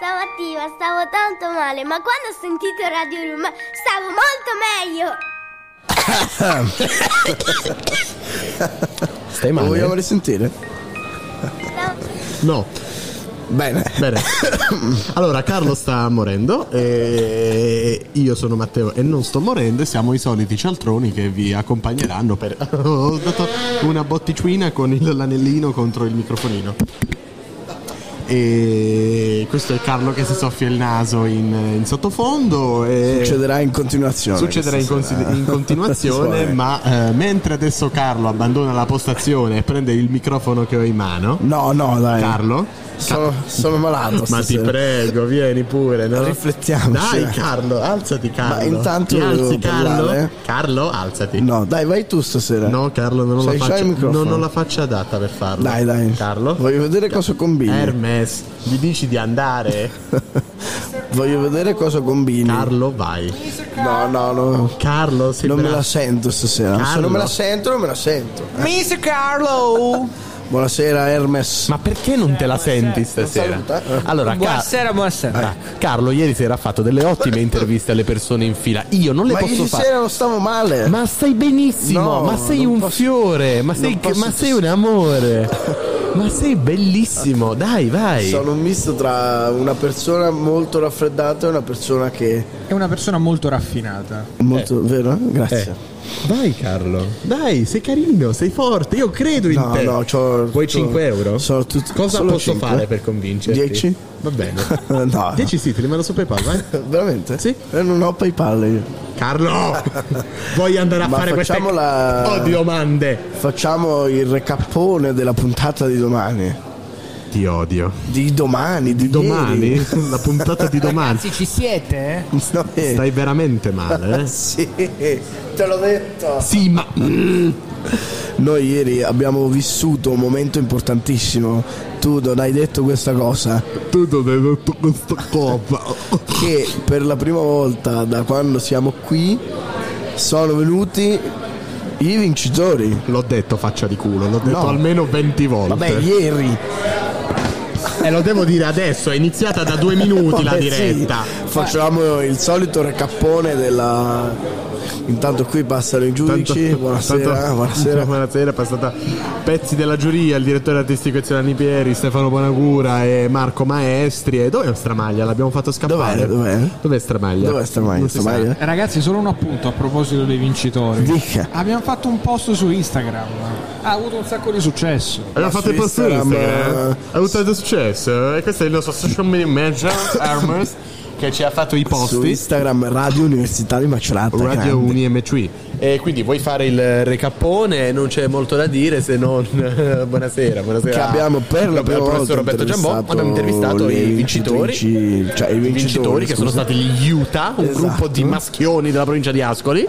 Stamattina stavo tanto male, ma quando ho sentito Radio Room stavo molto meglio. Stai Lo male? vogliamo risentire? No. Bene. Bene. Allora, Carlo sta morendo e io sono Matteo e non sto morendo e siamo i soliti cialtroni che vi accompagneranno per... Ho dato una botticina con il- l'anellino contro il microfonino. E questo è Carlo che si soffia il naso in, in sottofondo. Succederà in continuazione. Succederà in, sera. in continuazione, ma eh, mentre adesso Carlo abbandona la postazione e prende il microfono che ho in mano, No, no, dai. Carlo, Sono, sono malato. ma ti stasera. prego, vieni pure. No? Riflettiamoci. Dai, Carlo, alzati, Carlo. Ma intanto Ti alzi, Carlo. parlare? Carlo, alzati. No, dai, vai tu stasera. No, Carlo, non ho, la faccia, non ho la faccia adatta per farlo. Dai, dai. Carlo. Voglio vedere cosa combini. Hermes, gli dici di andare? Voglio vedere cosa combini. Carlo, vai. No, no, no. Carlo, sei Non me la sento stasera. Se Carlo. non me la sento, non me la sento. Mr. Carlo! Buonasera, Hermes. Ma perché non te la senti stasera? Eh. Allora, Car- Buonasera, buonasera. Ah, Carlo ieri sera ha fatto delle ottime interviste alle persone in fila. Io non le Ma posso ieri fare. sera non stavo male. Ma stai benissimo, No, ma sei un posso- fiore, ma sei, posso- ma sei un amore. ma sei bellissimo, dai, vai. Sono un misto tra una persona molto raffreddata e una persona che È una persona molto raffinata. molto vero? Grazie. Eh. Vai Carlo, dai, sei carino, sei forte, io credo in No, te. no, c'ho- Vuoi c'ho- 5 euro? sono tut- Cosa posso cinque? fare per convincerti? 10? Va bene. no. 10 sì, te li mando su PayPal, vai. Veramente? Sì. Eh, non ho PayPal io. Carlo, vuoi andare a Ma fare queste facciamo la- oh, domande? Facciamo il recappone della puntata di domani. Ti odio. Di domani, di, Domani? ieri. La puntata di domani. Ragazzi, ci siete? No, eh. Stai veramente male, eh? Sì, te l'ho detto. Sì, ma. Noi ieri abbiamo vissuto un momento importantissimo. Tu non hai detto questa cosa. Tu non hai detto questa cosa. Che per la prima volta da quando siamo qui sono venuti i vincitori. L'ho detto faccia di culo, l'ho detto No. almeno 20 volte. Vabbè, ieri. E lo devo dire adesso, è iniziata da due minuti la Eh, diretta. sì, facciamo il solito recappone della. Intanto qui passano i giudici. buonasera, tanto- buonasera. buonasera, è passata pezzi della giuria, il direttore artistico Eziolani Pieri, Stefano Bonacura e Marco Maestri. E dov'è Stramaglia? L'abbiamo fatto scappare. Dov'è? Dov'è? Dov'è Stramaglia? Dov'è Stramaglia? Stramaglia? Eh, Ragazzi, solo un appunto a proposito dei vincitori. Dica. Abbiamo fatto un post su Instagram. Ha avuto un sacco di successo. Abbiamo fatto il post su Instagram, Instagram. eh, Ha avuto tanto successo. E questo è il nostro social media manager, Hermes, che ci ha fatto i Su posti. Instagram Radio Università di Macerata. Radio grande. UniMC. E quindi vuoi fare il recappone? Non c'è molto da dire se non buonasera, buonasera. Che abbiamo per la prima volta professor Roberto Giambò. Abbiamo intervistato i vincitori. vincitrici- cioè i vincitori, vincitori che sono stati gli Utah, un Esatto. gruppo di maschioni della provincia di Ascoli.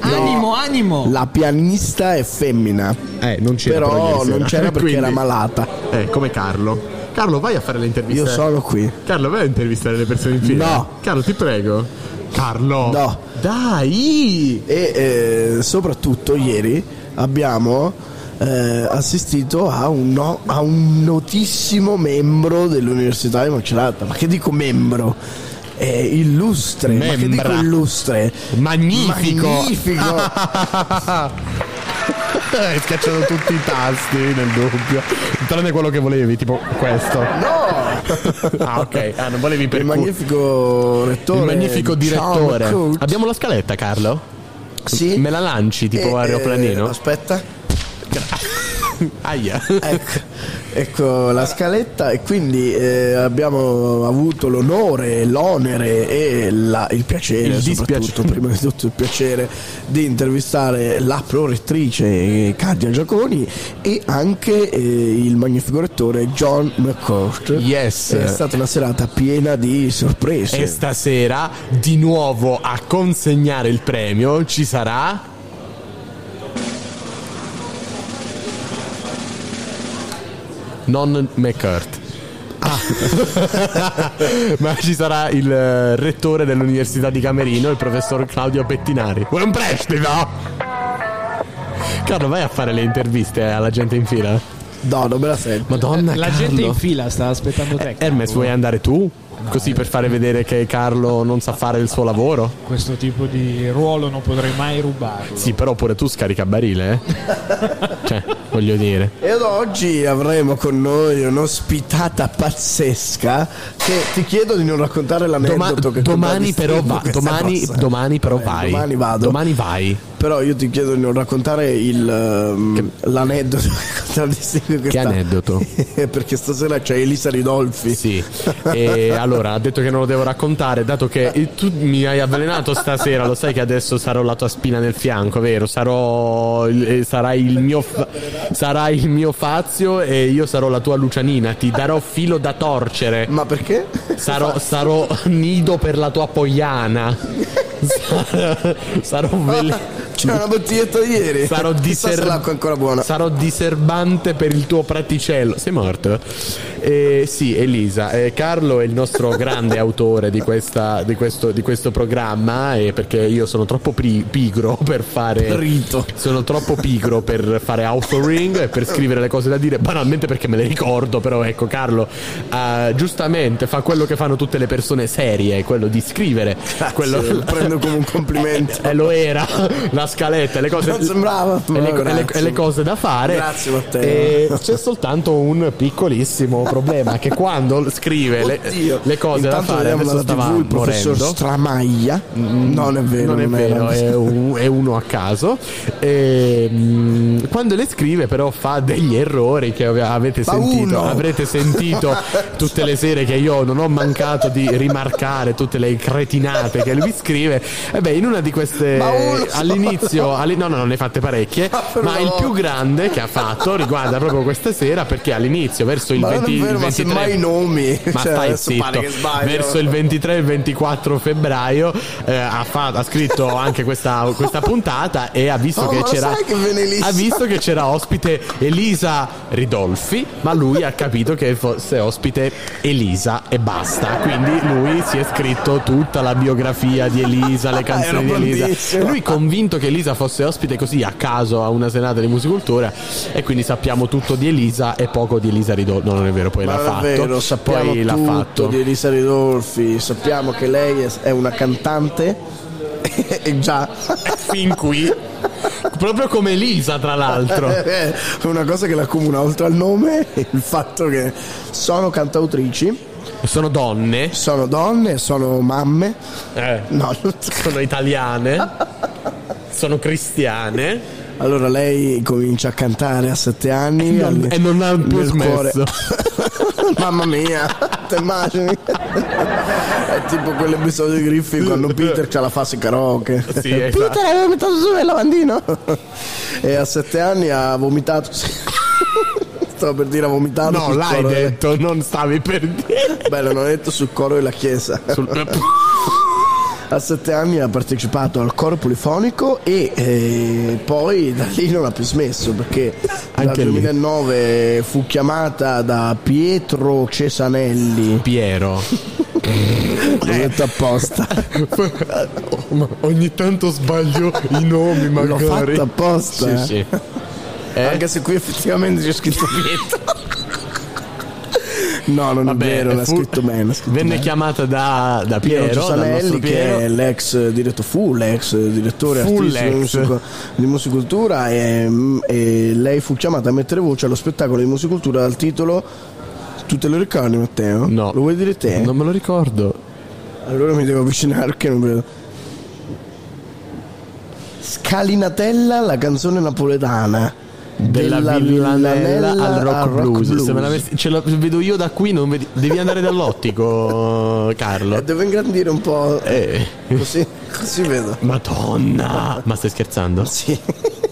Animo, animo! La pianista è femmina, Eh, non c'era però sera. non c'era perché Quindi- era malata. Eh, come Carlo. Carlo, vai a fare le interviste. Io sono qui. Carlo, vai a intervistare le persone in fila. No. Carlo, ti prego. Carlo. No. Dai. E eh, soprattutto ieri abbiamo eh, assistito a un, no- a un notissimo membro dell'Università di Macerata. Ma che dico membro? È illustre, ma che dico Membra. illustre? Magnifico. Magnifico. Hai schiacciato tutti i tasti nel dubbio. Tranne quello che volevi, tipo questo. No! Ah, ok. Ah, non volevi per Il cu- magnifico rettore. Il magnifico direttore. Coates. Abbiamo la scaletta, Carlo? Sì. Me la lanci tipo E, aeroplanino? eh, aspetta. Aia. Ecco, ecco la scaletta e quindi eh, abbiamo avuto l'onore, l'onere e la- il piacere, Il soprattutto, prima di tutto il piacere di intervistare la prorettrice Cadia Giaconi e anche eh, il magnifico rettore John McCourt. Yes. È stata una serata piena di sorprese. E stasera di nuovo a consegnare il premio ci sarà non McCurt. Ah. Ma ci sarà il eh, rettore dell'Università di Camerino, il professor Claudio Pettinari. Vuoi un prestito? Carlo, vai a fare le interviste alla gente in fila. No, non me la sento. Madonna, La Carlo. gente in fila sta aspettando te. Hermes, vuoi andare tu? Così per fare vedere che Carlo non sa fare il suo lavoro? Questo tipo di ruolo non potrei mai rubarlo. Sì, però pure tu scarica barile, eh? cioè, voglio dire. E oggi avremo con noi un'ospitata pazzesca che ti chiedo di non raccontare Doma- l'aneddoto che domani però va, domani, domani però Vabbè, vai. Domani vado. Domani vai. Però io ti chiedo di non raccontare il, ehm, l'aneddoto che contraddistingue questa... aneddoto? Perché stasera c'è Elisa Ridolfi. Sì. E allora, ha detto che non lo devo raccontare, dato che tu mi hai avvelenato stasera, lo sai che adesso sarò la tua spina nel fianco, vero? Sarò eh, sarai il mio sarai il mio Fazio e io sarò la tua Lucianina, ti darò filo da torcere. Ma perché? Sarò, sarò nido per la tua poiana. Sarò, sarò vele- C'è una bottiglietta di ieri. Sarò, diser- sarò diserbante per il tuo praticello. Sei morto? Eh, sì, Elisa. eh, Carlo è il nostro grande autore di, questa- di questo, di questo programma. eh, perché io sono troppo pri- pigro per fare. Rito. Sono troppo pigro per fare authoring e per scrivere le cose da dire. Banalmente perché me le ricordo. Però ecco, Carlo eh, giustamente fa quello che fanno tutte le persone serie, quello di scrivere. quello, Lo prendo come un complimento. eh, lo era la scaletta, le cose Non sembrava, e le, e le- grazie. e le cose da fare. Grazie, Matteo. E c'è soltanto un piccolissimo problema: che quando scrive le. Le cose da Intanto fare, vediamo adesso stava TV il professor morendo. Mm, Stramaglia. Non è vero, non è vero, era. è, un- è uno a caso. E, mm, quando le scrive, però, fa degli errori che avete Ma sentito. uno! Avrete sentito tutte le sere che io non ho mancato di rimarcare tutte le cretinate che lui scrive. E beh, in una di queste Ma all'inizio, alli- no, no, non ne ha fatte parecchie. Ma per ma il più grande che ha fatto riguarda proprio questa sera perché all'inizio, verso il Ma non 20, è vero, il ma 23 semmai i nomi. ma Cioè, stai zitto. Sbaglio. Verso il 23 e il 24 febbraio eh, ha, fa- ha scritto anche questa, questa puntata e ha visto Oh, che c'era che ha visto che c'era ospite Elisa Ridolfi, ma lui ha capito che fosse ospite Elisa e basta. Quindi lui si è scritto tutta la biografia di Elisa, le canzoni di Elisa. lui convinto che Elisa fosse ospite così a caso a una serata di musicultura e quindi sappiamo tutto di Elisa e poco di Elisa Ridolfi. No, non è vero, poi Ma l'ha non fatto. poi l'ha fatto. di Elisa Ridolfi, sappiamo che lei è- una cantante. E già. Fin qui. Proprio come Elisa, tra l'altro. è una cosa che l'accomuna oltre al nome è il fatto che sono cantautrici, Sono donne, sono donne, sono mamme. eh, No, sono italiane, sono cristiane. Allora lei comincia a cantare a sette anni non- al- e non ha più nel cuore- smesso. Mamma mia, ti immagini? È tipo quell'episodio di Griffin quando Peter c'ha la fase karaoke. Sì, esatto. Peter hai vomitato su nel lavandino? E a sette anni ha vomitato. Stavo per dire ha vomitato. No, sul l'hai coro delle- detto, non stavi per dire. Beh, l'hanno detto sul coro della chiesa. A sette anni ha partecipato al coro polifonico e eh, poi da lì non ha più smesso perché Anche nel lì. 2009 fu chiamata da Pietro Cesanelli. Piero. L'ho detto apposta. Ma ogni tanto sbaglio i nomi, L'ho fatto apposta. Sì, sì. Eh? Anche se qui effettivamente c'è scritto Pietro. No, non Vabbè, è vero, l'ha fu- scritto bene. l'ha scritto Venne bene. chiamata da, da Piero Piero, Cesanelli che è l'ex direttore fu l'ex direttore Fu artistico di, l'ex. musico- di musicultura e, e lei fu chiamata a mettere voce allo spettacolo di musicultura dal titolo Tu te lo ricordi Matteo? No. Lo vuoi dire te? Non me lo ricordo. Allora mi devo avvicinare perché non vedo. Scalinatella, la canzone napoletana. Della, villanella, al rock, blues. Se me l'avessi- ce lo vedo io da qui, non vedi- devi andare dall'ottico, Carlo. Devo ingrandire un po'. Eh. Così, così vedo. Madonna! Ma stai scherzando? Sì.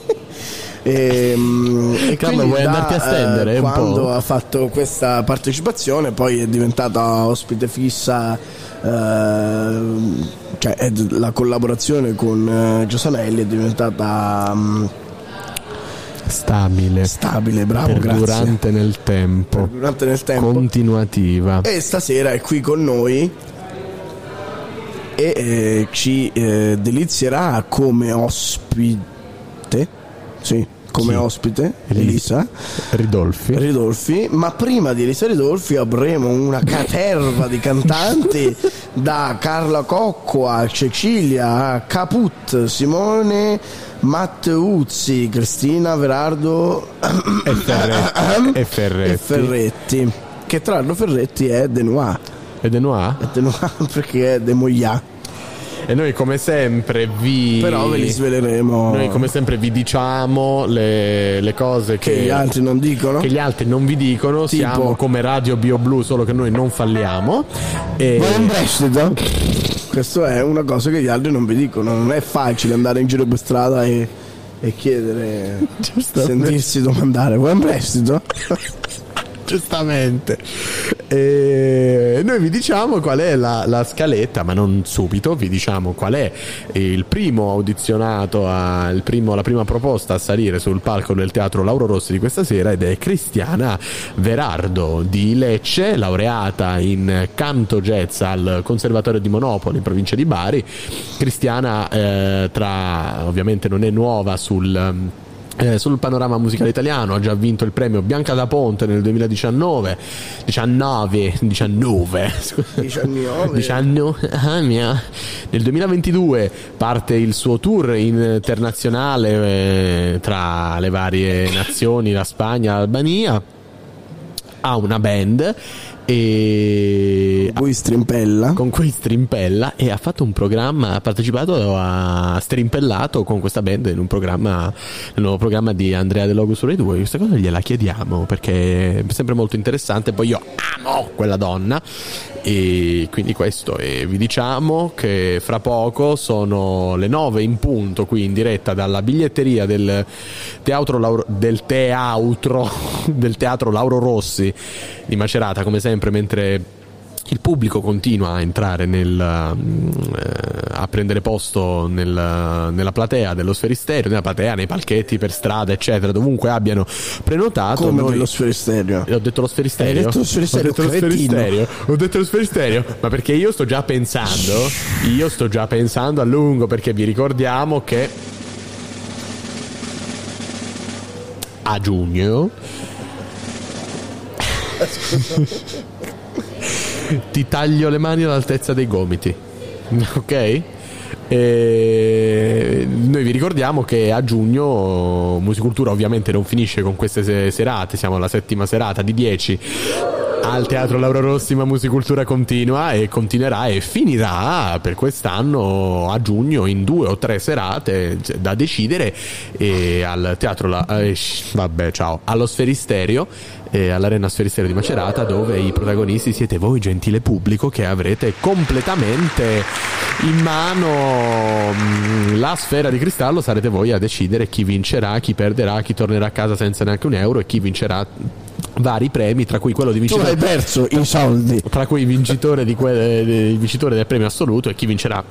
Ehm, E, Carlo, vuoi da, andarti a stendere eh, un quando po'? ha fatto questa partecipazione poi è diventata ospite fissa ehm, cioè la collaborazione con eh, Giosanelli è diventata mm, Stabile. stabile bravo grazie Perdurante nel tempo. durante nel tempo Continuativa. e stasera è qui con noi e eh, ci eh, delizierà come ospite sì come Chi? ospite, Elisa. Elisa Ridolfi. Ridolfi, ma prima di Elisa Ridolfi avremo una caterva di cantanti da Carla Cocco a Cecilia a Caput, Simone Matteuzzi, Cristina Verardo E Ferretti. e Ferretti. e Ferretti. Che tra l'altro Ferretti è De Noir, Ed è Noir. è De Noir perché è De Moya. E noi come sempre vi... Però ve li sveleremo Noi come sempre vi diciamo le, le cose che, che gli altri non dicono. che gli altri non vi dicono. Tipo? Siamo come Radio Bio Blu, solo che noi non falliamo. E... Vuoi un prestito? Questo è una cosa che gli altri non vi dicono. Non è facile andare in giro per strada e, e chiedere, sentirsi domandare: vuoi un prestito? Giustamente. E noi vi diciamo qual è la, la scaletta, ma non subito, vi diciamo qual è il primo audizionato, a- il primo- la prima proposta a salire sul palco del teatro Lauro Rossi di questa sera ed è Cristiana Verardo di Lecce, laureata in canto jazz al Conservatorio di Monopoli in provincia di Bari. Cristiana eh, tra ovviamente non è nuova sul eh, sul panorama musicale italiano ha già vinto il premio Bianca da Ponte nel 2019 19 19 scusa. 19. 19 ah, mia. nel 2022 parte il suo tour internazionale eh, tra le varie nazioni la Spagna l'Albania ha una band e Poi strimpella. con cui strimpella e ha fatto un programma, ha partecipato a strimpellato con questa band in un programma, nel nuovo programma di Andrea De Logo su Rai 2. Questa cosa gliela chiediamo perché è sempre molto interessante. Poi io amo quella donna e quindi questo. E vi diciamo che fra poco sono le 9 in punto qui in diretta dalla biglietteria del teatro Lauro, del teatro, del teatro Lauro Rossi di Macerata, come sempre, mentre il pubblico continua a entrare nel, eh, a prendere posto nel- nella platea dello sferisterio, nella platea, nei palchetti per strada, eccetera, dovunque abbiano prenotato. Come noi- dello sferisterio. ho detto lo sferisterio? Hai detto lo sferisterio, Ho detto lo sferisterio. Ho detto lo sferisterio. Ma perché io sto già pensando, io sto già pensando a lungo perché vi ricordiamo che a giugno ti taglio le mani all'altezza dei gomiti. Ok? E noi vi ricordiamo che a giugno Musicultura ovviamente non finisce con queste se- serate, siamo alla settima serata di 10 al Teatro Laura Rossi, ma Musicultura continua e continuerà e finirà per quest'anno a giugno in due o tre serate cioè, da decidere al Teatro La- eh, vabbè ciao allo Sferisterio eh, all'Arena Sferisterio di Macerata dove i protagonisti siete voi gentile pubblico che avrete completamente in mano mm, la sfera di cristallo sarete voi a decidere chi vincerà, chi perderà, chi tornerà a casa senza neanche un euro e chi vincerà vari premi tra cui quello di Tu vincitore hai perso i soldi. tra cui il vincitore, que- eh, il vincitore del premio assoluto e chi vincerà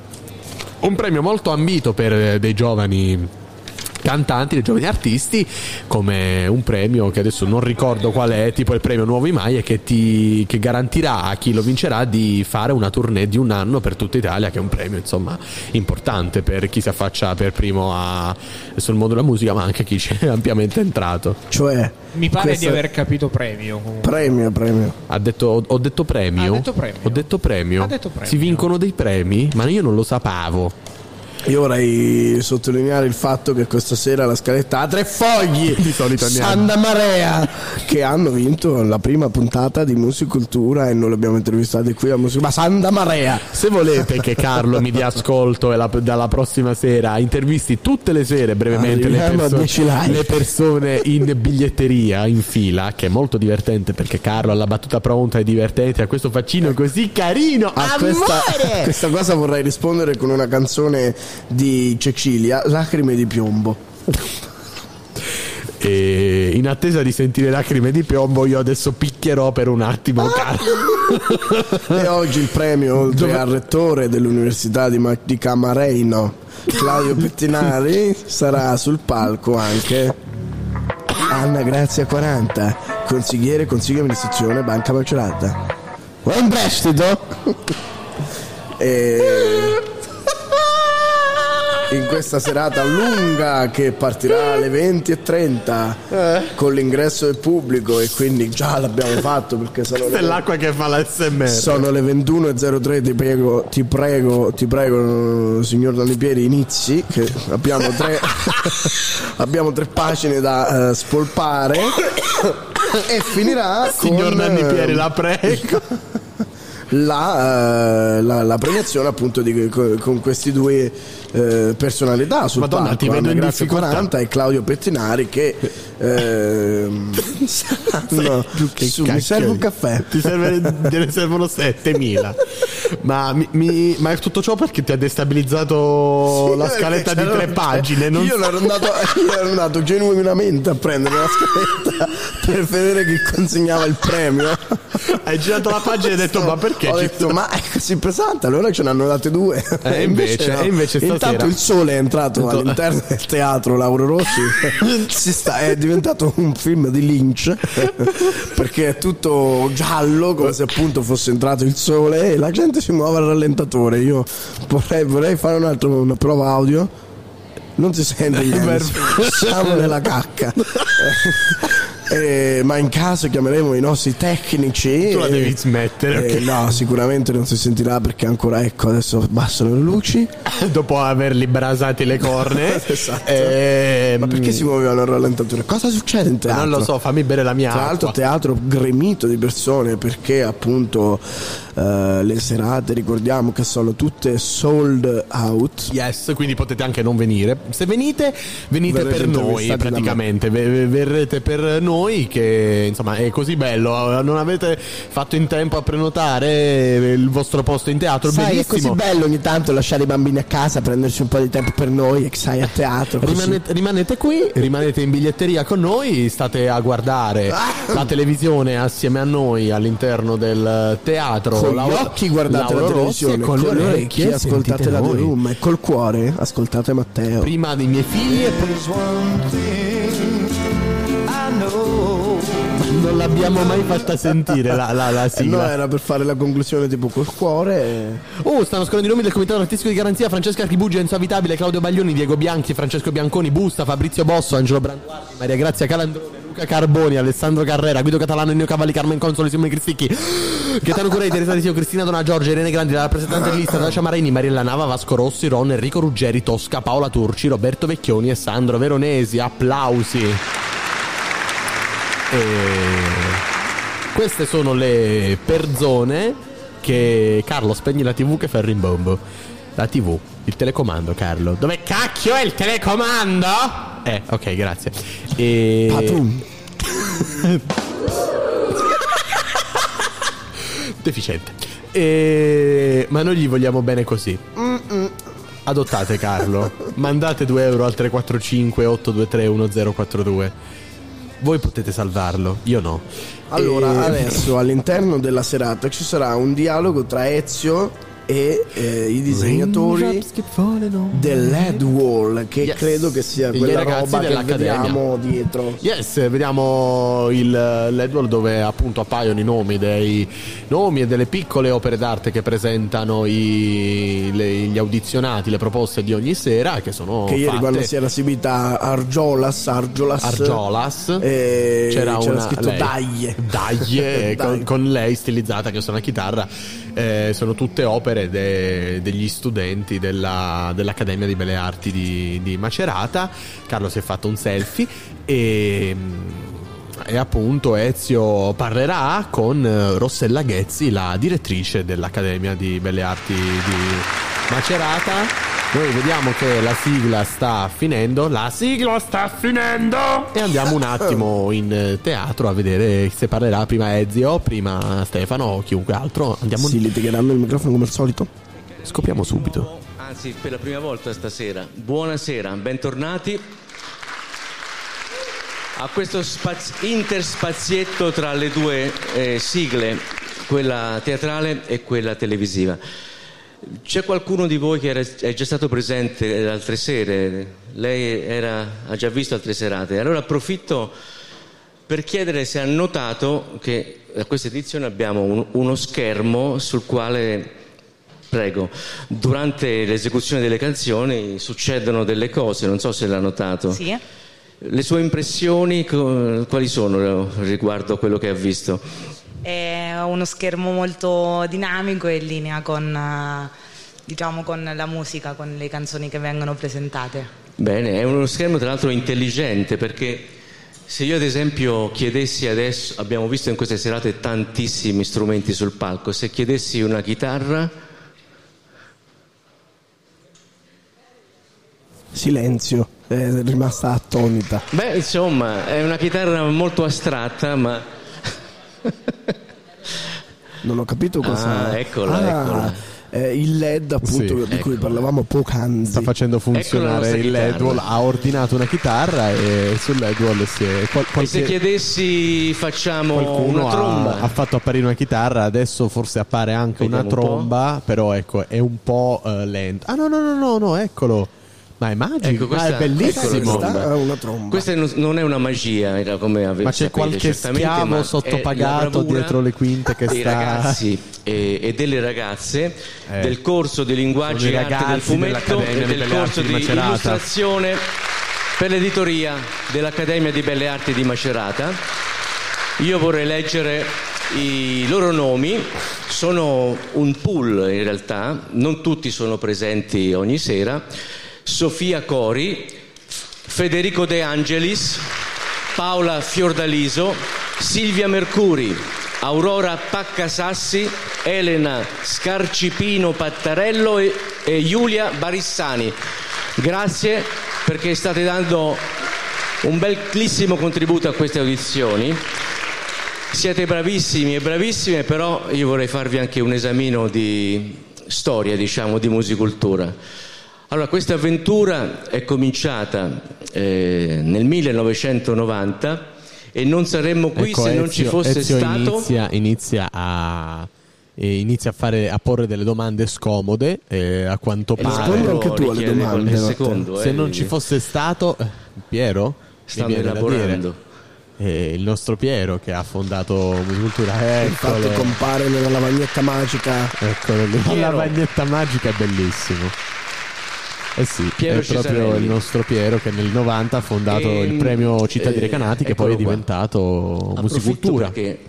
un premio molto ambito per eh, dei giovani cantanti, dei giovani artisti, come un premio che adesso non ricordo qual è, tipo il premio Nuovi Mai, e che, ti, che garantirà a chi lo vincerà di fare una tournée di un anno per tutta Italia, che è un premio insomma importante per chi si affaccia per primo a- sul mondo della musica, ma anche chi ci è ampiamente entrato. Cioè, Mi pare questo- di aver capito premio. comunque. premio, premio. Ha detto, ho, ho detto premio. Ha detto premio. Ho detto premio. Ha detto premio. Si vincono dei premi, ma io non lo sapevo. Io vorrei sottolineare il fatto che questa sera la scaletta ha tre fogli Di solito Santa Marea che hanno vinto la prima puntata di Musicultura e non l'abbiamo intervistati qui a Music ma Santa Marea Se volete che Carlo mi dia ascolto e la- dalla prossima sera intervisti tutte le sere brevemente le, Arriviamo a perso- 10 like. le persone in biglietteria, in fila, che è molto divertente perché Carlo ha la battuta pronta e divertente, ha questo faccino così carino. a questa, questa cosa vorrei rispondere con una canzone di Cecilia Lacrime di piombo E in attesa di sentire lacrime di piombo, io adesso picchierò per un attimo Carlo. e oggi il premio oltre al rettore dell'università di, Ma- di Camareino Claudio Pettinari sarà sul palco anche Anna Grazia 40 consigliere consiglio di amministrazione Banca Macerata vuoi un prestito? e in questa serata lunga che partirà alle 20.30 Eh. con l'ingresso del pubblico e quindi già l'abbiamo fatto perché sono è le, l'acqua che fa la SMR. sono le 21.03 ti prego, ti prego, ti prego signor Danni Pieri inizi che abbiamo tre, abbiamo tre pagine da eh, spolpare e finirà Signor con Nanni eh, Pieri, la prego. la, eh, la- la premiazione appunto di, con, con questi due eh, personalità sul Madonna, palco ti vedo Anna Grazia difficoltà. 40 e Claudio Pettinari che ehm, no, Che su, mi serve un caffè Ti serve, te ne servono 7000. Ma, mi, mi- ma è tutto ciò perché ti ha destabilizzato Sì, la scaletta di tre pagine. Non io, ero andato, io ero andato genuinamente a prendere la scaletta per vedere chi consegnava il premio Hai girato la pagina e hai detto: Ma perché? ho detto ma è così pesante allora ce ne hanno date due Eh, invece- e invece stasera- intanto il sole è entrato all'interno del teatro Lauro Rossi. Si sta, è diventato un film di Lynch perché è tutto giallo come se appunto fosse entrato il sole e la gente si muove al rallentatore. Io vorrei, vorrei fare un altro, una prova audio. Non si sente niente. Siamo nella cacca Eh, ma in caso chiameremo i nostri tecnici Tu la devi smettere, eh, ok? no sicuramente non si sentirà perché ancora ecco adesso abbassano le luci Dopo averli brasati le corne, Esatto. Ehm, ma perché si muovevano al rallentatore cosa succede in teatro? Non lo so, fammi bere la mia tra l'altro teatro gremito di persone perché appunto eh, le serate ricordiamo che sono tutte sold out Yes, quindi potete anche non venire. Se venite, venite Verrete per noi praticamente. Ve- ve- Verrete per noi che insomma è così bello. Non avete fatto in tempo a prenotare il vostro posto in teatro. Sai, è così bello ogni tanto lasciare i bambini a casa, prendersi un po' di tempo per noi e sai a teatro. Rimanete, rimanete qui, rimanete in biglietteria con noi, state a guardare la televisione assieme a noi all'interno del teatro. Con gli Laura- occhi guardate Lauro la televisione, e con le orecchie ascoltate la. The Room e col cuore ascoltate Matteo. Prima dei miei figli e poi non l'abbiamo mai fatta sentire la, la, la Eh, sigla. no, era per fare la conclusione tipo col cuore. e- Oh, stanno scorrendo i nomi del comitato artistico di garanzia: Francesca Archibugi, Enzo Avitabile, Claudio Baglioni, Diego Bianchi, Francesco Bianconi, Busta, Fabrizio Bosso, Angelo Branduardi, Maria Grazia Calandrone, Luca Carboni, Alessandro Carrera, Guido Catalano, Ennio Cavalli, Carmen Consoli, Simone Cristicchi, Gaetano Curei, Teresa Di Sio, Cristina Dona Giorgia, Irene Grandi, la rappresentante di lista, Dacia Marini, Mariella Nava, Vasco Rossi, Ron, Enrico Ruggeri, Tosca, Paola Turci, Roberto Vecchioni e Sandro Veronesi. Applausi. E queste sono le persone che Carlo spegni la TV che fa il rimbombo. La TV, il telecomando, Carlo. Dove cacchio è il telecomando? Eh, ok, grazie. E... Deficiente. E... Ma noi gli vogliamo bene così. Adottate Carlo. Mandate 2 euro al 345 823 1042. Voi potete salvarlo, io no. Allora, E- adesso all'interno della serata ci sarà un dialogo tra Ezio e eh, i disegnatori Raindrops keep falling on del LED Wall, che Yes. credo che sia quella roba che vediamo dietro. Yes, vediamo il l'Edward dove appunto appaiono i nomi dei nomi e delle piccole opere d'arte che presentano i- le- gli audizionati, le proposte di ogni sera che sono Che ieri fatte quando si era esibita Argiolas, Argiolas, Argiolas eh, c'era, c'era una scritto lei. Daglie. Daglie, con, con lei stilizzata che suona chitarra Eh, sono tutte opere de- degli studenti della- dell'Accademia di Belle Arti di, di Macerata Carlo si è fatto un selfie e e appunto Ezio parlerà con Rossella Ghezzi, la direttrice dell'Accademia di Belle Arti di Macerata. Noi vediamo che la sigla sta finendo. La sigla sta finendo! E andiamo un attimo in eh, teatro a vedere se parlerà prima Ezio, prima Stefano o chiunque altro. Andiamo Si litigheranno il microfono come al solito. Scopriamo subito. Anzi, per la prima volta stasera. Buonasera, bentornati a questo spaz- interspazietto tra le due eh, sigle, quella teatrale e quella televisiva. C'è qualcuno di voi che era- è già stato presente altre sere? Lei era- ha già visto altre serate. Allora approfitto per chiedere se ha notato che a questa edizione abbiamo un- uno schermo sul quale Prego. Durante l'esecuzione delle canzoni succedono delle cose, non so se l'ha notato. Sì. Le sue impressioni quali sono riguardo a quello che ha visto? È uno schermo molto dinamico e in linea con, eh, diciamo, con la musica, con le canzoni che vengono presentate. Bene, è uno schermo tra l'altro intelligente perché se io ad esempio chiedessi adesso, abbiamo visto in queste serate tantissimi strumenti sul palco, se chiedessi una chitarra Silenzio, è rimasta attonita. Beh, insomma, è una chitarra molto astratta, ma Non ho capito cosa. Ah, eccola, Ah, eccola. eh, il LED, appunto, Sì, di cui eccola. parlavamo poc'anzi. sta facendo Ecco funzionare il LED wall, ha ordinato una chitarra e sul LED wall si è qual- e se chiedessi facciamo qualcuno una ha, tromba. ha fatto apparire una chitarra, adesso forse appare anche Vediamo una un tromba, però ecco, è un po' eh, lento. Ah no, no, no, no, no, eccolo. Ma è magico, Ecco, ma questa- è bellissimo. ecco Questa tromba. è una tromba. Questa non- non è una magia, era come ave- Ma c'è sapete, qualche certamente, schiavo ma sottopagato dietro le quinte che dei sta- ragazzi e, e delle ragazze Eh. del corso di linguaggio e arte del fumetto e del corso di di illustrazione per l'editoria dell'Accademia di Belle Arti di Macerata. Io vorrei leggere i loro nomi, sono un pool in realtà, non tutti sono presenti ogni sera. Sofia Cori, Federico De Angelis, Paola Fiordaliso, Silvia Mercuri, Aurora Paccasassi, Elena Scarcipino Pattarello e, e Giulia Barissani. Grazie perché state dando un bellissimo contributo a queste audizioni. Siete bravissimi e bravissime, però io vorrei farvi anche un esamino di storia, diciamo, di musicultura. Allora, questa avventura è cominciata eh, nel 1990 e non saremmo qui Ecco, se non ci Ezio- fosse Ezio stato... Inizia, inizia a. e inizia a, fare, a porre delle domande scomode eh, a quanto E allora pare Rispondi anche tu alle domande, secondo, se eh, non di- ci fosse stato eh, Piero Stanno elaborando. dire. Eh, il nostro Piero che ha fondato Musicultura Infatti eccolo compare nella lavagnetta magica. eccolo la lavagnetta magica è bellissimo eh sì, Piero è proprio Cesarelli. il nostro Piero che nel 90 ha fondato E, il premio Città di eh, Recanati che poi è qua. diventato Approfitto Musicultura perché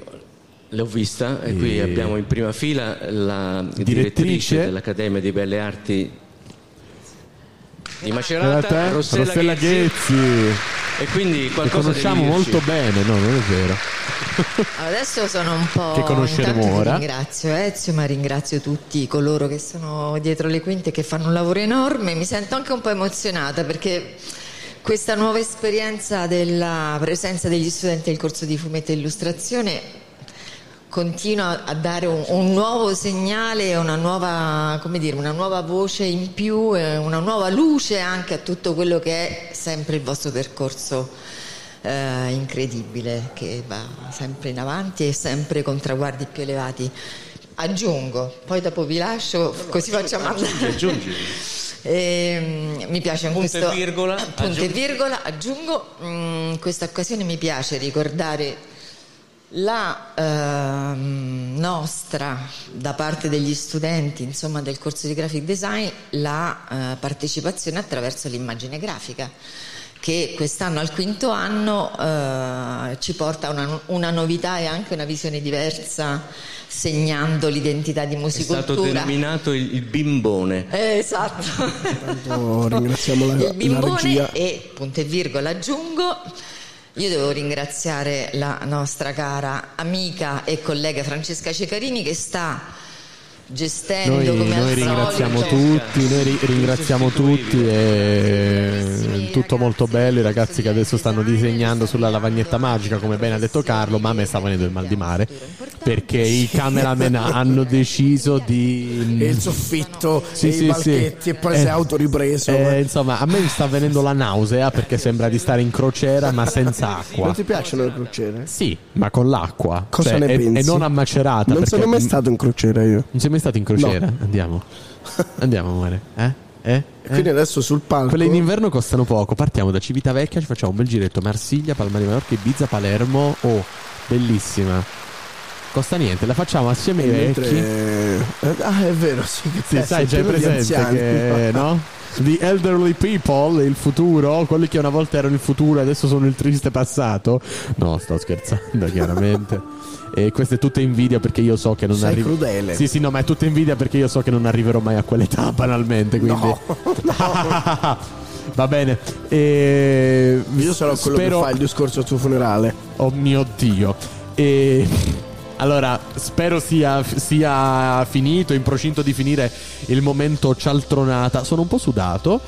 l'ho vista e, E- qui abbiamo in prima fila la direttrice, Direttrice. dell'Accademia di Belle Arti di Macerata, te, Rossella, Rossella Ghezzi. Ghezzi E quindi che qualcosa conosciamo devi dirci. molto bene no non è vero Adesso sono un po'. Che conosceremo ora. Ringrazio Ezio, ma ringrazio tutti coloro che sono dietro le quinte e che fanno un lavoro enorme. Mi sento anche un po' emozionata perché questa nuova esperienza della presenza degli studenti del corso di fumetto e illustrazione continua a dare un, un nuovo segnale, una nuova, come dire, una nuova voce in più, e una nuova luce anche a tutto quello che è sempre il vostro percorso eh, incredibile che va sempre in avanti e sempre con traguardi più elevati. Aggiungo, poi dopo vi lascio, così facciamo andare. Aggiungi. Ehm, mi piace Punto e questo virgola, punto e virgola, aggiungo mm, in questa occasione mi piace ricordare la ehm, nostra da parte degli studenti insomma del corso di graphic design la eh, partecipazione attraverso l'immagine grafica che quest'anno al quinto anno eh, ci porta una, una novità e anche una visione diversa segnando l'identità di È stato musicultura denominato il, il bimbone. eh, esatto. Oh, ringraziamo la, Il la bimbone regia. e punto e virgola aggiungo. Io devo ringraziare la nostra cara amica e collega Francesca Cecarini che sta gestendo Noi, come noi al ringraziamo solito. tutti, noi ri- ringraziamo tutti e tutto molto bello, i ragazzi che adesso stanno disegnando sulla lavagnetta magica, come bene ha detto Carlo, ma a me sta venendo il mal di mare, perché i cameraman hanno deciso di... E il soffitto, Sì, e sì, i balchetti, sì. e poi Eh, si è autoripreso. eh, insomma, a me sta venendo la nausea perché sembra di stare in crociera ma senza acqua. Non ti piacciono le crociere? Sì, ma con l'acqua. Cosa Cioè, ne e, pensi? e non a macerata. Non sono mai stato in crociera io. Non sei mai stato in crociera? Andiamo. Andiamo, amore. Eh? Eh? E quindi Eh? adesso sul palco. Quelle in inverno costano poco. Partiamo da Civitavecchia, ci facciamo un bel giretto. Marsiglia, Palma di Mallorca, Ibiza, Palermo. Oh, bellissima. costa niente, la facciamo assieme ai Mentre- vecchi. eh, Ah, è vero, sì. Che Sì, sai, c'è presente che, no? The elderly people, il futuro, quelli che una volta erano il futuro e adesso sono il triste passato. No, sto scherzando, chiaramente. E questa è tutta invidia perché io so che non Sei arrivo. crudele. Sì, sì, no, ma è tutta invidia perché io so che non arriverò mai a quell'età banalmente. Quindi. Va bene. E... Io sarò quello spero... che fa il discorso al suo funerale. Oh mio dio. E allora, spero sia, sia finito, in procinto di finire il momento cialtronata. Sono un po' sudato.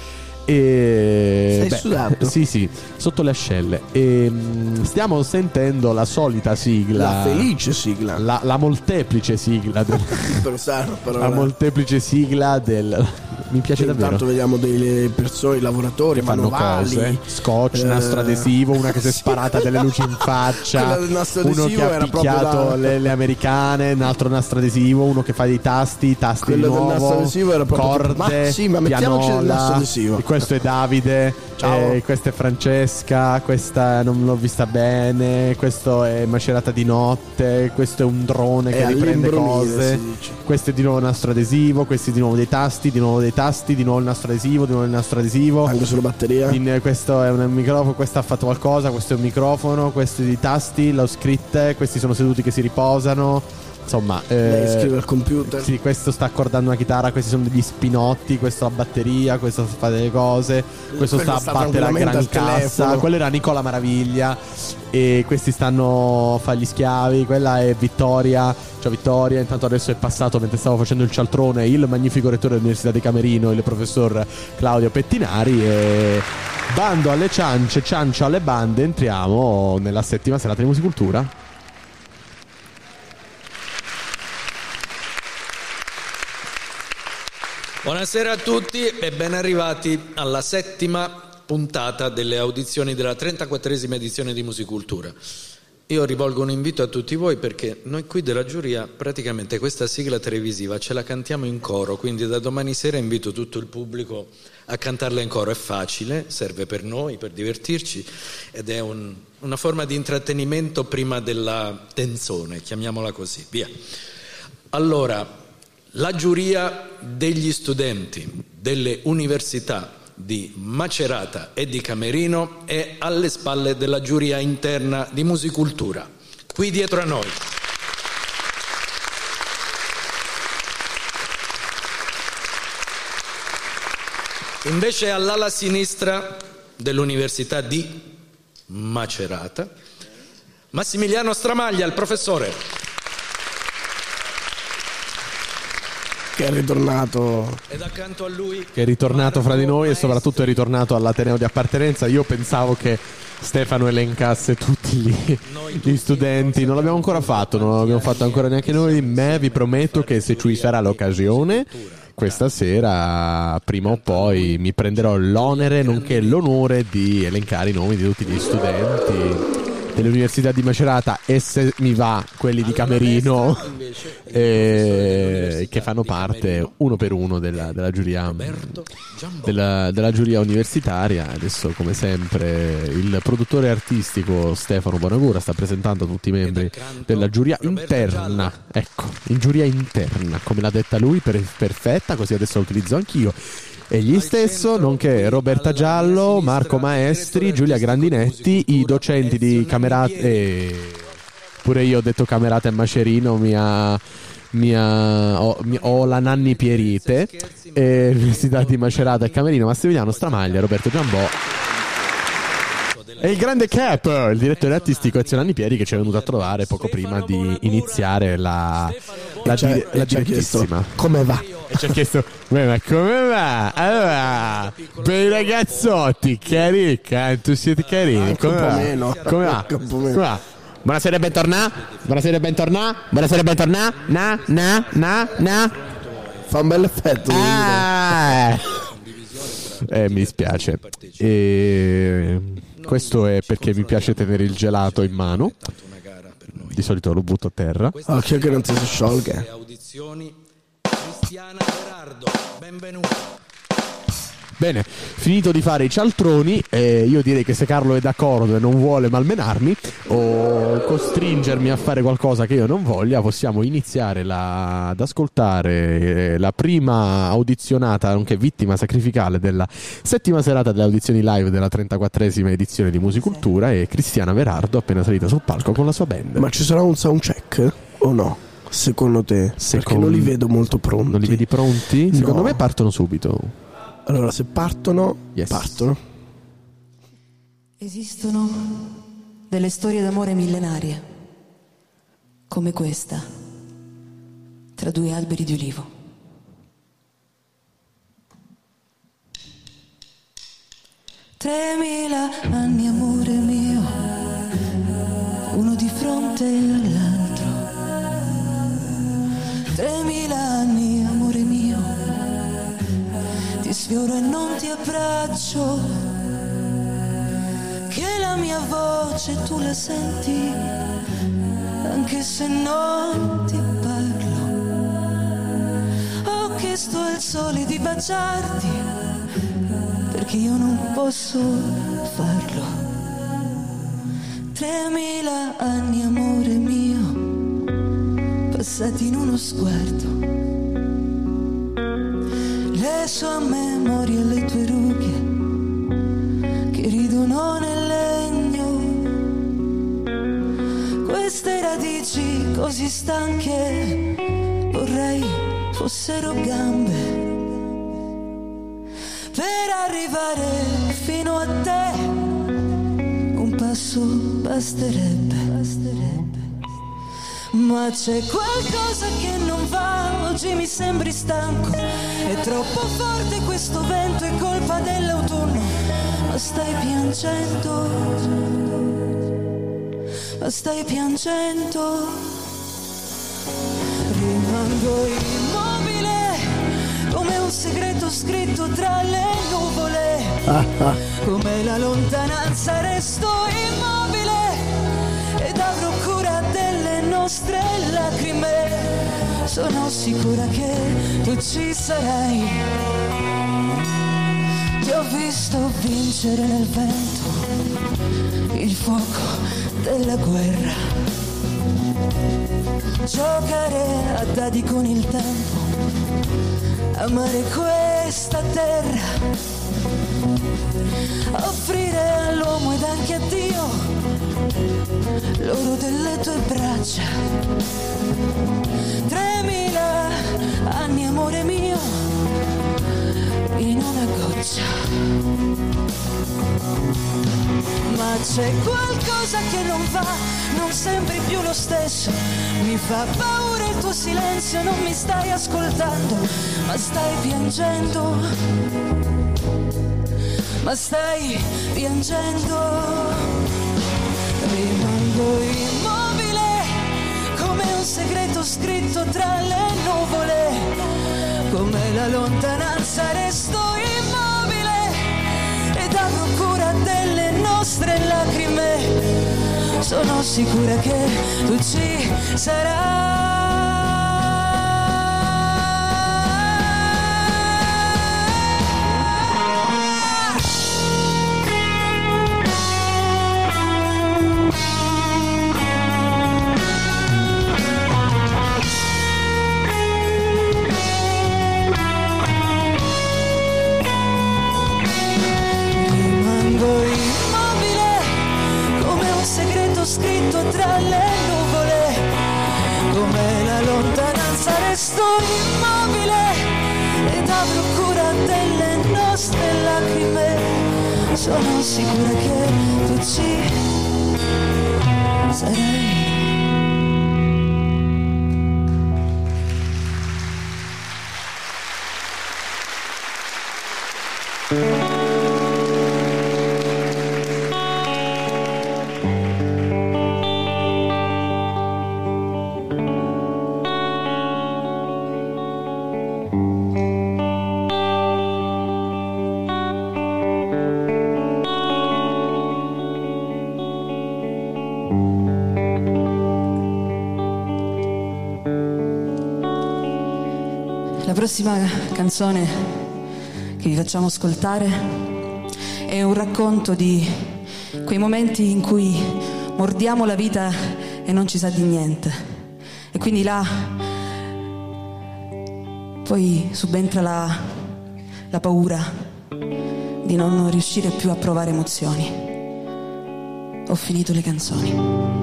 E Sei sudato? Sì, sì, sotto le ascelle. E, mm, stiamo sentendo la solita sigla. La felice sigla. La, la molteplice sigla. del- la molteplice sigla del. Mi piace davvero. Intanto vediamo delle persone, lavoratori, fanno manovali, cose, scotch, eh, nastro adesivo, una che si è sì. sparata delle luci in faccia, del uno che ha picchiato da- le, le americane, un altro nastro adesivo, uno che fa dei tasti, tasti Quello di del nuovo, nastro adesivo era proprio corde, ma sì, ma mettiamoci del pianola. nastro adesivo. Questo è Davide, Ciao. eh, questa è Francesca, questa non l'ho vista bene, questo è Macerata di notte, questo è un drone che È riprende all'imbrunire, cose. Questo è di nuovo il nastro adesivo, questi di nuovo dei tasti, di nuovo dei tasti, di nuovo il nastro adesivo, di nuovo il nastro adesivo. Anche sulla batteria. In- questo è un microfono, questo ha fatto qualcosa, questo è un microfono, questi i tasti, l'ho scritte, questi sono seduti che si riposano. Insomma, Lei eh, scrive al computer. sì, questo sta accordando una chitarra, questi sono degli spinotti, questo la batteria, questo fa delle cose, questo Quello sta a sta battere la gran cassa, quello era Nicola Maraviglia e questi stanno a fare gli schiavi, quella è Vittoria, ciao Vittoria, intanto adesso è passato mentre stavo facendo il cialtrone il magnifico rettore dell'Università di Camerino, il professor Claudio Pettinari e bando alle ciance, ciancio alle bande, entriamo nella settima serata di musicultura. Buonasera a tutti e ben arrivati alla settima puntata delle audizioni della 34esima edizione di Musicultura. Io rivolgo un invito a tutti voi perché noi qui della giuria praticamente questa sigla televisiva ce la cantiamo in coro, quindi da domani sera invito tutto il pubblico a cantarla in coro. È facile, serve per noi, per divertirci ed è un- una forma di intrattenimento prima della tenzone, chiamiamola così. Via. Allora, la giuria degli studenti delle università di Macerata e di Camerino è alle spalle della giuria interna di musicultura, qui dietro a noi. Invece all'ala sinistra dell'università di Macerata, Massimiliano Stramaglia, il professore. Che è ritornato. Ed accanto a lui che è ritornato fra di noi e soprattutto è ritornato all'Ateneo di appartenenza. Io pensavo che Stefano elencasse tutti gli, gli studenti, non l'abbiamo ancora fatto, non l'abbiamo fatto ancora neanche noi, ma vi prometto che se ci sarà l'occasione, questa sera, prima o poi, mi prenderò l'onere nonché l'onore di elencare i nomi di tutti gli studenti dell'Università di Macerata e se mi va quelli di Camerino eh, che fanno parte uno per uno della, della giuria della, della giuria universitaria. Adesso come sempre il produttore artistico Stefano Bonagura sta presentando tutti i membri della giuria interna. Ecco in giuria interna come l'ha detta lui per- perfetta così adesso la utilizzo anch'io Egli stesso, nonché Roberta Giallo, Marco Maestri, Giulia Grandinetti, i docenti di Camerata e pure io ho detto Camerata e Macerino, mi ha, mi ha- ho, mi- ho la Nanni Pierite, Università di Macerata e Camerino, Massimiliano Stramaglia, Roberto Giambò. E il grande Cap, il direttore artistico Ezio Nanni Pieri che ci è venuto a trovare poco prima di iniziare la, la, la chiesto direttissima. come va. E ci ha chiesto, "Beh, ma come va? Allora, per i ragazzotti, cari, canto, siete carini, un come va? meno. Come va? Come va? Buonasera bentornati. Buonasera bentornati. Buonasera bentornati. Na, na, na, na. Fa un bel effetto. Ah. Eh, mi dispiace. E... Questo è perché mi piace tenere il gelato in mano. Di solito lo butto a terra. Occhio che non si sciolga. Cristiana Gerardo, benvenuta. Bene, finito di fare i cialtroni, eh, io direi che se Carlo è d'accordo e non vuole malmenarmi o costringermi a fare qualcosa che io non voglia, possiamo iniziare la- ad ascoltare eh, la prima audizionata, nonché vittima sacrificale della settima serata delle audizioni live della 34esima edizione di Musicultura e Cristiana Verardo appena salita sul palco con la sua band. Ma ci sarà un soundcheck o no? Secondo te? Perché Secon- non li vedo molto pronti. Non li vedi pronti? Secondo No. me partono subito. Allora, se partono, Yes. partono. Esistono delle storie d'amore millenarie, come questa, tra due alberi di ulivo. Tremila anni, amore mio, uno di fronte all'altro. Tremila anni, amore mio, ti sfioro e non ti abbraccio che la mia voce tu la senti, anche se non ti parlo. Ho chiesto al sole di baciarti, perché io non posso farlo. Tremila anni, amore mio, passati in uno sguardo. Le sue memorie e le tue rughe che ridono nel legno. Queste radici così stanche vorrei fossero gambe per arrivare fino a te. Un passo basterebbe. basterebbe. Ma c'è qualcosa che non va, oggi mi sembri stanco, è troppo forte questo vento, è colpa dell'autunno, ma stai piangendo, ma stai piangendo, rimango immobile come un segreto scritto tra le nuvole, come la lontananza resto immobile nostre lacrime. Sono sicura che tu ci sarai. Ti ho visto vincere nel vento il fuoco della guerra. Giocare a dadi con il tempo, amare questa terra, offrire all'uomo ed anche a Dio l'oro delle tue braccia. Tremila anni, amore mio, in una goccia. Ma c'è qualcosa che non va, non sembri più lo stesso. Mi fa paura il tuo silenzio, non mi stai ascoltando, ma stai piangendo. Ma stai piangendo. Rimango immobile come un segreto scritto tra le nuvole. Come la lontananza resto immobile ed avrò cura delle nostre lacrime. Sono sicura che tu ci sarai. Sono sicura che tu ci sarai. Prossima canzone che vi facciamo ascoltare è un racconto di quei momenti in cui mordiamo la vita e non ci sa di niente. E quindi là poi subentra la, la paura di non riuscire più a provare emozioni. Ho finito le canzoni.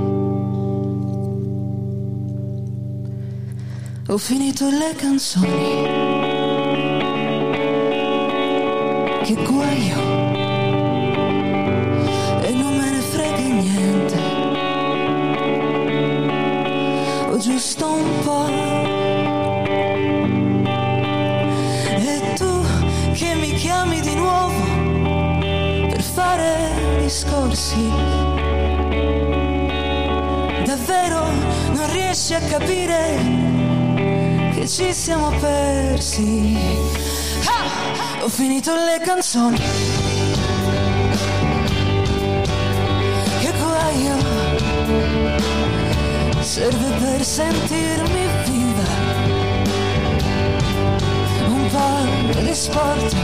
Ho finito le canzoni. Che guaio. E non me ne frega niente. Ho giusto un po'. E tu che mi chiami di nuovo per fare discorsi. Davvero non riesci a capire che ci siamo persi. Ho finito le canzoni. Che guaio serve per sentirmi viva. Un po' di sport.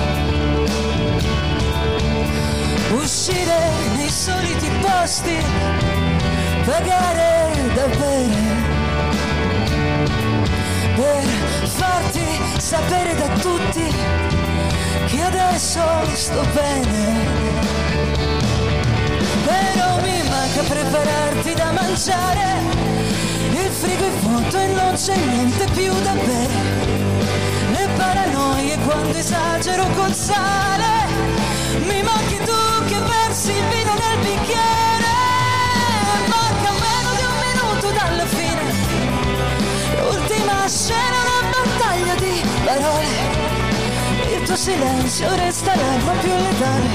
Uscire nei soliti posti. Pagare da bere per farti sapere da tutti che adesso sto bene. Però mi manca prepararti da mangiare, il frigo è vuoto e non c'è niente più da bere. Le paranoie quando esagero col sale, mi manchi tu che versi il vino nel bicchiere. Manca meno di un minuto dalla fine, l'ultima scena silenzio resta l'arma più letale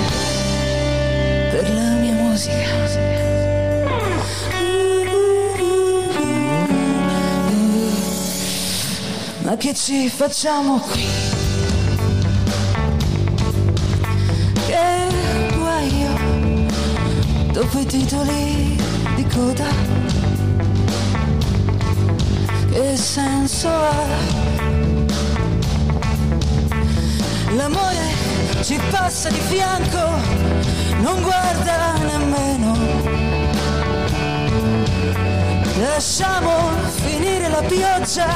per la mia musica. Ma che ci facciamo qui? Che guaio dopo i titoli di coda. Che senso ha? L'amore ci passa di fianco, non guarda nemmeno. Lasciamo finire la pioggia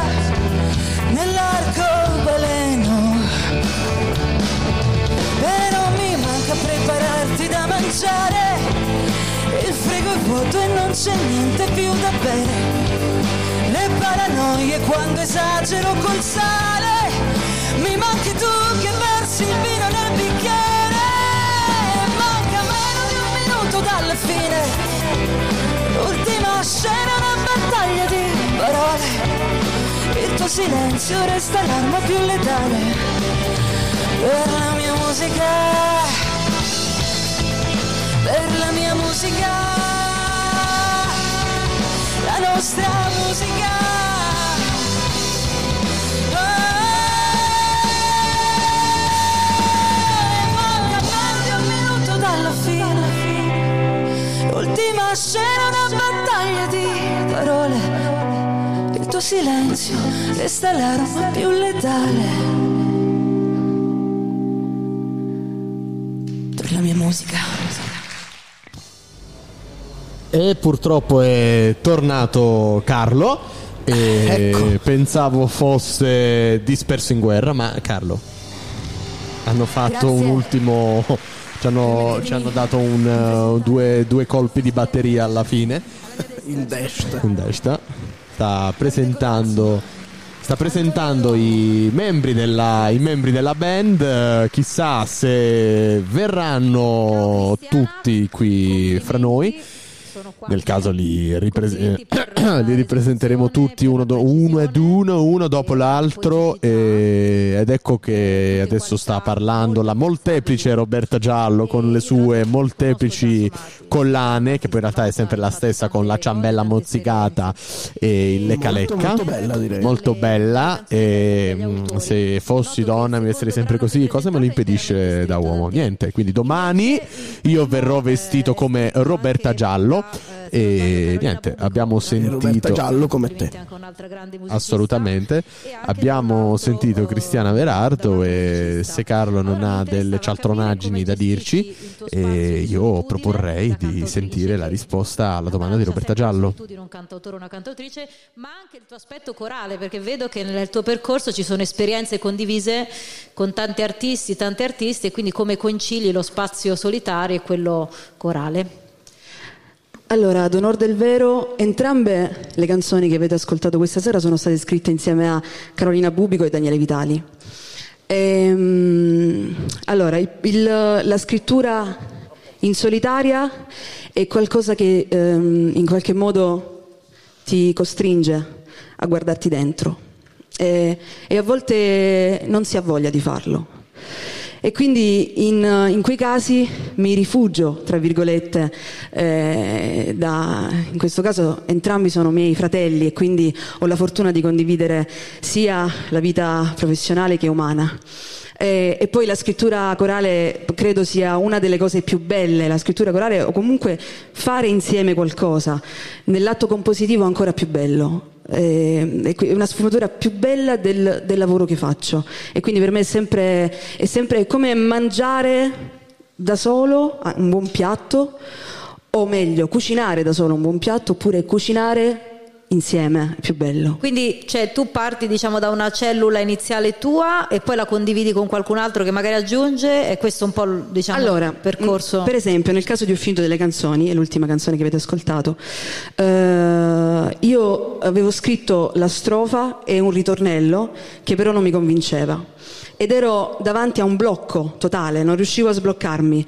nell'arcobaleno. Però mi manca prepararti da mangiare. Il frigo è vuoto e non c'è niente più da bere. Le paranoie quando esagero col sale. Mi manchi tu che versi il vino nel bicchiere. Manca meno di un minuto dalla fine. L'ultima scena una battaglia di parole. Il tuo silenzio resta l'arma più letale. Per la mia musica. Per la mia musica. La nostra musica. Dalla fine. L'ultima scena una battaglia di parole. Il tuo silenzio resta l'arma più letale. Per la mia musica. E purtroppo è tornato Carlo. E Ecco. pensavo fosse disperso in guerra, ma Carlo. Hanno fatto Grazie. un ultimo. Ci hanno, ci hanno dato un, uh, due, due colpi di batteria alla fine. In destra. In destra. Sta presentando. Sta presentando i membri della, i membri della band. chissà se verranno tutti qui fra noi. Nel caso li, ripres- eh, li ripresenteremo tutti uno, do- uno ed uno, uno dopo l'altro. e- ed ecco che adesso sta parlando la molteplice Roberta Giallo con le sue molteplici collane, che poi in realtà è sempre la stessa con la ciambella mozzicata e il lecca Molto, lecca. molto bella, direi. Molto bella. E, mm, se fossi donna mi essere sempre così, cosa me lo impedisce da uomo? Niente. Quindi domani io verrò vestito come Roberta Giallo. E niente, abbiamo sentito. Giallo come te. Assolutamente. Abbiamo sentito Cristiana Verardo e se Carlo non ha delle cialtronaggini da dirci, eh, io proporrei di sentire la risposta alla domanda di Roberta Giallo. Tu di un cantautore o una cantautrice, ma anche il tuo aspetto corale, perché vedo che nel tuo percorso ci sono esperienze condivise con tanti artisti, tante artiste, e quindi come concili lo spazio solitario e quello corale. Allora, ad onor del vero, entrambe le canzoni che avete ascoltato questa sera sono state scritte insieme a Carolina Bubico e Daniele Vitali. Ehm, allora, il- il- la scrittura in solitaria è qualcosa che ehm, in qualche modo ti costringe a guardarti dentro e, e a volte non si ha voglia di farlo. E quindi in, in quei casi mi rifugio, tra virgolette, eh, da, in questo caso entrambi sono miei fratelli e quindi ho la fortuna di condividere sia la vita professionale che umana. Eh, e poi la scrittura corale credo sia una delle cose più belle, la scrittura corale o comunque fare insieme qualcosa, nell'atto compositivo ancora più bello. Eh, è una sfumatura più bella del, del lavoro che faccio. E quindi per me è sempre, è sempre come mangiare da solo ah, un buon piatto o meglio cucinare da solo un buon piatto oppure cucinare insieme, è più bello. Quindi cioè, tu parti diciamo, da una cellula iniziale tua e poi la condividi con qualcun altro che magari aggiunge e questo è un po' il diciamo, Allora, il percorso. mm, per esempio, nel caso di Ho finito delle canzoni, è l'ultima canzone che avete ascoltato, eh, io avevo scritto la strofa e un ritornello che però non mi convinceva ed ero davanti a un blocco totale, non riuscivo a sbloccarmi.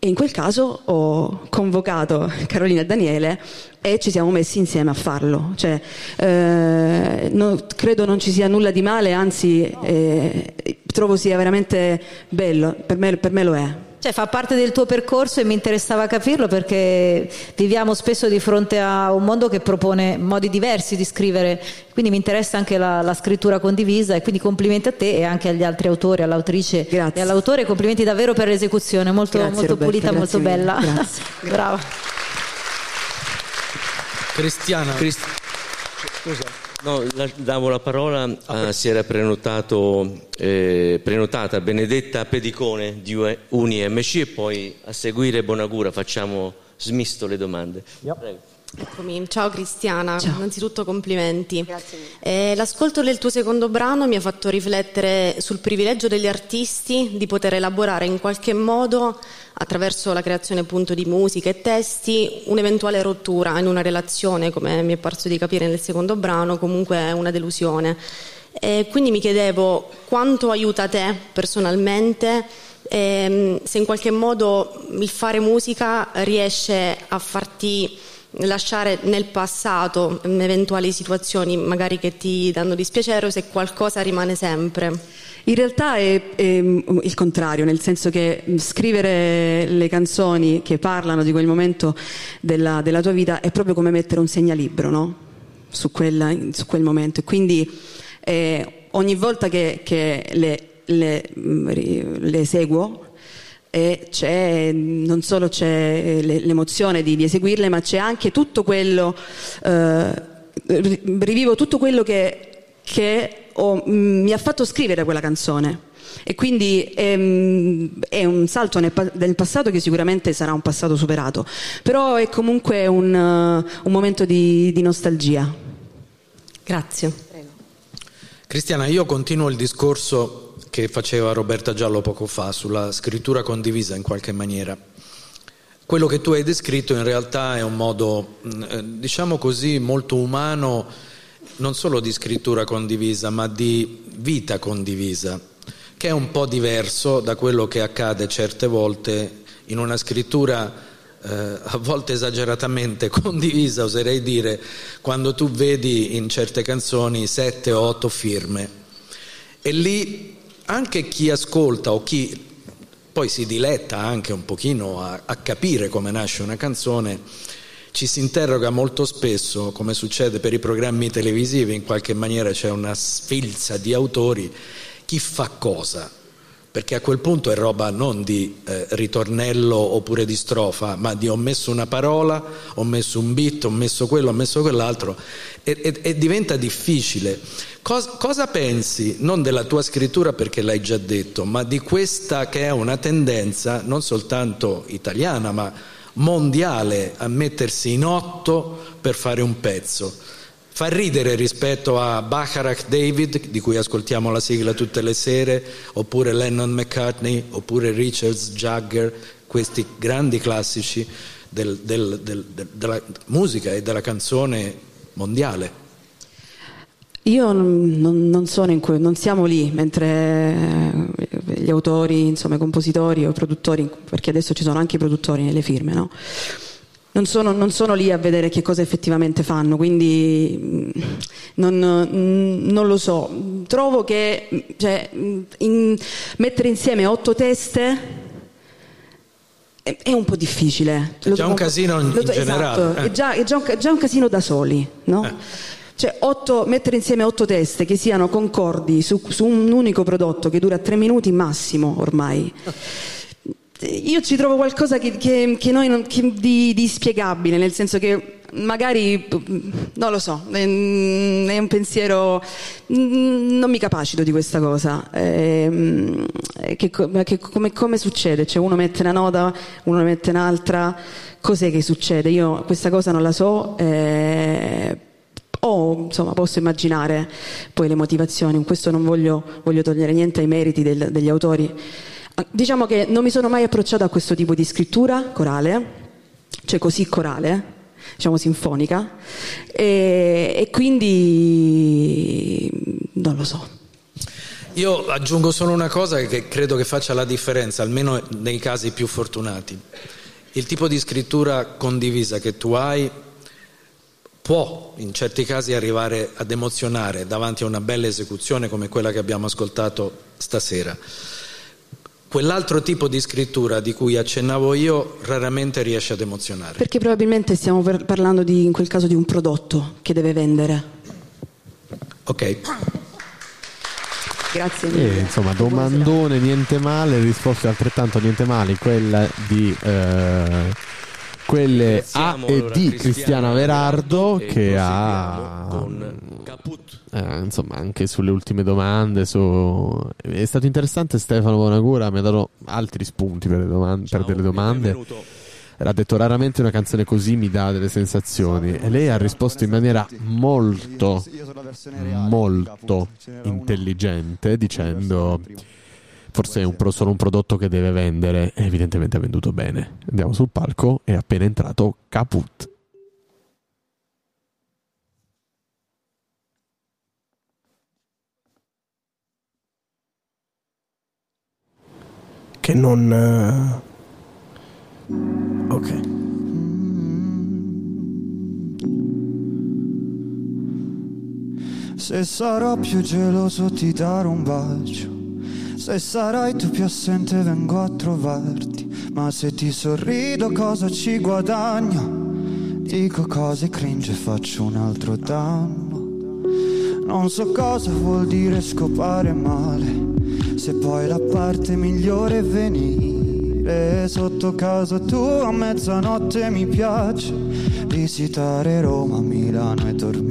E in quel caso ho convocato Carolina e Daniele e ci siamo messi insieme a farlo. Cioè, eh, no- credo non ci sia nulla di male, anzi eh, trovo sia veramente bello, per me, per me lo è. Cioè, fa parte del tuo percorso e mi interessava capirlo perché viviamo spesso di fronte a un mondo che propone modi diversi di scrivere, quindi mi interessa anche la, la scrittura condivisa e quindi complimenti a te e anche agli altri autori, all'autrice e all'autore, complimenti davvero per l'esecuzione, molto, Grazie, molto Roberta, pulita, molto grazie mille. bella. Grazie. Brava. Cristiana. Scusa. No, la- davo la parola a, si era prenotato, eh, prenotata Benedetta Pedicone di UniMC e poi a seguire Bonagura facciamo smisto le domande. Prego. Eccomi, ciao Cristiana, innanzitutto complimenti. Eh, l'ascolto del tuo secondo brano mi ha fatto riflettere sul privilegio degli artisti di poter elaborare in qualche modo, attraverso la creazione appunto di musica e testi, un'eventuale rottura in una relazione, come mi è parso di capire nel secondo brano, comunque una delusione. E quindi mi chiedevo quanto aiuta te personalmente ehm, se in qualche modo il fare musica riesce a farti lasciare nel passato eventuali situazioni magari che ti danno dispiacere o se qualcosa rimane sempre. In realtà è, è, mm, il contrario, nel senso che mm, scrivere le canzoni che parlano di quel momento della, della tua vita è proprio come mettere un segnalibro no? su, quella- su quel momento. E quindi eh, ogni volta che, che le, le, mm, le eseguo e c'è, non solo c'è eh, le- l'emozione di, di eseguirle, ma c'è anche tutto quello, eh, ri- rivivo tutto quello che, che ho- mm, mi ha fatto scrivere quella canzone. E quindi ehm, è un salto nel, nel passato che sicuramente sarà un passato superato, però è comunque un, eh, un momento di, di nostalgia. Grazie. Cristiana, io continuo il discorso che faceva Roberta Giallo poco fa sulla scrittura condivisa in qualche maniera. Quello che tu hai descritto in realtà è un modo, mh, eh, diciamo così, molto umano, non solo di scrittura condivisa, ma di vita condivisa, che è un po' diverso da quello che accade certe volte in una scrittura eh, a volte esageratamente condivisa, oserei dire, quando tu vedi in certe canzoni sette o otto firme. E lì anche chi ascolta o chi poi si diletta anche un pochino a, a capire come nasce una canzone, ci si interroga molto spesso, come succede per i programmi televisivi, in qualche maniera c'è una sfilza di autori, chi fa cosa perché a quel punto è roba non di eh, ritornello oppure di strofa, ma di ho messo una parola, ho messo un beat, ho messo quello, ho messo quell'altro e, e, e diventa difficile. Cos, cosa pensi, non della tua scrittura perché l'hai già detto, ma di questa che è una tendenza non soltanto italiana, ma mondiale a mettersi in otto per fare un pezzo? Fa ridere rispetto a Bacharach David, di cui ascoltiamo la sigla tutte le sere, oppure Lennon McCartney, oppure Richards Jagger, questi grandi classici del, del, del, della musica e della canzone mondiale. Io non, non, sono que- non siamo lì mentre gli autori, insomma, i compositori o i produttori, perché adesso ci sono anche i produttori nelle firme, no? Non sono, non sono, lì a vedere che cosa effettivamente fanno, quindi mm, non, mm, non lo so. Trovo che cioè, in, mettere insieme otto teste è un po' difficile. È già un casino in, lo, generale. Esatto, eh. è, già, è, già un, è, già, un, casino da soli, no? Eh. Cioè, otto, mettere insieme otto teste che siano concordi su, su un unico prodotto che dura tre minuti massimo ormai io ci trovo qualcosa che, che, che non, che di, di spiegabile, nel senso che magari, non lo so, è, un pensiero, non mi capacito di questa cosa. È, che, come, come, succede? Cioè uno mette una nota, uno mette un'altra, cos'è che succede? Io questa cosa non la so. Eh, o insomma posso immaginare poi le motivazioni, in questo non voglio, voglio togliere niente ai meriti del, degli autori Diciamo che non mi sono mai approcciata a questo tipo di scrittura corale, cioè così corale, diciamo sinfonica, e, e quindi non lo so. Io aggiungo solo una cosa che credo che faccia la differenza, almeno nei casi più fortunati. Il tipo di scrittura condivisa che tu hai può in certi casi arrivare ad emozionare davanti a una bella esecuzione come quella che abbiamo ascoltato stasera. Quell'altro tipo di scrittura di cui accennavo io raramente riesce ad emozionare. Perché probabilmente stiamo parlando di, in quel caso di un prodotto che deve vendere. Ok. Grazie mille. E, insomma, domandone, niente male, risposte altrettanto niente male, quella di eh, quelle A e D Cristiana Verardo che ha con Caput. Eh, insomma anche sulle ultime domande su... è stato interessante Stefano Bonagura mi ha dato altri spunti per, domande, Ciao, per delle domande. ha detto raramente una canzone così mi dà delle sensazioni. E lei ha risposto in maniera molto molto intelligente dicendo forse è un pro, solo un prodotto che deve vendere evidentemente ha venduto bene. Andiamo sul palco e è appena entrato Caput. Che non... Uh... Ok. Se sarò più geloso ti darò un bacio se sarai tu più assente vengo a trovarti, ma se ti sorrido cosa ci guadagno? Dico cose cringe e faccio un altro danno. Non so cosa vuol dire scopare male, se poi la parte migliore è venire sotto casa tua a mezzanotte mi piace visitare Roma, Milano e dormire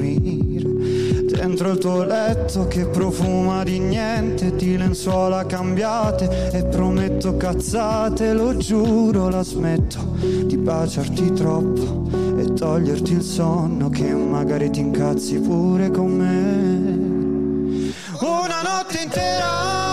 Dentro il tuo letto che profuma di niente, di lenzuola cambiate e prometto cazzate, lo giuro, la smetto di baciarti troppo e toglierti il sonno che magari ti incazzi pure con me. Una notte intera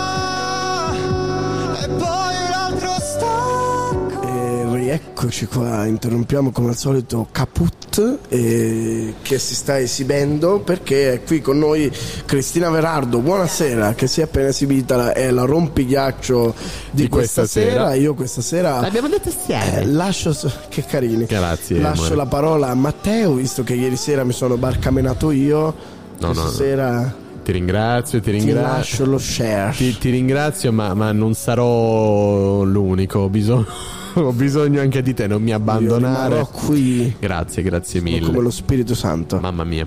rieccoci qua, interrompiamo come al solito Caput eh, che si sta esibendo perché è qui con noi Cristina Verardo, buonasera, che si è appena esibita, è la rompighiaccio di, di questa, questa sera. sera. Io questa sera... L'abbiamo detto assieme. Eh, lascio, che carini. Grazie. Lascio amore. la parola a Matteo, visto che ieri sera mi sono barcamenato io. No, questa no, sera... No. Ti ringrazio, ti ringrazio. Ti lascio lo share. Ti, ti ringrazio, ma, ma, non sarò l'unico. Bisogna ho bisogno anche di te, non mi abbandonare. rimarrò qui. Grazie, grazie mille. come lo Spirito Santo. Mamma mia,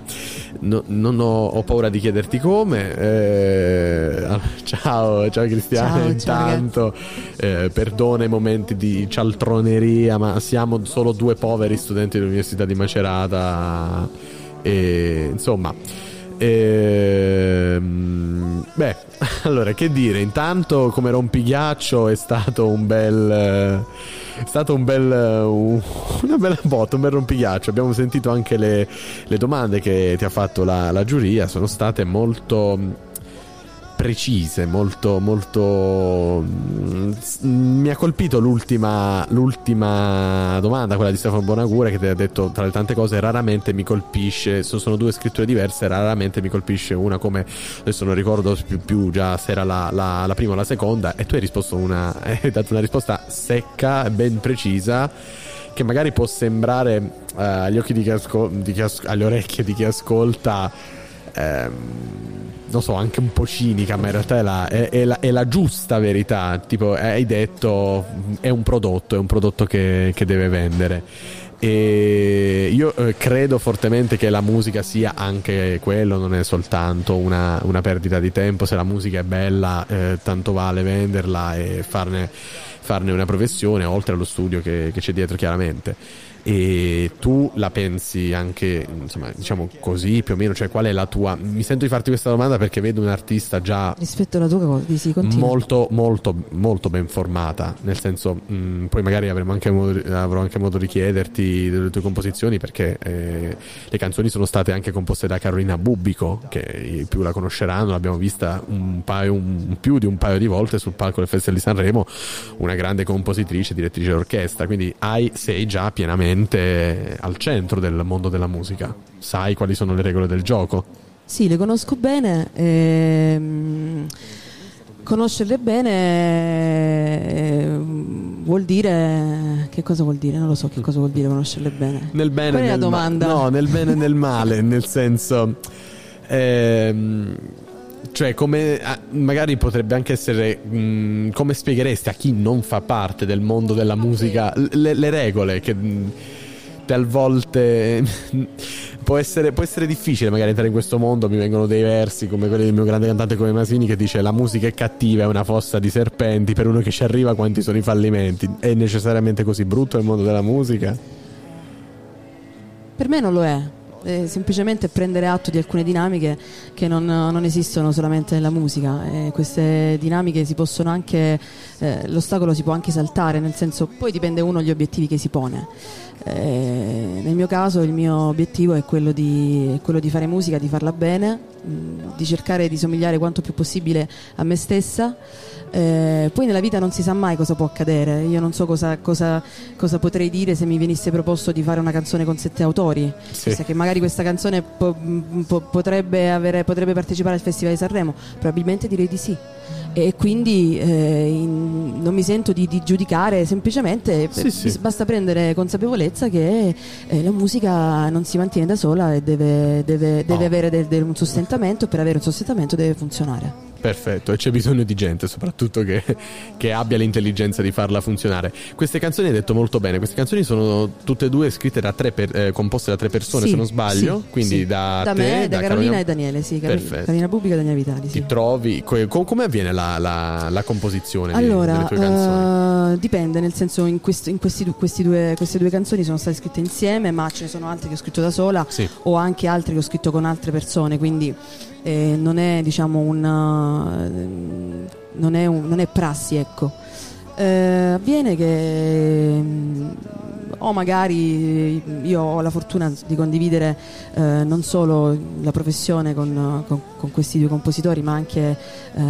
No- non ho, ho paura di chiederti come. Eh, ciao, ciao Cristiana. Ciao, ciao, Intanto, eh, perdona i momenti di cialtroneria, ma siamo solo due poveri studenti dell'Università di Macerata. E, insomma, ehm, beh, allora che dire? Intanto, come rompighiaccio, è stato un bel. eh, È stato un bel. eh, un- una bella botta, un bel rompighiaccio. Abbiamo sentito anche le, le domande che ti ha fatto la, la giuria, sono state molto precise, molto, molto. s- Mi ha colpito l'ultima, l'ultima domanda, quella di Stefano Bonagura, che ti ha detto tra le tante cose: raramente mi colpisce. so- Sono due scritture diverse, raramente mi colpisce una come adesso non ricordo più, più già se era la, la- la prima o la seconda. E tu hai risposto una. Hai dato una risposta secca, ben precisa che magari può sembrare eh, agli occhi di chi ascol- di chi as- alle orecchie di chi ascolta ehm, non so anche un po' cinica ma in realtà è la, è- è la- è la giusta verità tipo hai detto è un prodotto è un prodotto che, che deve vendere e io eh, credo fortemente che la musica sia anche quello, non è soltanto una, una perdita di tempo. Se la musica è bella, eh, tanto vale venderla e farne, farne una professione, oltre allo studio che, che c'è dietro, chiaramente. E tu la pensi anche, insomma, diciamo così più o meno, cioè qual è la tua. Mi sento di farti questa domanda perché vedo un artista già Rispetto alla tua cosa, sì, molto, molto, molto ben formata. Nel senso, mh, poi magari avremo anche modo, avrò anche modo di chiederti delle tue composizioni perché eh, le canzoni sono state anche composte da Carolina Bubbico, che più la conosceranno, l'abbiamo vista un paio, un- più di un paio di volte sul palco del Festival di Sanremo, una grande compositrice, direttrice d'orchestra. Quindi hai, sei già pienamente al centro del mondo della musica. Sai quali sono le regole del gioco? Sì, le conosco bene. ehm, conoscerle bene ehm, vuol dire. Che cosa vuol dire? Non lo so che cosa vuol dire conoscerle bene. Nel bene Qual e la nel ma- domanda? no, nel bene e nel male, nel senso. ehm, cioè, come ah, magari potrebbe anche essere. mh, come spiegheresti a chi non fa parte del mondo della musica le, le regole che mh, talvolte può essere, può essere difficile magari entrare in questo mondo. Mi vengono dei versi come quelli del mio grande cantante come Masini che dice: La musica è cattiva, è una fossa di serpenti. Per uno che ci arriva, quanti sono i fallimenti? È necessariamente così brutto il mondo della musica? Per me non lo è. È semplicemente prendere atto di alcune dinamiche che non, non esistono solamente nella musica. E queste dinamiche si possono anche. eh, l'ostacolo si può anche saltare, nel senso, poi dipende uno dagli obiettivi che si pone. Eh, nel mio caso il mio obiettivo è quello di, quello di fare musica, di farla bene, mh, di cercare di somigliare quanto più possibile a me stessa. Eh, poi nella vita non si sa mai cosa può accadere. Io non so cosa, cosa- cosa potrei dire se mi venisse proposto di fare una canzone con sette autori. Sì. Che magari questa canzone po- po- potrebbe, avere- potrebbe partecipare al Festival di Sanremo. Probabilmente direi di sì. E quindi eh, in- non mi sento di, di giudicare, semplicemente Sì, sì. basta prendere consapevolezza che eh, la musica non si mantiene da sola e deve, deve- deve No. avere del- del- un sostentamento e per avere un sostentamento deve funzionare. Perfetto, e c'è bisogno di gente soprattutto che, che abbia l'intelligenza di farla funzionare. Queste canzoni hai detto molto bene, queste canzoni sono tutte e due scritte da tre per- eh, composte da tre persone Sì, se non sbaglio, sì, quindi sì. da, da te, me, da, Carolina Carolina- e Daniele, sì, Carol- Perfetto. Carolina Pubblica e Daniele Vitali. Ti trovi, co- come avviene la, la- la composizione Allora, delle tue canzoni? eh, dipende, nel senso in, questo- in questi, questi due, queste due canzoni sono state scritte insieme, ma ce ne sono altre che ho scritto da sola o anche altre che ho scritto con altre persone, quindi eh, non è diciamo un, non è, un- non è prassi, ecco. Eh, avviene che mm, o magari io ho la fortuna di condividere eh, non solo la professione con, con- con questi due compositori ma anche, eh,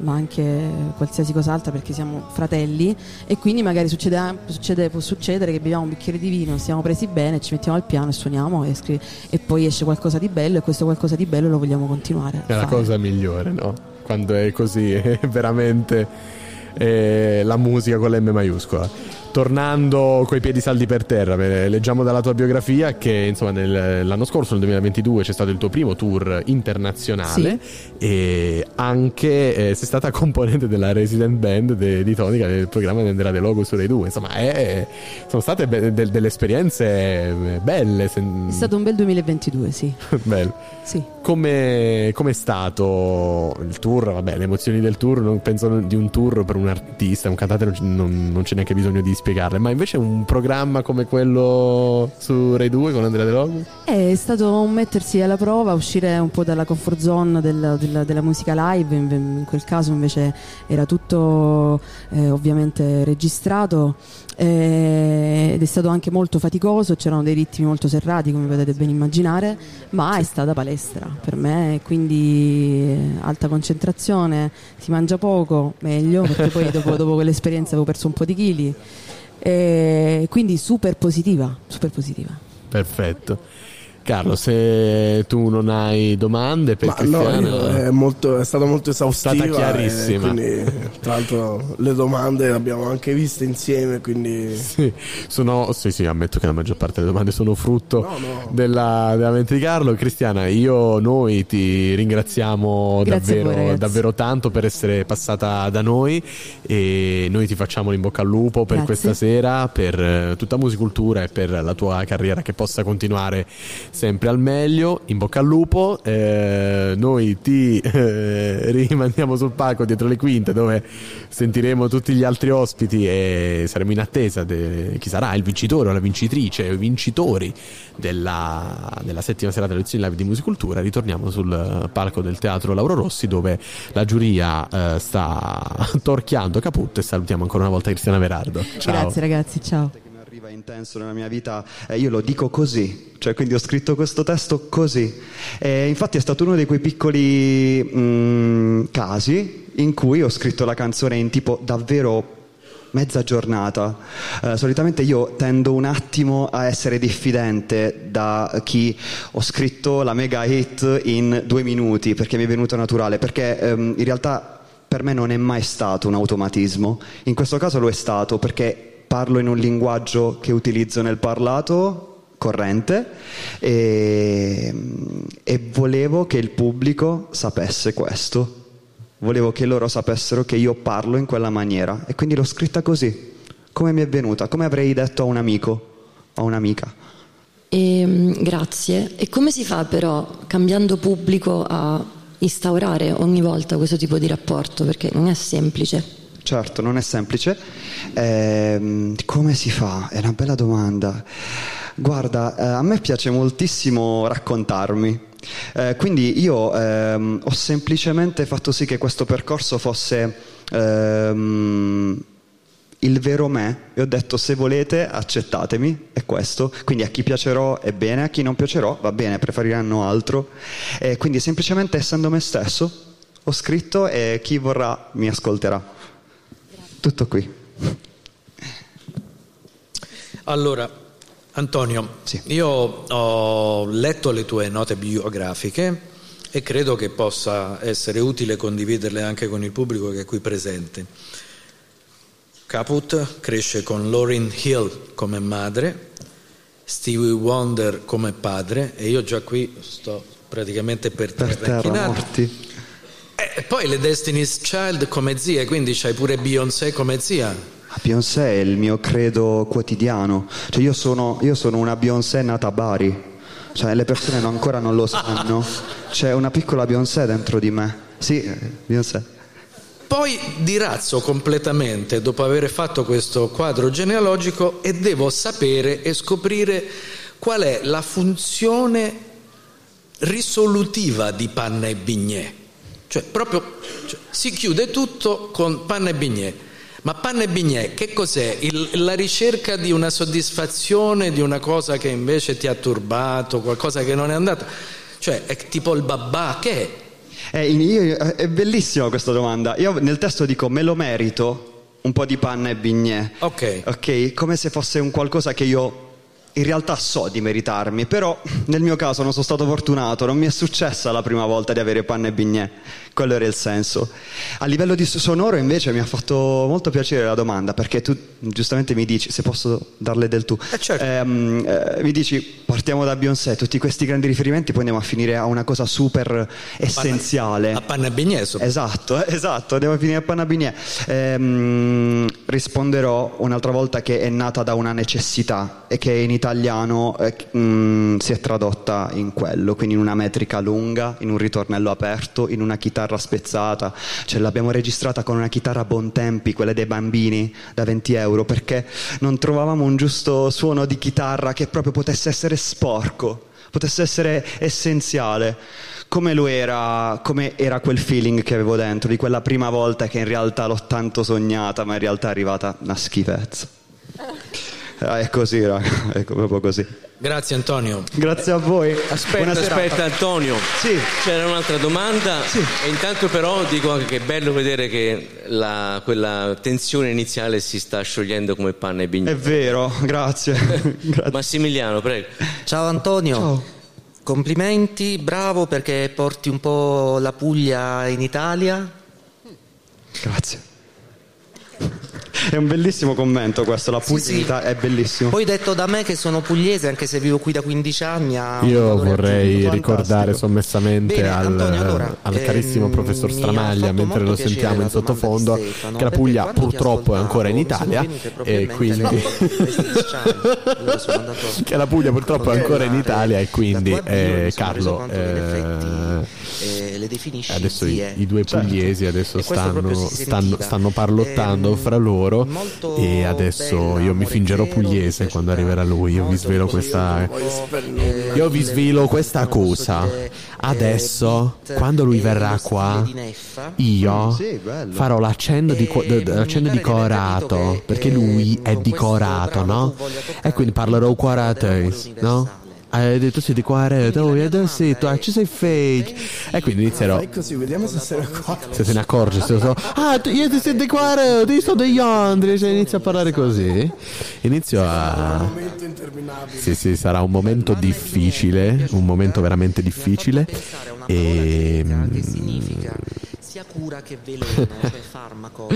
ma anche qualsiasi cos'altra perché siamo fratelli e quindi magari succede, succede- può succedere che beviamo un bicchiere di vino, stiamo presi bene, ci mettiamo al piano e suoniamo e, scri- e poi esce qualcosa di bello e questo qualcosa di bello lo vogliamo continuare. È la cosa migliore, no? Quando è così, è veramente eh, la musica con l'M maiuscola. tornando coi piedi saldi per terra, leggiamo dalla tua biografia che insomma nel- l'anno scorso, nel 2022, c'è stato il tuo primo tour internazionale e anche eh, sei stata componente della resident band de- di Tonica del programma Andrea De Logo su Rai 2. Insomma, è- sono state be- de- delle esperienze eh, belle. È stato un bel 2022, sì. bello. Sì. Come è stato il tour? Vabbè, le emozioni del tour, non penso di un tour per un artista, un cantante, non, non- non c'è neanche bisogno di spiegarle, ma invece un programma come quello su Rai 2 con Andrea De Logo? È stato un mettersi alla prova, uscire un po' dalla comfort zone del- del- della musica live, in, in quel caso invece era tutto eh, ovviamente registrato eh, ed è stato anche molto faticoso, c'erano dei ritmi molto serrati come potete ben immaginare, ma è stata palestra per me, quindi eh, alta concentrazione, si mangia poco, meglio, perché poi dopo, dopo quell'esperienza avevo perso un po' di chili, e quindi super positiva, super positiva. Perfetto. Carlo, se tu non hai domande per Ma no, Cristiano, io- è, molto- è stata molto esaustiva. Stata chiarissima. quindi, tra l'altro, le domande le abbiamo anche viste insieme. Quindi, Sì, sono, sì, sì, ammetto che la maggior parte delle domande sono frutto Della, della mente di Carlo. Cristiana, io, noi ti ringraziamo voi, davvero, ragazzi. davvero tanto per essere passata da noi e noi ti facciamo in bocca al lupo per Grazie. questa sera, per eh, tutta Musicultura e per la tua carriera che possa continuare sempre al meglio. In bocca al lupo. Eh, noi ti eh, rimandiamo sul palco dietro le quinte dove sentiremo tutti gli altri ospiti e saremo in attesa di chi sarà il vincitore o la vincitrice o i vincitori della, della settima serata delle lezioni live di musicultura. Ritorniamo sul palco del teatro Lauro Rossi dove la giuria eh, sta torchiando caput e salutiamo ancora una volta Cristiana Verardo. Ciao. Grazie ragazzi, ciao. Arriva intenso nella mia vita, eh, io lo dico così, cioè quindi ho scritto questo testo così. E infatti è stato uno di quei piccoli mm, casi in cui ho scritto la canzone in tipo davvero mezza giornata. Eh, solitamente io tendo un attimo a essere diffidente da chi ho scritto la mega hit in due minuti perché mi è venuto naturale, perché ehm, in realtà per me non è mai stato un automatismo. In questo caso lo è stato perché parlo in un linguaggio che utilizzo nel parlato corrente e, e volevo che il pubblico sapesse questo. Volevo che loro sapessero che io parlo in quella maniera e quindi l'ho scritta così, come mi è venuta, come avrei detto a un amico, a un'amica. E, mm, grazie. E come si fa però, cambiando pubblico, a instaurare ogni volta questo tipo di rapporto? Perché non è semplice. Certo, non è semplice. Ehm, come si fa? È una bella domanda. Guarda, eh, a me piace moltissimo raccontarmi. Eh, quindi io ehm, ho semplicemente fatto sì che questo percorso fosse ehm, il vero me e ho detto se volete accettatemi, è questo. Quindi a chi piacerò è bene, a chi non piacerò va bene, preferiranno altro. E quindi semplicemente essendo me stesso ho scritto e chi vorrà mi ascolterà. Tutto qui. Allora, Antonio, io ho letto le tue note biografiche e credo che possa essere utile condividerle anche con il pubblico che è qui presente. Caput cresce con Lauryn Hill come madre, Stevie Wonder come padre e io già qui sto praticamente per terra, Per terra, morti. E poi le Destiny's Child come zie, quindi c'hai pure Beyoncé come zia. Ah, Beyoncé è il mio credo quotidiano. Cioè io sono, io sono una Beyoncé nata a Bari. Cioè le persone non- ancora non lo sanno. C'è una piccola Beyoncé dentro di me. Sì, eh, Beyoncé. Poi dirazzo completamente dopo aver fatto questo quadro genealogico e devo sapere e scoprire qual è la funzione risolutiva di Panna e Bignè. Cioè, proprio cioè, si chiude tutto con Panna e Bignè. Ma Panna e Bignè, che cos'è? Il- la ricerca di una soddisfazione, di una cosa che invece ti ha turbato, qualcosa che non è andata? Cioè, è tipo il babà, che è? Eh, io- è bellissima questa domanda. Io nel testo dico me lo merito un po' di panna e bignè. Ok. Ok, come se fosse un qualcosa che io in realtà so di meritarmi, però nel mio caso non sono stato fortunato, non mi è successa la prima volta di avere panna e bignè, quello era il senso. A livello di sonoro invece mi ha fatto molto piacere la domanda, perché tu giustamente mi dici, se posso darle del tu, ehm, eh, mi dici partiamo da Beyoncé, tutti questi grandi riferimenti, poi andiamo a finire a una cosa super essenziale. A panna e bignè, Esatto, eh, esatto, andiamo a finire a panna e bignè. Ehm, risponderò un'altra volta che è nata da una necessità e che in italiano eh, mm, si è tradotta in quello, quindi in una metrica lunga, in un ritornello aperto, in una chitarra spezzata. Ce l'abbiamo registrata con una chitarra a buon tempi, quelle dei bambini da 20 euro, perché non trovavamo un giusto suono di chitarra che proprio potesse essere sporco, potesse essere essenziale. Come lo era, come era quel feeling che avevo dentro, di quella prima volta che in realtà l'ho tanto sognata, ma in realtà è arrivata una schifezza. Eh, È così, raga, è proprio così. Grazie Antonio. Grazie a voi. Aspetta, aspetta Antonio. C'era un'altra domanda. E intanto però dico anche che è bello vedere che la- quella tensione iniziale si sta sciogliendo come panna e bignè. È vero, grazie. Massimiliano, prego. Ciao Antonio. Complimenti, bravo perché porti un po' la Puglia in Italia. Grazie. È un bellissimo commento questo, la Puglia è bellissimo. Poi detto da me che sono pugliese, anche se vivo qui da 15 anni. Io vorrei ricordare sommessamente Bene, al, Antonio, allora, al ehm, carissimo professor Stramaglia, mentre lo sentiamo in sottofondo, Stefano, che la Puglia purtroppo è ancora in Italia e quindi che la Puglia purtroppo è ancora in Italia e quindi eh, Carlo eh, le definisci adesso i, i due Certo. pugliesi adesso stanno, si stanno, stanno parlottando fra loro e adesso io mi fingerò pugliese quando arriverà lui io vi svelo questa io vi svelo questa cosa adesso quando lui verrà qua io farò l'accenno di, l'accenno di corato perché lui è di corato no? e quindi parlerò quarate no? Hai detto sei di quarate oh io sì tu ah, ci sei fake e quindi inizierò Fai così, vediamo se se ne accorge. se se ne accorge, se lo so. Ah, tu- io ti sento qua, io sto degli Andri, cioè inizio a parlare così. Inizio a. Sì, sì, sarà un momento difficile, un momento veramente difficile. E. sia cura che veleno, cioè farmaco.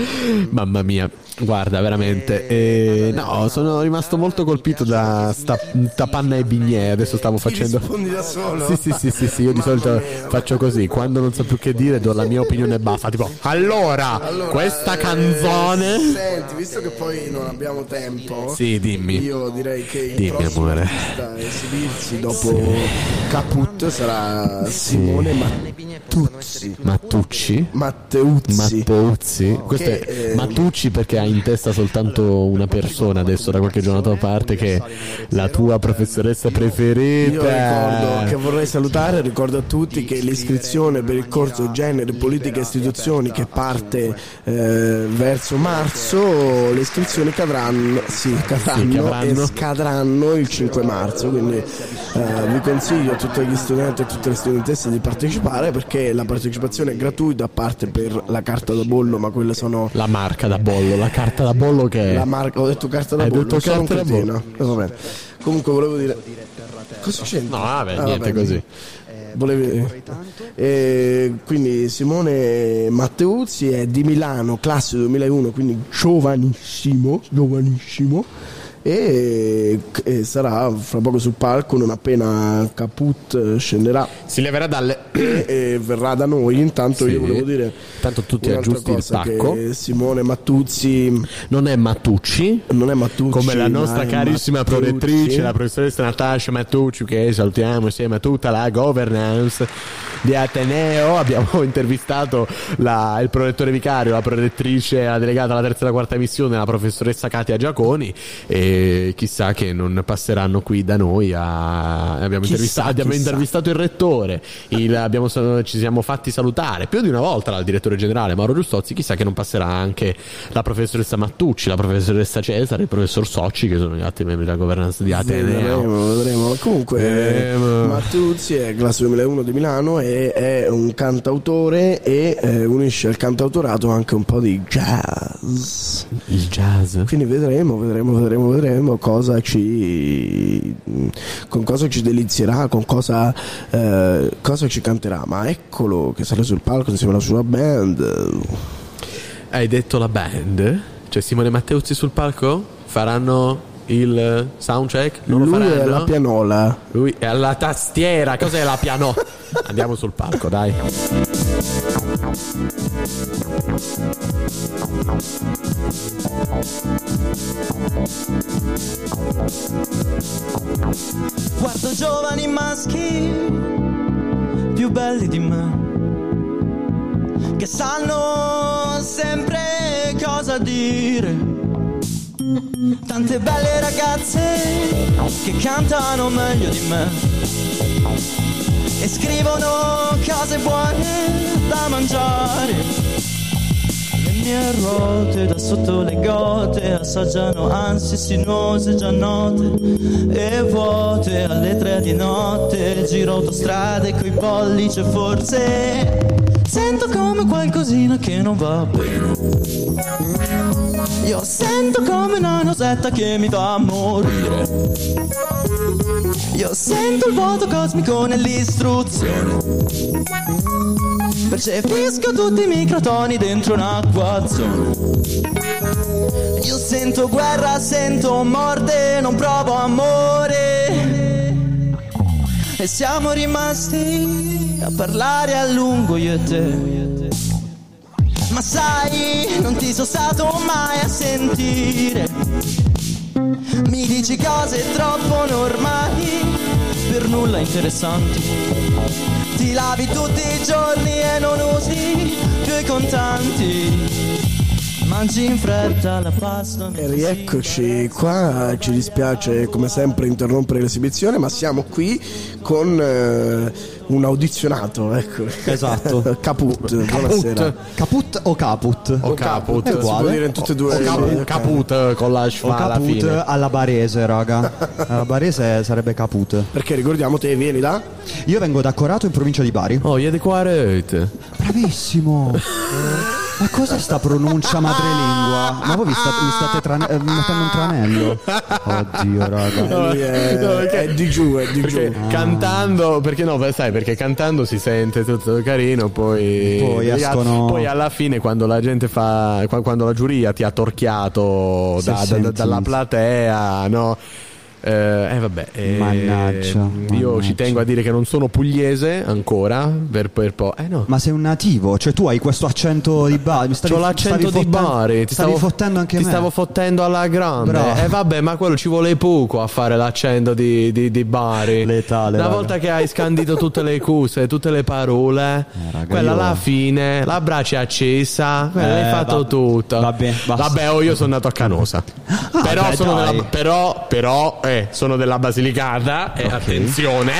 Mamma mia, guarda, veramente. eh, no, sono rimasto molto colpito da sta, sta panna e bignè. Adesso stavo facendo. rispondi da solo? Sì, sì, sì, sì, sì, io di solito faccio così. Quando non so più che dire, do la mia opinione baffa. Tipo, allora, questa eh, canzone. Senti, visto che poi non abbiamo tempo, Sì, dimmi. io direi che il Dimmi, amore. a esibirsi dopo Caput sarà Simone Mattuzzi. Mattucci? Matteuzzi. Matteuzzi. Questo Che, è eh, Mattucci perché ha in testa soltanto una persona adesso da qualche giornata a parte che è la tua professoressa preferita. Io ricordo che vorrei salutare, ricordo a tutti che l'iscrizione per il corso Genere, Politica e Istituzioni che parte eh, verso marzo, le iscrizioni cadranno, sì, cadranno, Sì, cadranno. e scadranno il 5 marzo, quindi eh, vi consiglio a tutti gli studenti e a tutte le studentesse di partecipare perché la partecipazione è gratuita parte per la carta da bollo, ma quelle sono... La marca da bollo, la carta da bollo che è. La marca, ho detto carta da Hai bollo, detto sono un carta da. Eh, bene. Comunque volevo dire... Cosa c'entra? No, vabbè, Ah, niente così. Volevi... Eh, quindi Simone Matteuzzi è di Milano, classe 2001, quindi giovanissimo, giovanissimo. E, e sarà fra poco sul palco non appena Caput scenderà si leverà dalle e, e verrà da noi intanto Sì. io volevo dire Tanto tu ti aggiusti il che Simone Mattuzzi non è Mattucci non è Mattucci come la nostra carissima Mattuzzi. prorettrice, la professoressa Natascia Mattucci, che salutiamo insieme a tutta la governance di Ateneo. Abbiamo intervistato la- il prorettore vicario, la prorettrice, la delegata alla terza e alla quarta missione, la professoressa Katia Giaconi. E chissà che non passeranno qui da noi. A... Abbiamo, Chissà, intervistato, abbiamo chissà. intervistato il rettore, il- abbiamo- ci siamo fatti salutare più di una volta dal direttore generale Mauro Giustozzi. Chissà che non passerà anche la professoressa Mattucci, la professoressa Cesare, il professor Socci, che sono gli altri membri della governance di Ateneo. Vedremo, vedremo. Comunque, Vedremo. Mattuzzi è classe 2001 di Milano e è un cantautore e eh, unisce al cantautorato anche un po' di jazz. Il jazz. Quindi vedremo, vedremo, vedremo, vedremo. Vedremo cosa ci, con cosa ci delizierà, con cosa, eh, cosa ci canterà. Ma eccolo che sale sul palco insieme alla sua band. Hai detto la band? Cioè Simone Matteuzzi sul palco? Faranno il soundcheck? Non Lui lo faranno? è la pianola. Lui è alla tastiera. Cos'è la pianola? Andiamo sul palco, dai. Guardo giovani maschi più belli di me che sanno sempre cosa dire. Tante belle ragazze che cantano meglio di me e scrivono cose buone da mangiare. Le mie ruote da sotto le gote assaggiano ansie sinuose già note e vuote alle tre di notte. Giro autostrade coi pollici forse sento come qualcosina che non va bene. Io sento come una nosetta che mi fa morire. Io sento il vuoto cosmico nell'istruzione. Percepisco tutti i microtoni dentro un'acquazzone. Io sento guerra, sento morte, non provo amore. E siamo rimasti a parlare a lungo io e te. Ma sai, non ti sono stato mai a sentire. Mi dici cose troppo normali, per nulla interessanti. Ti lavi tutti i giorni e non usi più i contanti. Mangi in fretta la pasta. E rieccoci qua, ci dispiace come sempre interrompere l'esibizione, ma siamo qui con eh, un audizionato, ecco. Esatto. Caput, buonasera. Caput o caput? O caput. È uguale. Si può dire in tutte e due O caput, caput con la schwa alla caput fine. alla barese, raga. Alla barese sarebbe caput. Perché ricordiamo te vieni da? Io vengo da Corato in provincia di Bari. Oh, io di qua rete. Bravissimo. Ma cos'è sta pronuncia madrelingua? Ma voi vi state, mi state trane- eh, mettendo un tranello? Oddio, raga. Lui è, No, perché- è di giù, è di giù. Cantando, perché no, sai, perché cantando si sente tutto carino, poi, Poi escono- poi alla fine quando la gente fa, qua- quando la giuria ti ha torchiato da- da- da- dalla platea, no? Eh, eh, vabbè, eh, Mannaggia, io mannaggia. ci tengo a dire che non sono pugliese ancora, per, per po'. Eh no, Ma sei un nativo? Cioè tu hai questo accento di Bari? C'ho l'accento di Bari, ti stavi stavo, fottendo anche ti me. stavo fottendo alla grande. Bravo. E vabbè, ma quello ci vuole poco a fare l'accento di, di, di Bari. Letale, Una volta che hai scandito tutte le cose, tutte le parole, raga, quella alla fine, la braccia accesa, quella Eh, hai fatto vabbè. tutto. Vabbè, basta. Vabbè, oh, io sono nato a Canosa. però, beh, sono dai. della, però, però, eh, sono della Basilicata e attenzione,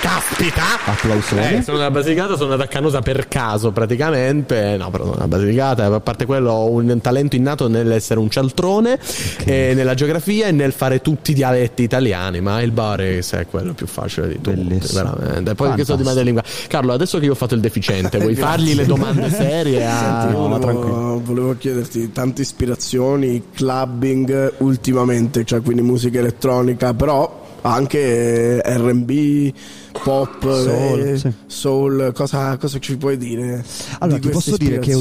caspita. Applausoni. Eh, sono della Basilicata, sono andato a Canosa per caso praticamente. No, però non la Basilicata. A parte quello, ho un talento innato nell'essere un cialtrone, e nella geografia e nel fare tutti i dialetti italiani. Ma il Bari se è quello più facile di tutti, Bellissimo. veramente. Poi che so di madrelingua. Carlo, adesso che io ho fatto il deficiente, vuoi fargli le domande serie? a- Senti, no, ma tranquillo. volevo, volevo chiederti tante ispirazioni, clubbing ultimamente, cioè quindi musica elettronica, però anche RB, pop, Soul, eh, sì. soul, cosa, cosa ci puoi dire? Allora, di ti posso dire che.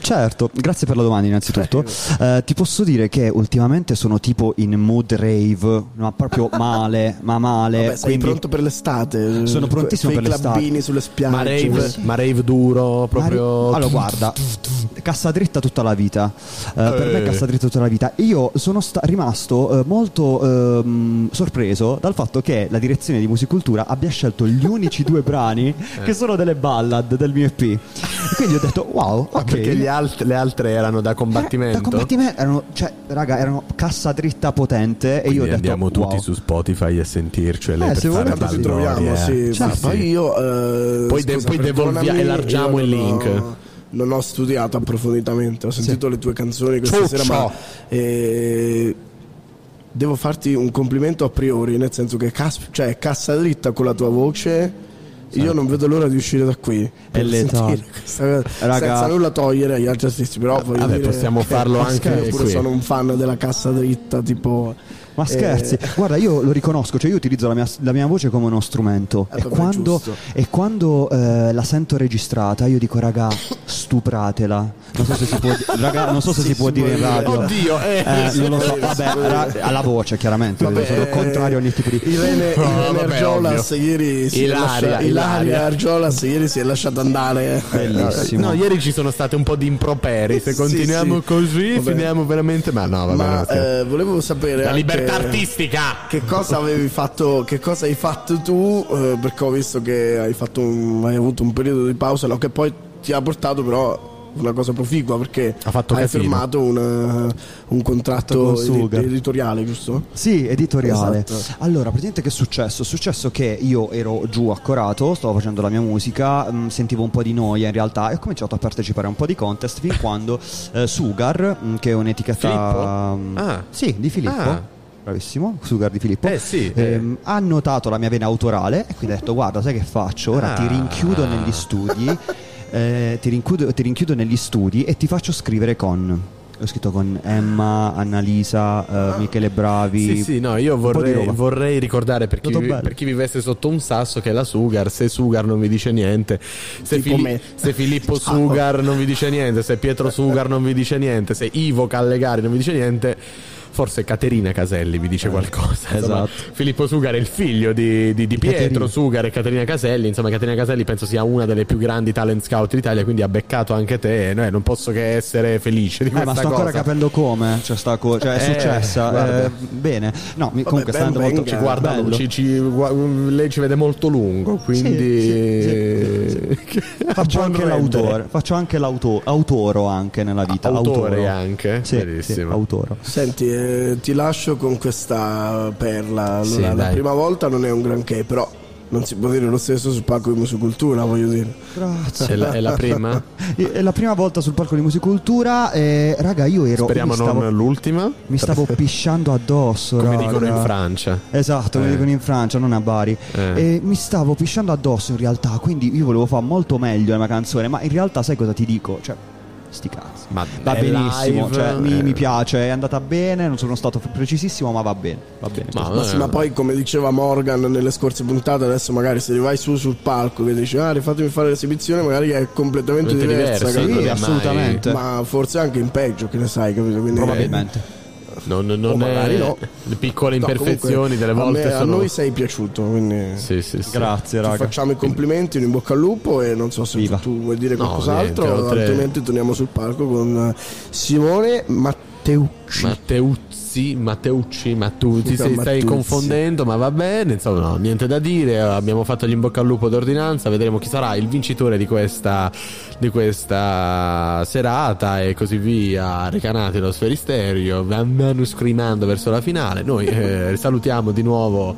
certo, grazie per la domanda, innanzitutto. Eh, ti posso dire che ultimamente sono tipo in mood rave, ma proprio male, ma male. Vabbè, sei quindi- pronto per l'estate? Sono prontissimo per i l'estate. clubbini sulle spiagge. Ma rave, ma rave duro, proprio. Allora, guarda, cassa dritta tutta la vita. Eh, Per me, Eh. cassa dritta tutta la vita. Io sono sta- rimasto eh, molto ehm, sorpreso dal fatto che la direzione di Musicultura abbia scelto gli unici due brani che sono delle ballad del mio EP. E quindi ho detto, wow, Ma ok. Perché gli alt- le altre erano da combattimento? Da combattimento erano, cioè, raga, erano cassa dritta potente. e io ho detto, andiamo tutti wow. su Spotify a sentircele Eh, per se fare volete ci troviamo, eh. sì. ma Sì, poi sì. io. eh, Poi de- scusa, poi devolvia- elargiamo il link. ho- non ho studiato approfonditamente, ho sentito le tue canzoni questa Ciuccio. sera, ma. eh, devo farti un complimento a priori, nel senso che cas- cioè, cassa dritta con la tua voce. Io non vedo l'ora di uscire da qui questa cosa, Raga. senza nulla togliere agli altri artisti, però vabbè, dire possiamo farlo che anche io pure qui. sono un fan della cassa dritta, tipo Ma scherzi, Eh, guarda, io lo riconosco, cioè io utilizzo la mia, la mia voce come uno strumento Eh, e quando, e quando, eh, la sento registrata io dico raga, stupratela. Non so se si può, raga, non so se Sì, si può si dire in radio. Oddio, eh. non lo so, Sì, vabbè, sì. ra- alla voce chiaramente, Vabbè, sono contrario a ogni tipo di... Irene, No, Irene vabbè, Argiolas ieri si Ilaria, è lasciata, Ilaria Ilaria. Argiolas ieri si è lasciata andare. Bellissimo. No, ieri ci sono state un po' di improperi. Se Sì, continuiamo sì. così, Vabbè. finiamo veramente. Ma no, vabbè. Ma eh, volevo sapere La anche libertà artistica! Che cosa avevi fatto? Che cosa hai fatto tu? eh, perché ho visto che hai fatto un- hai avuto un periodo di pausa, no, che poi ti ha portato però una cosa proficua perché Ha fatto hai casino. firmato un, un contratto Sugar. editoriale, giusto? Sì, editoriale. Esatto. Allora, praticamente che è successo? È successo che io ero giù a Corato, stavo facendo la mia musica, mh, sentivo un po' di noia in realtà e ho cominciato a partecipare a un po' di contest fin quando eh, Sugar, mh, che è un'etichetta... Filippo? mh, Ah. Sì, di Filippo. Ah. Bravissimo, Sugar di Filippo. Eh, sì, Ehm, ha notato la mia vena autorale e quindi ha detto guarda sai che faccio? Ora ti Ah. rinchiudo negli studi, eh, ti, rinchiudo, ti rinchiudo negli studi e ti faccio scrivere con... Ho scritto con Emma, Annalisa, eh, Michele Bravi. Sì, sì, no, io vorrei, vorrei ricordare per chi, per chi vivesse sotto un sasso che la Sugar, se Sugar non vi dice niente, se, Fili- se Filippo Sugar non vi dice niente, se Pietro Sugar non vi dice niente, se Ivo Callegari non vi dice niente, forse Caterina Caselli vi dice qualcosa. Insomma, esatto. Filippo Sugar è il figlio di, di- di Pietro Caterina. Sugar e Caterina Caselli, insomma Caterina Caselli penso sia una delle più grandi talent scout d'Italia, quindi ha beccato anche te e noi non posso che essere felice di Eh, questa ma sto cosa. ancora capendo come cioè, sta co- cioè, è Eh, successa. eh, bene, no, mi- comunque sta ben andando molto ci Guarda, bello. ci- ci- gua- lei ci vede molto lungo, quindi Faccio anche Buon rendere. l'autore, faccio anche l'auto, autoro anche nella vita. Autore autoro. anche? Sì, sì, Bellissimo. autoro. Senti, eh, ti lascio con questa perla. Allora, Sì, la dai. prima volta non è un granché, però non si può dire lo stesso sul palco di musicultura, voglio dire. Grazie. È la, è la prima? È la prima volta sul palco di Musicultura e raga io ero Speriamo mi stavo, non l'ultima. mi stavo pisciando addosso Come raga. dicono in Francia. Esatto, come Eh. dicono in Francia, non a Bari. Eh. E mi stavo pisciando addosso in realtà, quindi io volevo fare molto meglio la mia canzone, ma in realtà sai cosa ti dico? Cioè, sti cazzi. Ma Va è benissimo, live, cioè, mi, eh. mi piace, è andata bene, non sono stato precisissimo, ma va bene, va bene. Ma- Ma, sì, ma poi come diceva Morgan nelle scorse puntate, adesso magari se vai su sul palco che dici ah rifatemi fare l'esibizione, magari è completamente diversa, diversa? Sì, è assolutamente. ma forse anche in peggio, che ne sai, capito? Quindi, Probabilmente. Non, non O magari è no. le piccole No, imperfezioni comunque, delle a volte me- a, sono noi sei piaciuto, quindi Sì, sì, sì. Grazie, ti raga. facciamo i complimenti, un in bocca al lupo e non so se Viva. tu vuoi dire No, qualcos'altro, niente, oltre- altrimenti torniamo sul palco con Simone Matteucci. Matteucci, ma tu ti sei- stai confondendo, ma va bene, insomma, no, niente da dire. Abbiamo fatto gli in bocca al lupo d'ordinanza, vedremo chi sarà il vincitore di questa, di questa serata e così via. Recanati lo sferisterio, vanno screamando verso la finale. Noi eh, salutiamo di nuovo.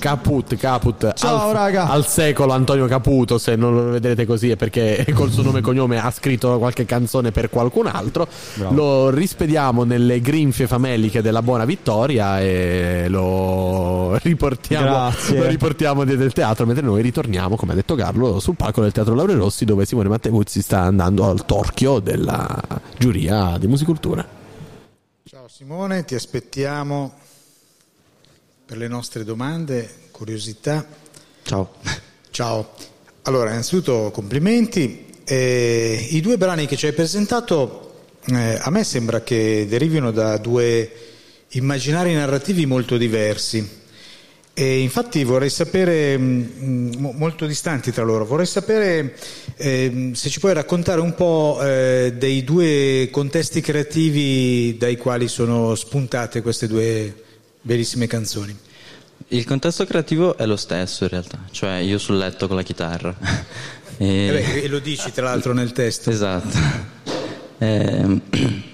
Caput, Caput Ciao, al, raga. al secolo Antonio Caputo. Se non lo vedrete così è perché col suo nome e cognome ha scritto qualche canzone per qualcun altro. Bravo. Lo rispediamo nelle grinfie fameliche della buona vittoria e lo riportiamo, lo riportiamo del teatro mentre noi ritorniamo, come ha detto Carlo, sul palco del Teatro Laure Rossi dove Simone Mattevuzzi sta andando al torchio della giuria di musicultura. Ciao Simone, ti aspettiamo per le nostre domande, curiosità. Ciao. Ciao. Allora, innanzitutto complimenti. Eh, I due brani che ci hai presentato eh, a me sembra che derivino da due immaginari narrativi molto diversi. E infatti vorrei sapere, mh, mo- molto distanti tra loro, vorrei sapere ehm, se ci puoi raccontare un po' eh, dei due contesti creativi dai quali sono spuntate queste due bellissime canzoni. Il contesto creativo è lo stesso in realtà, cioè io sul letto con la chitarra. E- Eh beh, e lo dici tra l'altro nel testo. Esatto. Ehm,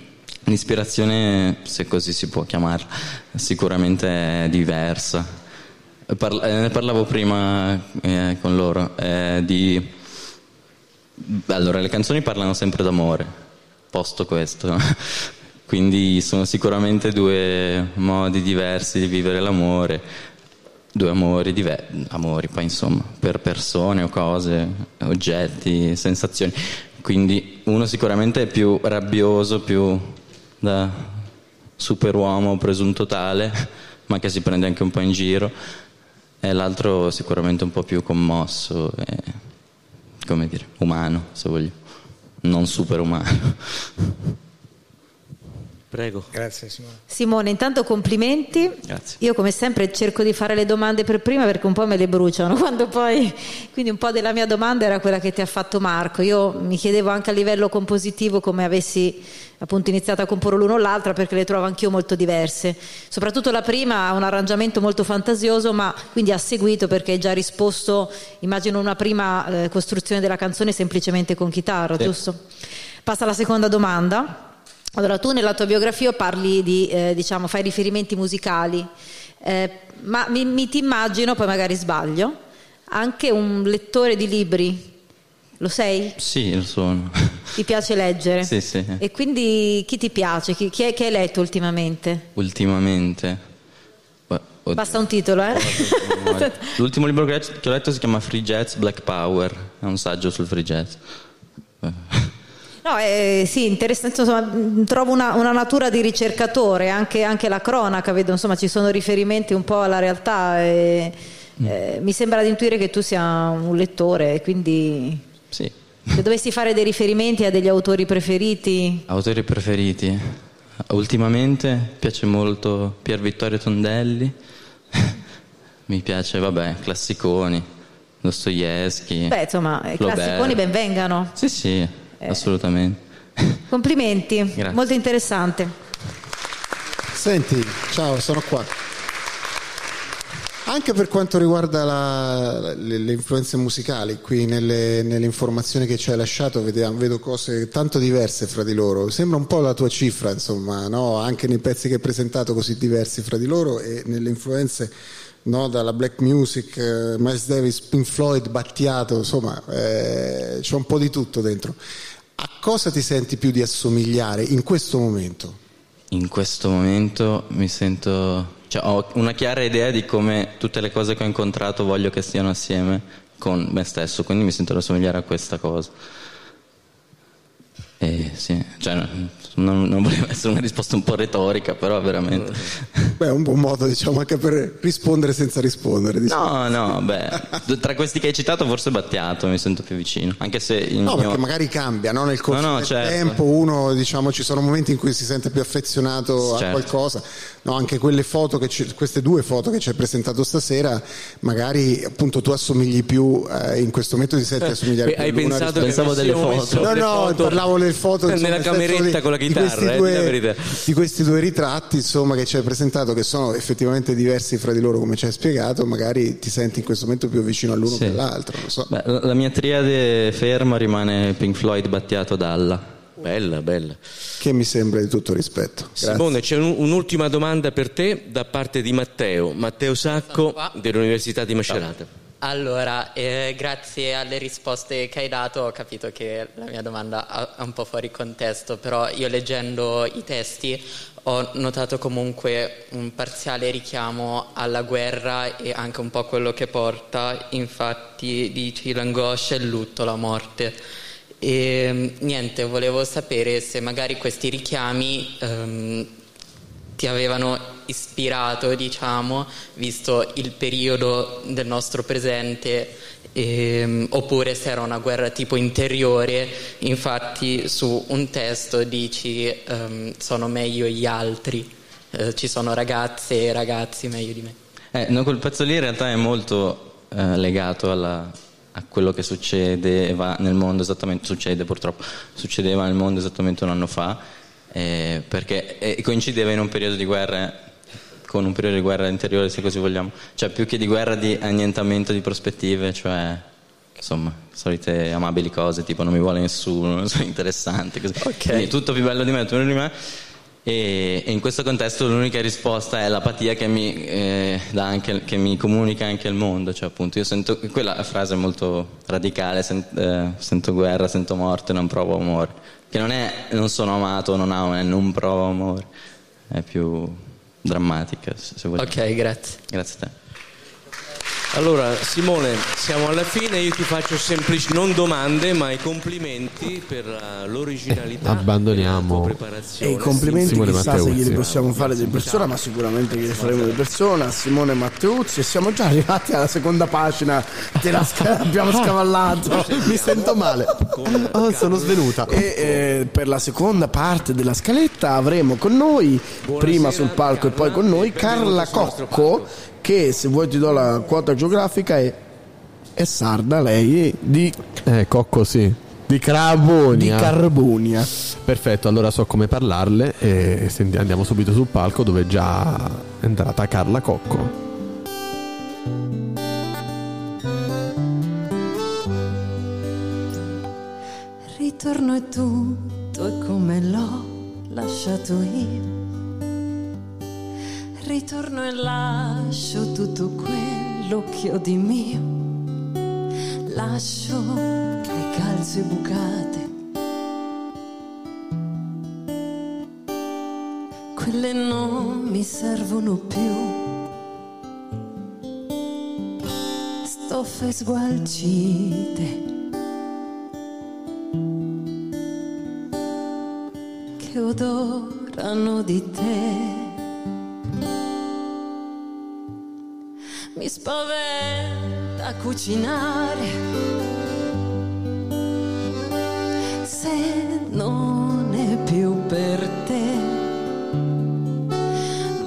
L'ispirazione, se così si può chiamarla, sicuramente è diversa. Parla- eh, ne parlavo prima eh, con loro eh, di... Allora, le canzoni parlano sempre d'amore, posto questo. Quindi sono sicuramente due modi diversi di vivere l'amore, due amori diversi, amori poi insomma, per persone o cose, oggetti, sensazioni. Quindi uno sicuramente è più rabbioso, più da superuomo presunto tale, ma che si prende anche un po' in giro, e l'altro sicuramente un po' più commosso e, come dire, umano, se voglio, non super umano. Prego. Grazie Simone. Simone, intanto complimenti. Grazie. Io come sempre cerco di fare le domande per prima perché un po' me le bruciano, quando poi quindi un po' della mia domanda era quella che ti ha fatto Marco. Io mi chiedevo anche a livello compositivo come avessi appunto iniziato a comporre l'uno o l'altra perché le trovo anch'io molto diverse. Soprattutto la prima ha un arrangiamento molto fantasioso, ma quindi ha seguito perché hai già risposto, immagino una prima eh, costruzione della canzone semplicemente con chitarra, Sì. giusto? Passa alla seconda domanda. Allora, tu nella tua biografia parli di, eh, diciamo, fai riferimenti musicali, eh, ma mi, mi ti immagino, poi magari sbaglio, anche un lettore di libri. Lo sei? Sì, lo sono. Ti piace leggere? Sì, sì. E quindi chi ti piace? Chi, chi è, che hai letto ultimamente? Ultimamente. Beh, oddio. Basta un titolo, eh? L'ultimo libro che che ho letto si chiama Free Jazz Black Power, è un saggio sul free jazz. No, eh, sì, interessante, insomma, trovo una, una natura di ricercatore, anche, anche la cronaca, vedo, insomma, ci sono riferimenti un po' alla realtà e eh, mi sembra di intuire che tu sia un lettore, quindi Sì. se dovessi fare dei riferimenti a degli autori preferiti, Autori preferiti? Ultimamente piace molto Pier Vittorio Tondelli, mi piace, vabbè, classiconi, Dostoevsky. beh, insomma, i Flaubert. classiconi ben vengano. Sì, sì, assolutamente. Complimenti, Grazie. molto interessante. Senti, ciao, sono qua. Anche per quanto riguarda la- le, le influenze musicali, qui nelle, nelle informazioni che ci hai lasciato vediamo- vedo cose tanto diverse fra di loro. Sembra un po' la tua cifra, insomma, no? anche nei pezzi che hai presentato così diversi fra di loro e nelle influenze no? dalla black music, eh, Miles Davis, Pink Floyd, Battiato, insomma, eh, c'è un po' di tutto dentro. A cosa ti senti più di assomigliare in questo momento? In questo momento mi sento, cioè, ho una chiara idea di come tutte le cose che ho incontrato voglio che stiano assieme con me stesso, quindi mi sento da somigliare a questa cosa. E sì, cioè, non, non voleva essere una risposta un po' retorica, però veramente. Beh, è un buon modo, diciamo, anche per rispondere senza rispondere. Diciamo. No, no, beh, tra questi che hai citato forse Battiato mi sento più vicino, anche se No, mio... perché magari cambia, no? Nel corso No, no, del certo. tempo uno, diciamo, ci sono momenti in cui si sente più affezionato a Certo. qualcosa. No, anche quelle foto che ci- queste due foto che ci hai presentato stasera, magari appunto tu assomigli più, eh, in questo momento ti senti assomigliare Beh, più hai pensato che avessimo messo No, no, foto parlavo delle foto nella cameretta di- con la di chitarra, questi eh, due- di questi due ritratti insomma, che ci hai presentato che sono effettivamente diversi fra di loro come ci hai spiegato magari ti senti in questo momento più vicino all'uno Sì. che all'altro non so. Beh, la la mia triade ferma rimane Pink Floyd, Battiato, Dalla. Bella, bella. che mi sembra di tutto rispetto Grazie. Simone, c'è un- un'ultima domanda per te da parte di Matteo, Matteo Sacco dell'Università di Macerata. Allora, eh, grazie alle risposte che hai dato ho capito che la mia domanda è un po' fuori contesto, però io leggendo i testi ho notato comunque un parziale richiamo alla guerra e anche un po' quello che porta, infatti dici l'angoscia, il lutto, la morte. E niente, volevo sapere se magari questi richiami ehm, ti avevano ispirato, diciamo, visto il periodo del nostro presente, ehm, oppure se era una guerra tipo interiore. Infatti, su un testo dici ehm, sono meglio gli altri, eh, ci sono ragazze e ragazzi meglio di me. Eh, no, quel pezzo lì in realtà è molto eh, legato alla- a quello che succede va nel mondo esattamente, succede purtroppo, succedeva nel mondo esattamente un anno fa, eh, perché eh, coincideva in un periodo di guerra con un periodo di guerra interiore, se così vogliamo, cioè più che di guerra di annientamento di prospettive, cioè insomma, solite amabili cose, tipo non mi vuole nessuno, non sono interessante, così. Quindi tutto più bello di me, tutto più di me. E, e in questo contesto l'unica risposta è l'apatia che mi, eh, anche, che mi comunica anche il mondo, cioè appunto io sento, quella frase è molto radicale, sen- eh, sento guerra, sento morte, non provo amore, che non è non sono amato, non amo, è non provo amore, è più drammatica se se vogliamo. Ok, grazie. Grazie a te. Allora, Simone, siamo alla fine, io ti faccio semplici, non domande, ma i complimenti per la- l'originalità Abbandoniamo preparazione. E i complimenti Simone chissà se Matteuzzi. glieli possiamo fare di persona, ma sicuramente glieli faremo di persona. Simone Matteuzzi, e siamo già arrivati alla seconda pagina della scala, abbiamo scavallato. Mi sento male. Oh, sono svenuta. E eh, per la seconda parte della scaletta avremo con noi, prima sul palco e poi con noi, Carla Cocco, che se vuoi ti do la quota geografica è, è sarda, lei di Eh, Cocco sì. Di Carbonia. Di Carbonia. Perfetto, allora so come parlarle e andiamo subito sul palco dove è già entrata Carla Cocco. Ritorno è tutto è come l'ho lasciato io. Ritorno e lascio tutto quello che ho di mio. Lascio le calze bucate. Quelle non mi servono più. Stoffe sgualcite. che odorano di te. Mi spaventa cucinare se non è più per te.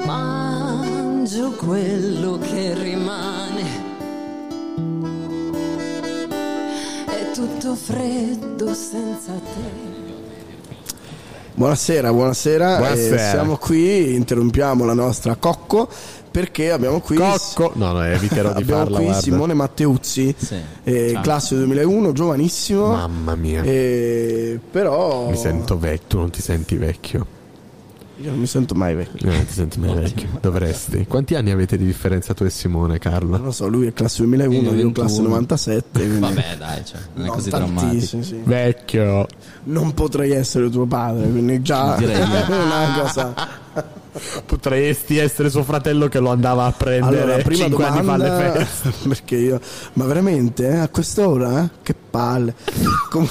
Mangio quello che rimane. È tutto freddo senza te. Buonasera, buonasera. Buonasera. Eh, siamo qui, interrompiamo la nostra Cocco perché abbiamo qui Cocco, no, no, eviterò di abbiamo farla, qui guarda. Simone Matteuzzi, eh, Ciao. classe 2001, giovanissimo. Mamma mia. Eh, però Mi sento vecchio, non ti senti vecchio. Io non mi sento mai vecchio. Non ti senti mai vecchio. Dovresti. Quanti anni avete di differenza tu e Simone, Carla? Non lo so, lui è classe 2001, io classe 97. quindi- Vabbè, dai, cioè, non è Non così tantissimo, drammatico. sì. Vecchio. Non potrei essere tuo padre, quindi già Direi di è una cosa. Potresti essere suo fratello che lo andava a prendere Allora, prima 5 anni fa alle domanda, feste. perché io, ma veramente eh, a quest'ora? Che palle. Com-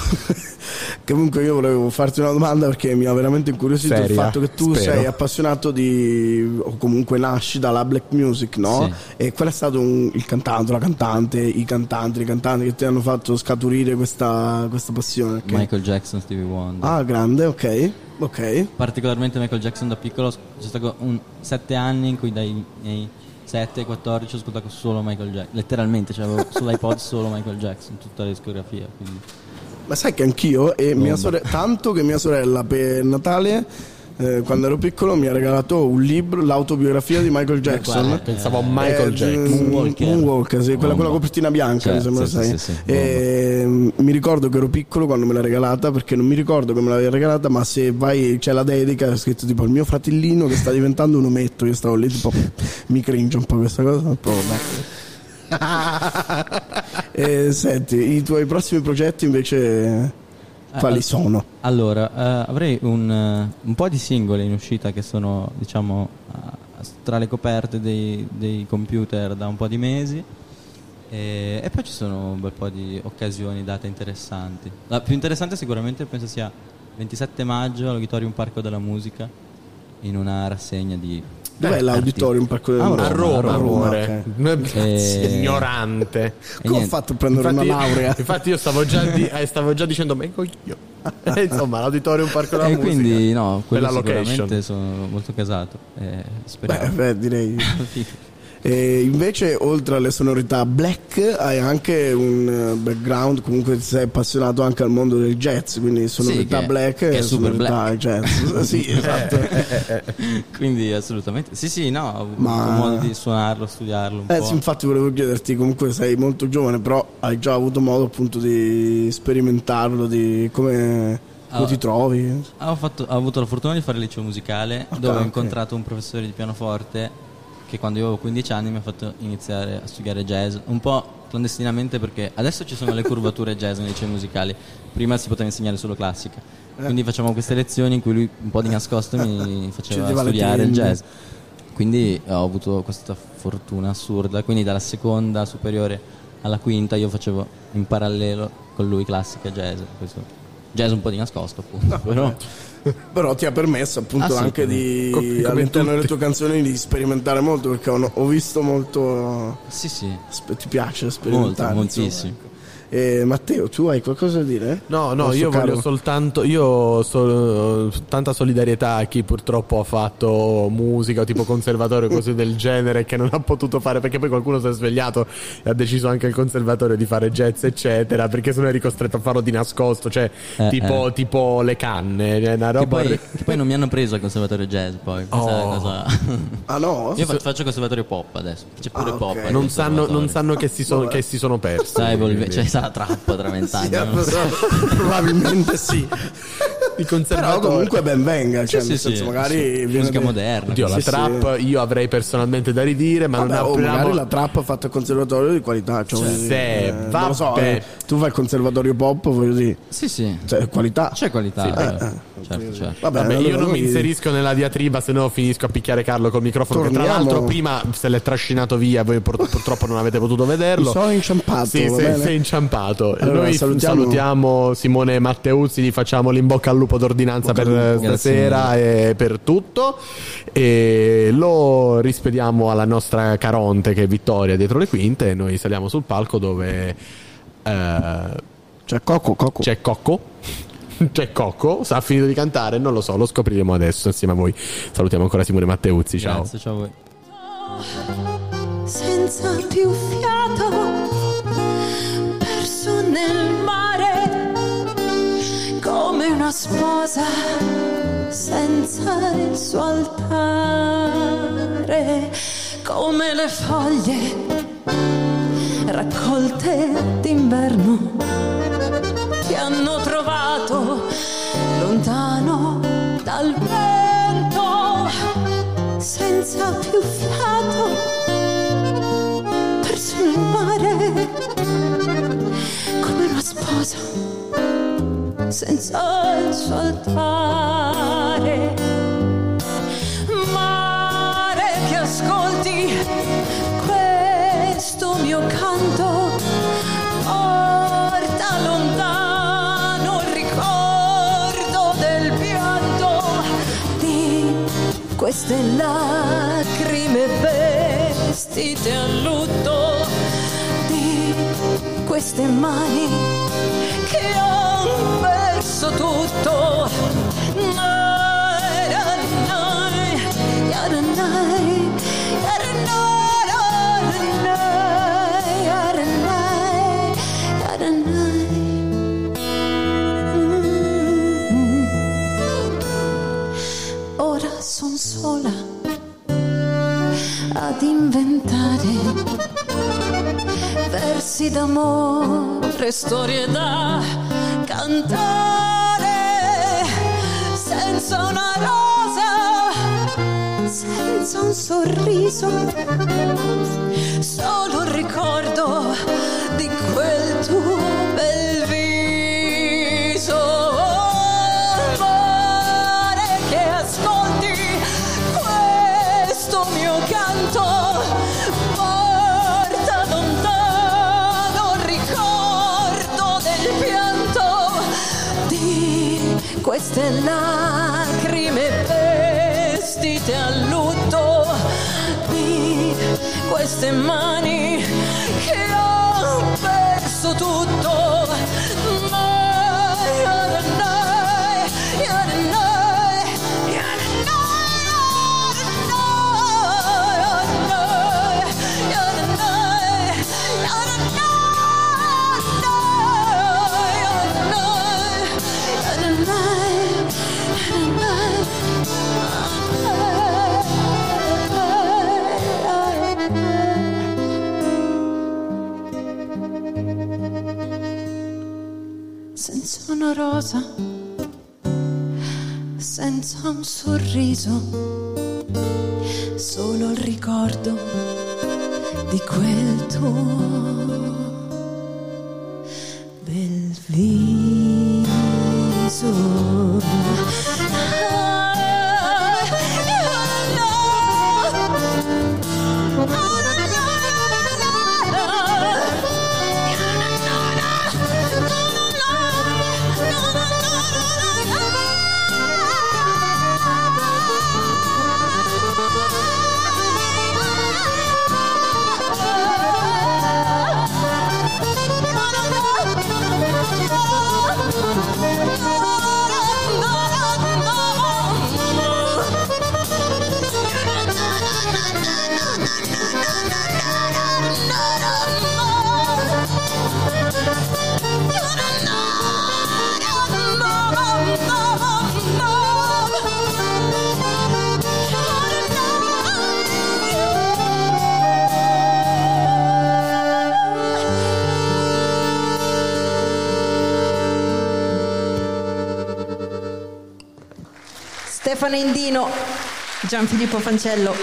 Comunque io volevo farti una domanda perché mi ha veramente incuriosito il Seria? fatto che tu Spero. sei appassionato di, o comunque nasci dalla black music, no? Sì. E qual è stato un- il cantante, la cantante, i cantanti, le cantanti che ti hanno fatto scaturire questa, questa passione? Che- Michael Jackson, Stevie Wonder. Ah, grande, ok, ok. Particolarmente Michael Jackson da piccolo, c'è stato un sette anni in cui dai miei 7 ai 14 ho ascoltato solo Michael Jackson. Letteralmente, cioè avevo sull'iPod solo Michael Jackson, tutta la discografia. Quindi. Ma sai che anch'io e mia Bomba. sorella, tanto che mia sorella per Natale eh, quando ero piccolo mi ha regalato un libro, l'autobiografia di Michael Jackson. guarda, pensavo a Michael Eh, Jackson. Moonwalker. Moonwalker, sì, quella con la copertina bianca, mi Certo, sembra sì, sai. sì, sì, E, mm, mi ricordo che ero piccolo quando me l'ha regalata, perché non mi ricordo che me l'aveva regalata, ma se vai c'è la dedica, è scritto tipo il mio fratellino che sta diventando un ometto, io stavo lì tipo mi cringe un po' questa cosa. E, senti, i tuoi prossimi progetti invece quali Eh, sono? Allora, eh, avrei un, eh, un po' di singoli in uscita che sono, diciamo, a- tra le coperte dei, dei computer da un po' di mesi. E, e poi ci sono un bel po' di occasioni, date interessanti. La più interessante sicuramente penso sia 27 maggio all'Auditorium Parco della Musica in una rassegna di... Dov'è l'auditorium Parco della Ah, Musica? A Roma, A Roma, amore. ok. Grazie, E- ignorante. E Come ho fatto a prendere Infatti, una laurea? infatti io stavo già, di- eh, stavo già dicendo, ma io. Eh, Insomma, l'auditorium Parco della e Musica. quindi no, quello sicuramente location. sono molto casato. E speriamo. Beh, beh, direi. E invece, oltre alle sonorità black, hai anche un eh, background, comunque sei appassionato anche al mondo del jazz, quindi sonorità che- black che è e super sonorità black. jazz. sì, esatto. Quindi assolutamente. Sì, sì, no, ho avuto Ma- modo di suonarlo, studiarlo un Eh po'. sì, infatti volevo chiederti, comunque sei molto giovane, però hai già avuto modo appunto di sperimentarlo, di come, come Ah. ti trovi. Ho, fatto- ho avuto la fortuna di fare il liceo musicale Ok, dove ho incontrato un professore di pianoforte che quando io avevo 15 anni mi ha fatto iniziare a studiare jazz, un po' clandestinamente perché adesso ci sono le curvature jazz nei licei musicali, prima si poteva insegnare solo classica. Eh. Quindi facciamo queste lezioni in cui lui un po' di nascosto mi faceva studiare il jazz. quindi ho avuto questa fortuna assurda. Quindi dalla seconda superiore alla quinta io facevo in parallelo con lui classica e jazz. Questo jazz un po' di nascosto, appunto. Però Però ti ha permesso appunto Ah, anche di co- come all'interno delle tue canzoni di sperimentare molto perché ho, ho visto molto Sì, sì. ti piace sperimentare Molto, moltissimo. Ecco. E Matteo, tu hai qualcosa da dire? No, no, io caro- voglio soltanto. Io so- tanta solidarietà a chi purtroppo ha fatto musica o tipo conservatorio, cose del genere, che non ha potuto fare. Perché poi qualcuno si è svegliato e ha deciso anche il conservatorio di fare jazz, eccetera. Perché se no eri costretto a farlo di nascosto, cioè Eh, tipo, eh. tipo le canne. cioè Una Che roba. poi, che poi non mi hanno preso al conservatorio jazz poi. Oh. cosa- Ah no? Io fa- faccio conservatorio pop adesso. C'è pure Ah, pop. ok. al non, sanno, non sanno che si, sono, che si sono persi. Sai, volve- cioè, sarà trappa tra vent'anni. Sì, probabilmente sì. Il Però conservatorio. comunque ben venga, cioè Sì, nel sì, senso sì. magari Sì. viene Musica moderna. Oddio, la trap io avrei personalmente da ridire, ma Vabbè, non oh, magari apriamo. la trap fatta al conservatorio di qualità, cioè, voglio Sì, dire, eh, non lo so, eh, tu fai il conservatorio pop, voglio dire, Sì, sì. cioè, qualità. C'è qualità. Sì, eh, eh. Certo, certo. Vabbè, Vabbè, io non mi inserisco nella diatriba, se no finisco a picchiare Carlo col microfono. Che tra Torniamo- l'altro, prima se l'è trascinato via, voi pur- purtroppo non avete potuto vederlo. Sono inciampato, Sì, sei, sei inciampato. Allora, Noi salutiamo- salutiamo... Simone Matteuzzi, gli facciamo l'in bocca al lupo d'ordinanza Bocca per lupo. stasera e per tutto. E lo rispediamo alla nostra Caronte che è Vittoria dietro le quinte. E noi saliamo sul palco dove. eh, C'è Cocco, Cocco. c'è Cocco. C'è Cocco, ha finito di cantare, non lo so, lo scopriremo adesso insieme a voi. Salutiamo ancora Simone Matteuzzi, ciao. Grazie, ciao a voi. senza più fiato, perso nel mare, come una sposa senza il suo altare, come le foglie raccolte d'inverno ti hanno trovato lontano dal vento, senza più fiato perso nel mare come una sposa senza il suo altare mare che ascolti questo mio canto queste lacrime vestite a lutto di queste mani che han perso tutto. Nai, ra, nai, ya, ra, sola ad inventare versi d'amore, storie da cantare senza una rosa, senza un sorriso, solo un ricordo queste lacrime vestite a lutto di queste mani che hanno perso tutto rosa, senza un sorriso, solo il ricordo di quel tuo Stefano Indino, Gianfilippo Fancello.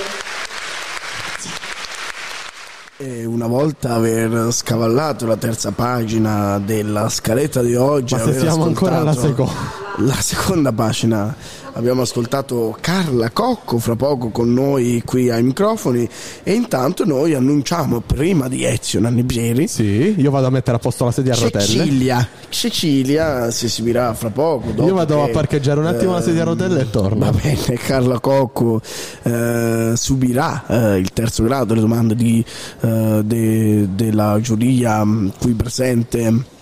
E una volta aver scavallato la terza pagina della scaletta di oggi, Ma se siamo ancora alla ascoltato seconda. La seconda pagina abbiamo ascoltato Carla Cocco fra poco con noi qui ai microfoni e intanto noi annunciamo prima di Ezio Nannibieri Sì, io vado a mettere a posto la sedia a rotelle. Cecilia Cecilia si esibirà fra poco Io vado che, a parcheggiare un attimo la sedia a rotelle e torno. Va bene, Carla Cocco eh, subirà eh, il terzo grado, le domande di, eh, de- della giuria mh, qui presente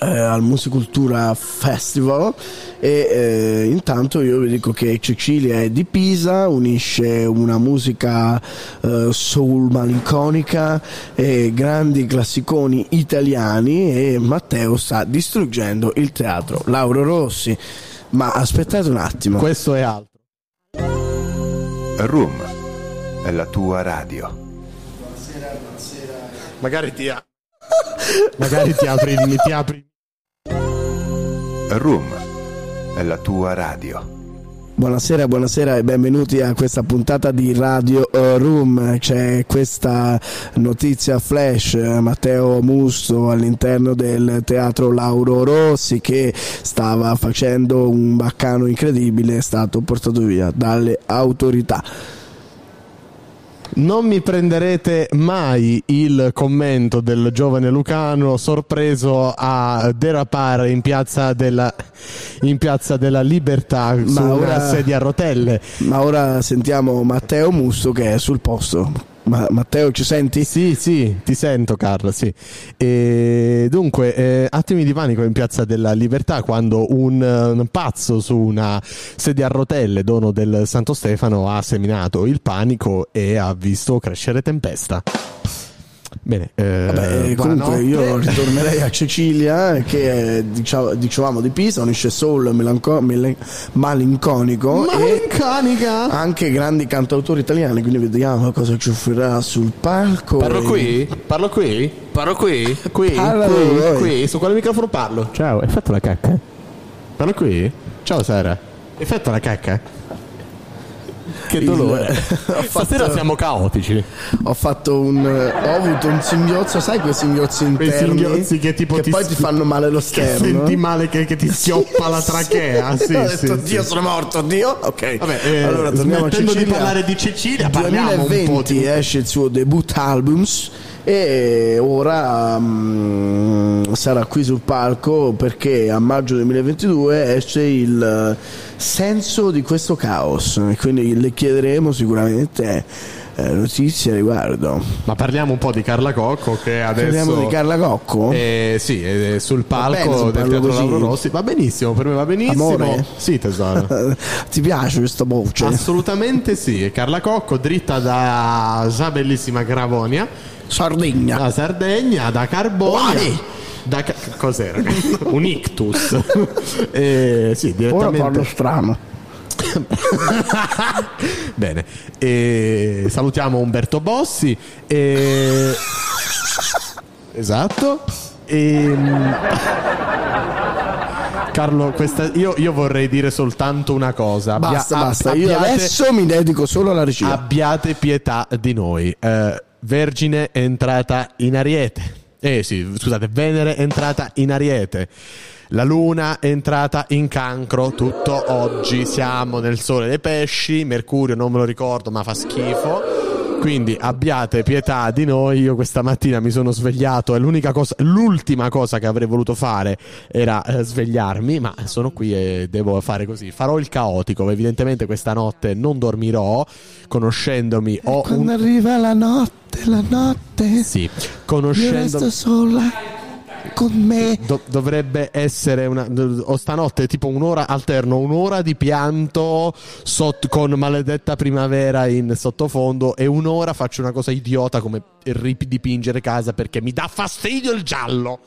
eh, al Musicultura Festival e eh, intanto io vi dico che Cecilia è di Pisa, unisce una musica eh, soul malinconica e grandi classiconi italiani e Matteo sta distruggendo il teatro Lauro Rossi. Ma aspettate un attimo. Questo è altro. Room è la tua radio. Magari ti, a- Magari ti apri, ti apri. Room la tua radio. Buonasera, buonasera e benvenuti a questa puntata di Radio eh, Room. C'è questa notizia flash, eh, Matteo Musto all'interno del teatro Lauro Rossi che stava facendo un baccano incredibile, è stato portato via dalle autorità. Non mi prenderete mai il commento del giovane Lucano sorpreso a derapare in piazza della, in piazza della Libertà su una sedia a rotelle. Ma ora sentiamo Matteo Musto che è sul posto. Ma Matteo ci senti? Sì, sì, ti sento Carlo, sì. E dunque, eh, attimi di panico in Piazza della Libertà quando un, un pazzo su una sedia a rotelle, dono del Santo Stefano, ha seminato il panico e ha visto crescere tempesta. Bene, eh, Vabbè, comunque buonanotte. io ritornerei a Cecilia che è, diciamo- dicevamo di Pisa, unisce soul melanco- mele- malinconico Malinconica. e anche grandi cantautori italiani, quindi vediamo cosa ci offrirà sul palco. Parlo E- qui? Parlo qui? Parlo qui? Qui? Parla qui? voi. Qui? Su quale microfono parlo? Ciao, hai fatto la cacca? Parlo qui? Ciao Sara. Hai fatto la cacca? Che Il- dolore. ho Stasera fatto- siamo caotici. Ho fatto un. Ho avuto un singhiozzo, sai quei singhiozzi Quei interni? singhiozzi che tipo ti poi ti fanno male lo Che sterno. senti male che, che ti schioppa la trachea. Sì, ho sì, detto, sì. Dio, sono morto, Dio. Ok. Vabbè, eh, allora torniamo a smettendo di Cecilia. parlare di Cecilia, parliamo un po' 2020 di- esce il suo debut albums e ora mm, sarà qui sul palco perché a maggio 2022 esce il eh, senso di questo caos e quindi le chiederemo sicuramente eh, notizie a riguardo. Ma parliamo un po' di Carla Cocco che adesso... Parliamo di Carla Cocco? Eh, sì, è sul palco bene del Teatro così. Lauro Rossi. Va benissimo, per me va benissimo. Amore? Sì, tesoro. Ti piace questa voce? Assolutamente sì. Carla Cocco, dritta da già bellissima Gravonia. Sardegna. Da Sardegna, da Carbonia. Vai! Da cos'era? Un ictus. Eh, sì, Ora direttamente. parlo strano. Bene, e salutiamo Umberto Bossi. E... Esatto. E... Carlo, questa- io, io vorrei dire soltanto una cosa. Abbia- Basta, ab- basta. Io abbiate- adesso mi dedico solo alla regia. Abbiate pietà di noi. Eh, Vergine è entrata in Ariete. Eh sì, scusate, Venere è entrata in Ariete. La Luna è entrata in cancro. Tutto oggi siamo nel sole dei pesci. Mercurio non me lo ricordo, ma fa schifo. Quindi abbiate pietà di noi. Io questa mattina mi sono svegliato e l'unica cosa, l'ultima cosa che avrei voluto fare era eh, svegliarmi, ma sono qui e devo fare così. Farò il caotico. Evidentemente questa notte non dormirò. Conoscendomi, ho Quando un. arriva la notte, la notte. Sì, Io conoscendo. resto sola con me. Do- dovrebbe essere una. O stanotte tipo un'ora alterno, un'ora di pianto sott- con maledetta primavera in sottofondo e un'ora faccio una cosa idiota come ridipingere casa perché mi dà fastidio il giallo.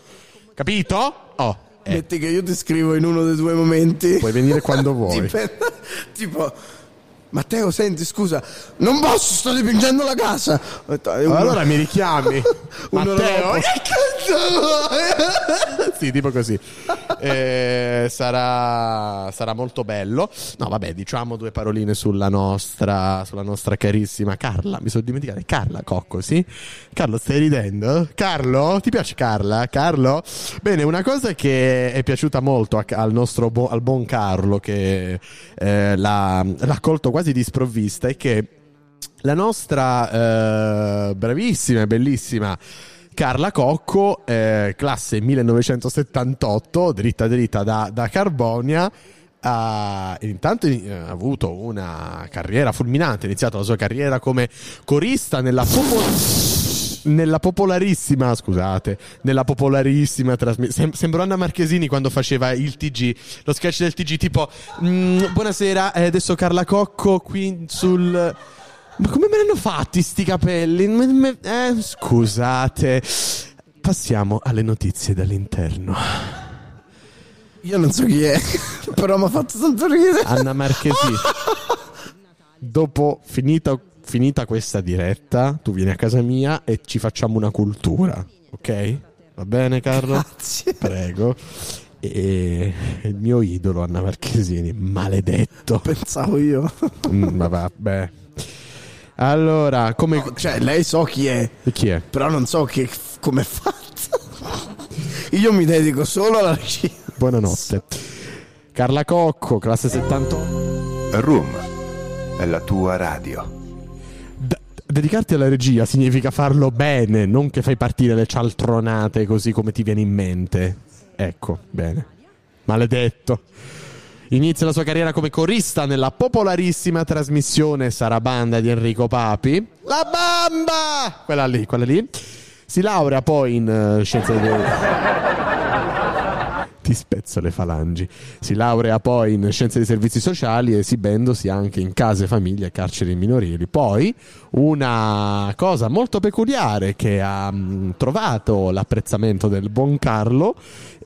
Capito? Oh. eh. Metti che io ti scrivo in uno dei due momenti. Puoi venire quando vuoi. Dipende- tipo, Matteo, senti, scusa, non posso, sto dipingendo la casa. Ho detto, "Eh, uno- Allora mi richiami. Matteo. dopo. sì, tipo così. Eh, sarà, sarà molto bello. No, vabbè, diciamo due paroline sulla nostra, sulla nostra carissima Carla. Mi sono dimenticato. Carla Cocco, sì? Carlo, stai ridendo? Carlo? Ti piace Carla? Carlo? Bene, una cosa che è piaciuta molto al nostro al buon Carlo, che eh, l'ha, l'ha colto quasi di sprovvista, è che la nostra eh, bravissima e bellissima Carla Cocco, eh, classe 1978, dritta dritta da, da Carbonia, ha intanto eh, ha avuto una carriera fulminante, ha iniziato la sua carriera come corista nella popol- nella popolarissima, scusate, nella popolarissima trasmissione. sembro Anna Marchesini quando faceva il TG, lo sketch del TG tipo "Mm, buonasera, eh, adesso Carla Cocco qui sul ma come me l'hanno fatti sti capelli? Me- me- eh, scusate. Passiamo alle notizie dall'interno. Io non so chi è, però mi ha fatto tanto ridere. Anna Marchesini. Dopo finita, finita questa diretta, tu vieni a casa mia e ci facciamo una cultura, ok? Va bene, Carlo? Grazie. Prego. E il mio idolo, Anna Marchesini, maledetto. Pensavo io. Mm, ma vabbè. Allora, come. cioè, lei so chi è. Chi è? Però non so che, come è fatta. Io mi dedico solo alla regia. Buonanotte. Carla Cocco, classe 78. Room è la tua radio. Dedicarti alla regia significa farlo bene, non che fai partire le cialtronate così come ti viene in mente. Ecco, bene. Maledetto. Inizia la sua carriera come corista nella popolarissima trasmissione Sarabanda di Enrico Papi. La bamba! Quella lì, quella lì. Si laurea poi in eh, scienze del... Ti spezzo le falangi. Si laurea poi in scienze dei servizi sociali, esibendosi anche in case, famiglie e carceri minorili. Poi una cosa molto peculiare che ha mh, trovato l'apprezzamento del buon Carlo,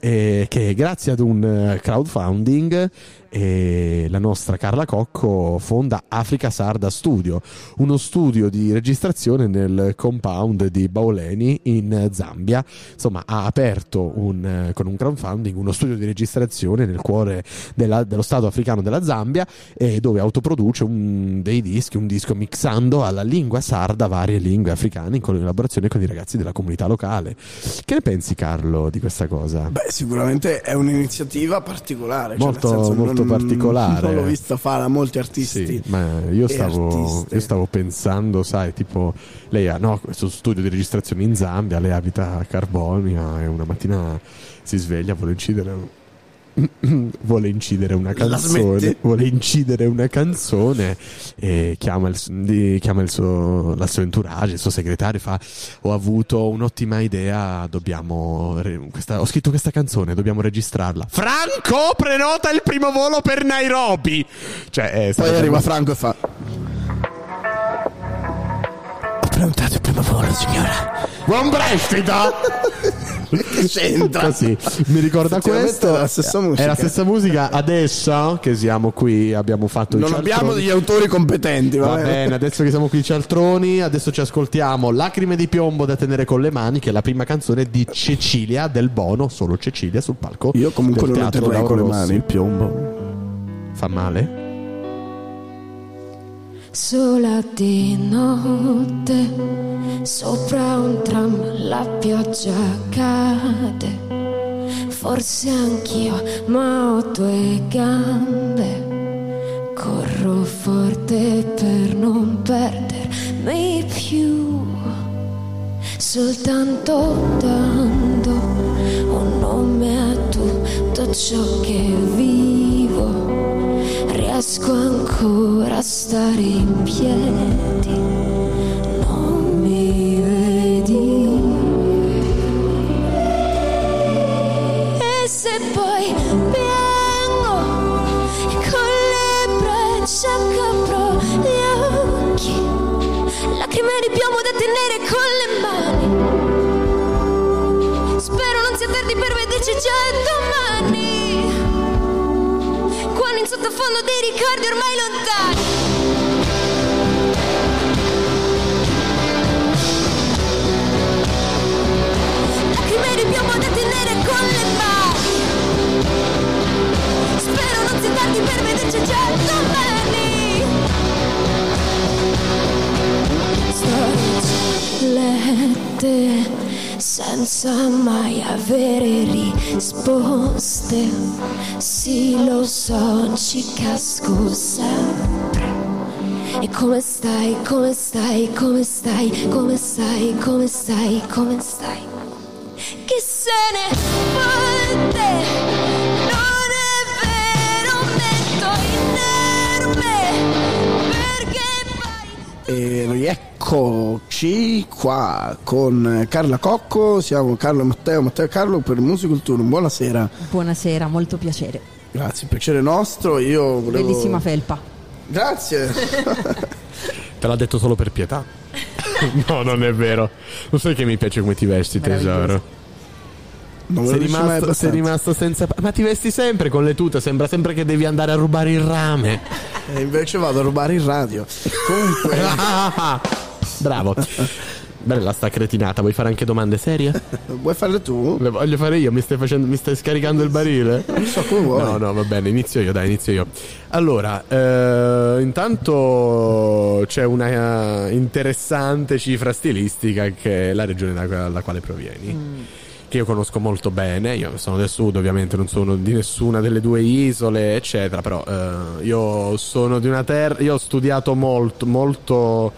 eh, che grazie ad un eh, crowdfunding eh, la nostra Carla Cocco fonda Africa Sarda Studio, uno studio di registrazione nel compound di Baoleni in Zambia. Insomma, ha aperto un, eh, con un crowdfunding uno studio di registrazione nel cuore della- dello Stato africano della Zambia, eh, dove autoproduce un, dei dischi, un disco mixando alla lingua sarda varie lingue africane in collaborazione con i ragazzi della comunità locale. Che ne pensi, Carlo, di questa cosa? Beh, sicuramente è un'iniziativa particolare. cioè, Molto- senso, molto non- particolare. Non l'ho vista fare a molti artisti. Sì, ma io stavo, io stavo pensando, sai, tipo, lei ha no, questo studio di registrazione in Zambia, lei abita a Carbonia e una mattina si sveglia, vuole incidere vuole incidere una canzone vuole incidere una canzone e chiama il, chiama il suo la sua entourage il suo segretario e fa ho avuto un'ottima idea dobbiamo questa- ho scritto questa canzone dobbiamo registrarla Franco prenota il primo volo per Nairobi cioè eh, Poi arriva Franco e fa. Ho prenotato il primo volo, signora. Buon prestito! che c'entra? Così, mi ricorda questo. è la stessa musica. È la stessa musica. Adesso che siamo qui, abbiamo fatto Non abbiamo degli autori competenti, va, Va bene, adesso che siamo qui cialtroni, adesso ci ascoltiamo Lacrime di piombo da tenere con le mani, che è la prima canzone di Cecilia del Bono, solo Cecilia sul palco. Io comunque del non lo terrei con le mani, il piombo. Fa male? Sola di notte, sopra un tram la pioggia cade. Forse anch'io, ma ho due gambe. Corro forte per non perdermi più. Soltanto dando un nome a tutto ciò che vivo riesco ancora a stare in piedi. Non mi vedi. E se poi piango con le braccia copro gli occhi, lacrime di piombo da tenere con le mani. Spero non sia tardi per vederci già domani sottofondo dei ricordi ormai lontani. Lacrime di piombo da tenere con le mani. Spero non sia tardi per vederci già domani. Start, let it senza mai avere risposte. Sì, lo so, ci casco sempre. E come stai, come stai, come stai, come stai, come stai, come stai? Chi se ne fotte? E rieccoci qua con Carla Cocco, siamo Carlo e Matteo, Matteo e Carlo per Musicultura. Buonasera. Buonasera, molto piacere. Grazie, piacere nostro. Io volevo... Bellissima felpa. Grazie. Te l'ha detto solo per pietà. no, non è vero. Lo sai che mi piace come ti vesti, tesoro. Non sei, rimasto, sei rimasto senza. Ma ti vesti sempre con le tute, sembra sempre che devi andare a rubare il rame. E invece vado a rubare il radio. Comunque. Bravo. Bella sta cretinata, vuoi fare anche domande serie? Vuoi farle tu? Le voglio fare io, mi stai, facendo, mi stai scaricando il barile? Non so come vuoi. No, no, va bene, inizio io, dai, inizio io. Allora, eh, intanto c'è una interessante cifra stilistica che è la regione da- dalla quale provieni. Che io conosco molto bene, io sono del sud ovviamente, non sono di nessuna delle due isole, eccetera, però eh, io sono di una terra, io ho studiato molto, molto...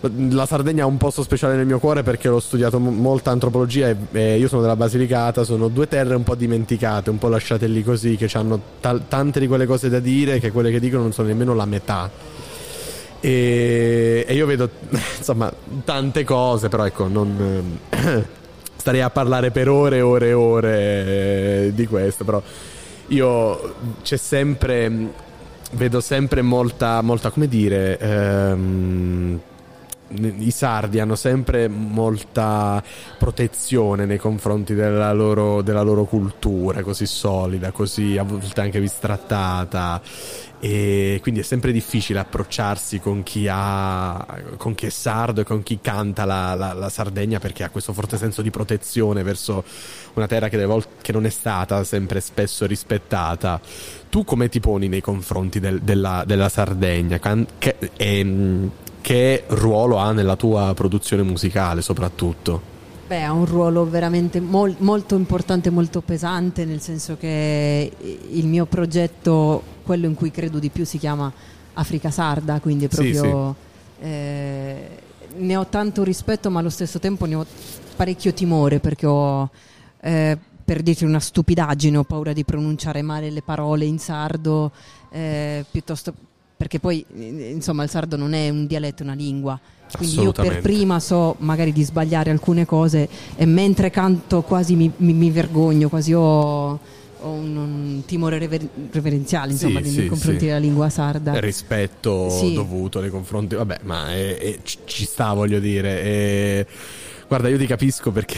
La Sardegna ha un posto speciale nel mio cuore perché ho studiato mo- molta antropologia e, e io sono della Basilicata, sono due terre un po' dimenticate, un po' lasciate lì così, che hanno tal- tante di quelle cose da dire che quelle che dicono non sono nemmeno la metà. E, e io vedo insomma tante cose, però ecco, non starei a parlare per ore e ore e ore eh, di questo, però io c'è sempre vedo sempre molta molta come dire ehm, i sardi hanno sempre molta protezione nei confronti della loro, della loro cultura così solida, così a volte anche bistrattata e quindi è sempre difficile approcciarsi con chi, ha, con chi è sardo e con chi canta la, la- la Sardegna perché ha questo forte senso di protezione verso una terra che, volte, che non è stata sempre spesso rispettata. Tu come ti poni nei confronti del- della, della Sardegna? Can- Che, ehm, che ruolo ha nella tua produzione musicale soprattutto? Beh, ha un ruolo veramente mol- molto importante, molto pesante, nel senso che il mio progetto, quello in cui credo di più, si chiama Africa Sarda, quindi è Sì, proprio... eh, ne ho tanto rispetto, ma allo stesso tempo ne ho parecchio timore perché ho, eh, per dirti una stupidaggine, ho paura di pronunciare male le parole in sardo, eh, piuttosto perché poi eh, insomma il sardo non è un dialetto, è una lingua. Quindi io per prima so magari di sbagliare alcune cose e mentre canto quasi mi, mi- mi vergogno, quasi ho, ho un, un timore rever- reverenziale insomma, Sì, nei sì, confronti sì. della lingua sarda. rispetto dovuto nei confronti vabbè ma è- è- ci- sta voglio dire e- guarda io ti capisco perché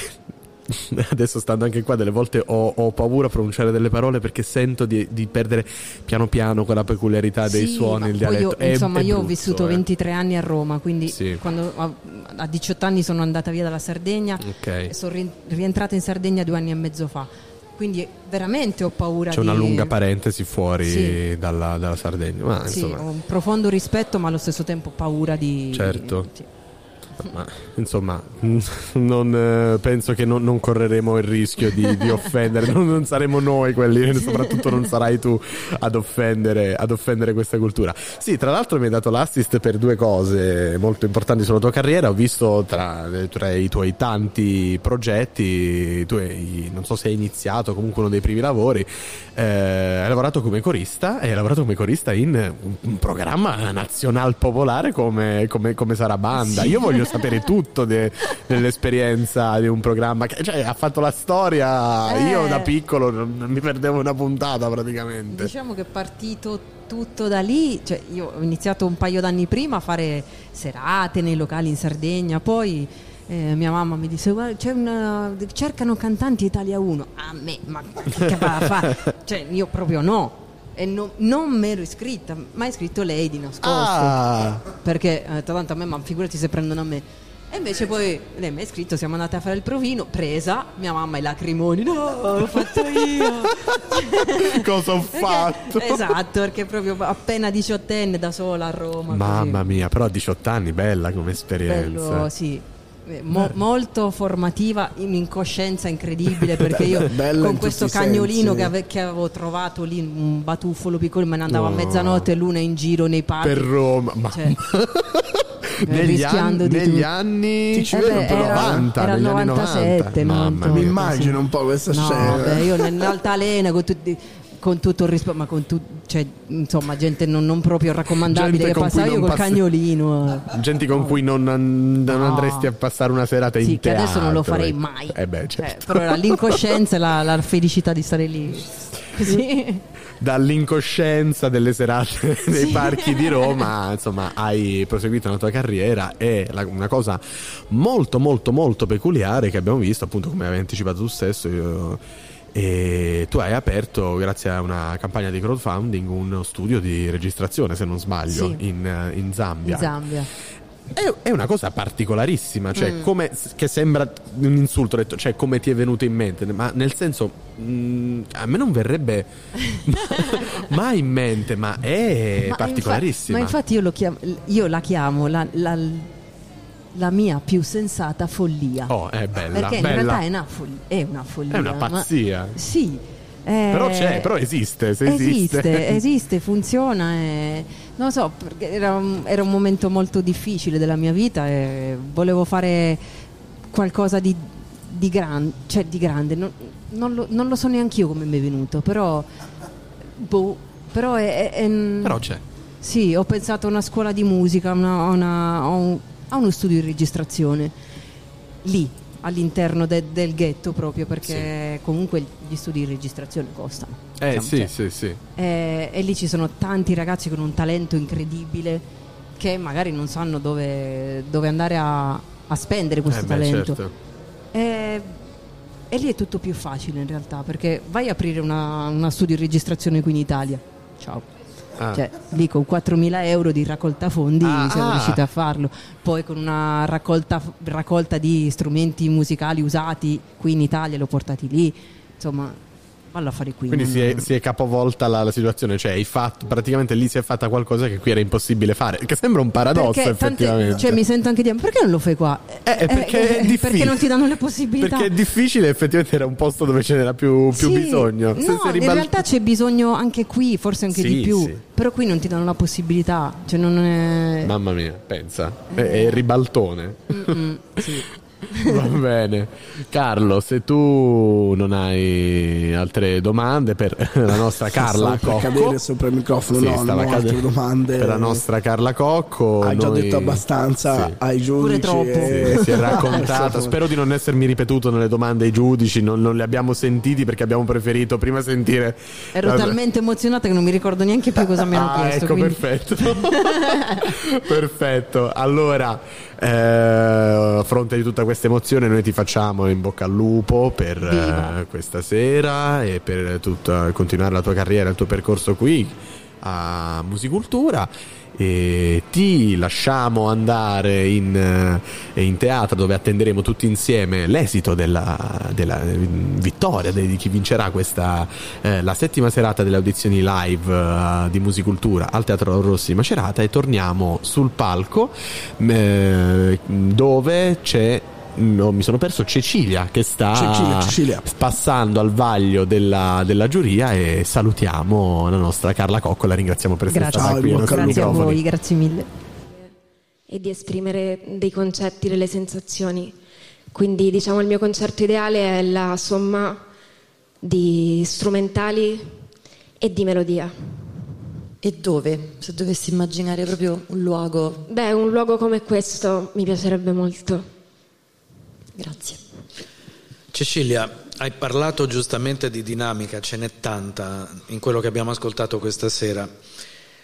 adesso stando anche qua delle volte ho, ho paura a pronunciare delle parole perché sento di, di perdere piano piano quella peculiarità dei Sì, suoni il dialetto io, È- insomma, è io ho brutto, vissuto eh. 23 anni a Roma, quindi Sì. quando a, a 18 anni sono andata via dalla Sardegna Ok. e sono ri- rientrata in Sardegna due anni e mezzo fa. Quindi veramente ho paura c'è di... una lunga parentesi fuori Sì. dalla, dalla Sardegna ma Sì, ho un profondo rispetto, ma allo stesso tempo paura di... Certo. sì. Ma insomma, non, eh, penso che non, non correremo il rischio di, di offendere, non, non saremo noi quelli, soprattutto non sarai tu ad offendere, ad offendere questa cultura. Sì, tra l'altro mi hai dato l'assist per due cose molto importanti sulla tua carriera. Ho visto tra, tra i tuoi tanti progetti, tu hai, non so se hai iniziato, comunque uno dei primi lavori, eh, hai lavorato come corista e hai lavorato come corista in un, un programma nazional popolare come, come, come sarà banda. Sì. Io voglio sapere tutto de- dell'esperienza di un programma che cioè, ha fatto la storia. Eh. Io da piccolo non, mi perdevo una puntata praticamente. Diciamo che è partito tutto da lì, cioè io ho iniziato un paio d'anni prima a fare serate nei locali in Sardegna, poi eh, mia mamma mi disse "Guarda, c'è una, cercano cantanti Italia 1, a me, ma che va a fare? Cioè io proprio no. E no- non mi ero iscritta, ma è iscritto lei di nascosto. Ah. Perché eh, tanto a me, ma figurati se prendono a me. E invece poi lei mi ha iscritto, siamo andate a fare il provino, presa, mia mamma i lacrimoni, no, l'ho fatto io. Cosa ho Perché- fatto? esatto, perché proprio appena diciottenne da sola a Roma. Mamma mia, però a 18 anni, bella come così. esperienza. Bello, sì. Eh, mo- molto formativa, in incoscienza incredibile perché io con questo cagnolino che, ave- che avevo trovato lì, un batuffolo piccolo, me ne andavo No. a mezzanotte l'una in giro nei parchi. Per Roma, ma Cioè, negli, rischiando anni, di negli anni Ti ci vedo, Eh beh, però. era- 90, era il negli anni 97, 90. Mamma 98. mia. Mi immagino un po' questa No, scena. beh, io nell'altalena con tutti con tutto il rispetto, ma con tu, cioè, insomma, gente non, non proprio raccomandabile Gente che cui io col passi- cagnolino. eh. Gente con cui non, non No. andresti a passare una serata Sì, in che teatro. adesso non lo farei eh. mai. Eh beh, Eh, certo. però era l'incoscienza e la, la felicità di stare lì. Così. Dall'incoscienza delle serate nei Sì. parchi di Roma, insomma, hai proseguito la tua carriera e la- una cosa molto molto molto peculiare che abbiamo visto, appunto come avevi anticipato tu stesso, io- e tu hai aperto, grazie a una campagna di crowdfunding, uno studio di registrazione, se non sbaglio, Sì. in, eh, in Zambia. In Zambia. È, è una cosa particolarissima, cioè Mm. come, che sembra un insulto, detto, cioè come ti è venuto in mente, ma nel senso, mm, a me non verrebbe mai in mente, ma è Ma particolarissima. infa- ma infatti io, lo chiamo- io la chiamo la, la- la mia più sensata follia. Oh, è bella, Perché in bella. realtà è una, fol- è una follia. È una pazzia. sì. eh, Però c'è, però esiste, se esiste. esiste, esiste, funziona. e- non lo so, perché era un, era un momento molto difficile della mia vita e volevo fare qualcosa di, di, gran- cioè di grande. Non, non lo, non lo so neanche io come mi è venuto, però. boh, però è, è- è- Però c'è. Sì, ho pensato a una scuola di musica, una- una- un- a uno studio di registrazione lì all'interno de- del ghetto proprio perché comunque gli studi di registrazione costano. Eh diciamo, sì, cioè, sì, sì. e, e lì ci sono tanti ragazzi con un talento incredibile che magari non sanno dove, dove andare a, a spendere questo Eh beh, talento. certo. E, e lì è tutto più facile in realtà perché vai a aprire una, una studio di registrazione qui in Italia. Ciao. Ah. Cioè, lì con 4.000 euro di raccolta fondi Ah, siamo ah. riusciti a farlo. Poi con una raccolta, raccolta di strumenti musicali usati qui in Italia, l'ho portati lì. Insomma, fallo a fare qui. Quindi si è, si è capovolta la, la situazione, cioè hai fatto, praticamente lì si è fatta qualcosa che qui era impossibile fare, che sembra un paradosso perché effettivamente. cioè, mi sento anche dire, "Ma perché non lo fai qua? Eh, perché è difficile. perché non ti danno le possibilità. Perché è difficile, effettivamente era un posto dove ce n'era più, più Sì, bisogno. Se No, si in ribal- realtà c'è bisogno anche qui, forse anche Sì, di più. sì. Però qui non ti danno la possibilità. Cioè non è... Mamma mia, pensa, è, è ribaltone. Mm-mm, sì. Va bene. Carlo, se tu non hai altre domande per la nostra Carla Cocco. cadere sopra il microfono, Sì, no, non ho altre domande. Per la nostra Carla Cocco. Hai già noi- detto abbastanza Sì. ai giudici. troppo. e- Sì, si è raccontata. Spero di non essermi ripetuto nelle domande ai giudici. Non, non li abbiamo sentiti perché abbiamo preferito prima sentire. Ero la- talmente emozionata che non mi ricordo neanche più cosa mi hanno Ah, chiesto. ecco, quindi- perfetto. perfetto. Allora, eh, a fronte di tutta questa emozione, noi ti facciamo in bocca al lupo per eh, questa sera e per tutta- continuare la tua carriera, il tuo percorso qui a Musicultura. E ti lasciamo andare in, eh, in teatro dove attenderemo tutti insieme l'esito della, della, vittoria di chi vincerà questa eh, la settima serata delle audizioni live eh, di Musicultura al Teatro Rossi di Macerata. E torniamo sul palco eh, dove c'è no, mi sono perso Cecilia che sta Cecilia, Cecilia. passando al vaglio della, della giuria e salutiamo la nostra Carla Cocco la ringraziamo per essere Grazie, stata qui grazie a voi, grazie mille. e di esprimere dei concetti, delle sensazioni. Quindi diciamo il mio concerto ideale è la somma di strumentali e di melodia. E dove? Se dovessi immaginare proprio un luogo. Beh, un luogo come questo mi piacerebbe molto. Grazie. Cecilia, hai parlato giustamente di dinamica, ce n'è tanta in quello che abbiamo ascoltato questa sera.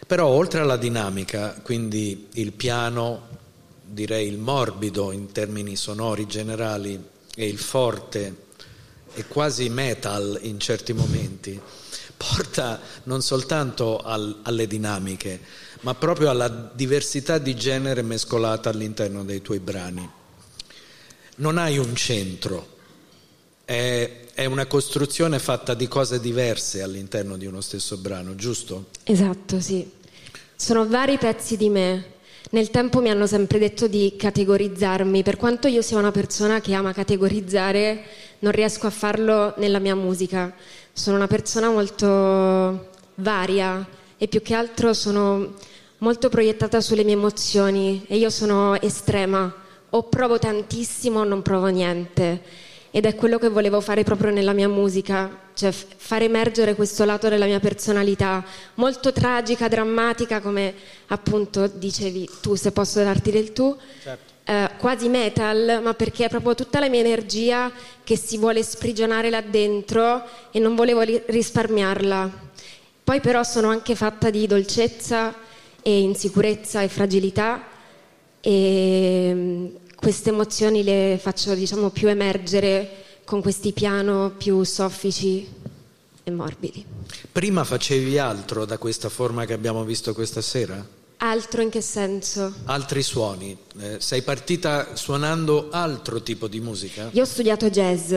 Però oltre alla dinamica, quindi il piano, direi il morbido in termini sonori generali e il forte e quasi metal in certi momenti, porta non soltanto al- alle dinamiche, ma proprio alla diversità di genere mescolata all'interno dei tuoi brani. Non hai un centro, è, è una costruzione fatta di cose diverse all'interno di uno stesso brano, giusto? Esatto, sì. Sono vari pezzi di me. nel tempo mi hanno sempre detto di categorizzarmi. Per quanto io sia una persona che ama categorizzare, non riesco a farlo nella mia musica. Sono una persona molto varia e più che altro sono molto proiettata sulle mie emozioni e io sono estrema. O provo tantissimo o non provo niente. Ed è quello che volevo fare proprio nella mia musica, cioè f- far emergere questo lato della mia personalità, molto tragica, drammatica, come appunto dicevi tu, se posso darti del tu, eh, quasi metal, ma perché è proprio tutta la mia energia che si vuole sprigionare là dentro e non volevo ri- risparmiarla. Poi però sono anche fatta di dolcezza e insicurezza e fragilità e mm, queste emozioni le faccio diciamo più emergere con questi piano più soffici e morbidi. Prima facevi altro da questa forma che abbiamo visto questa sera? Altro in che senso? Altri suoni? Eh, sei partita suonando altro tipo di musica? Io ho studiato jazz,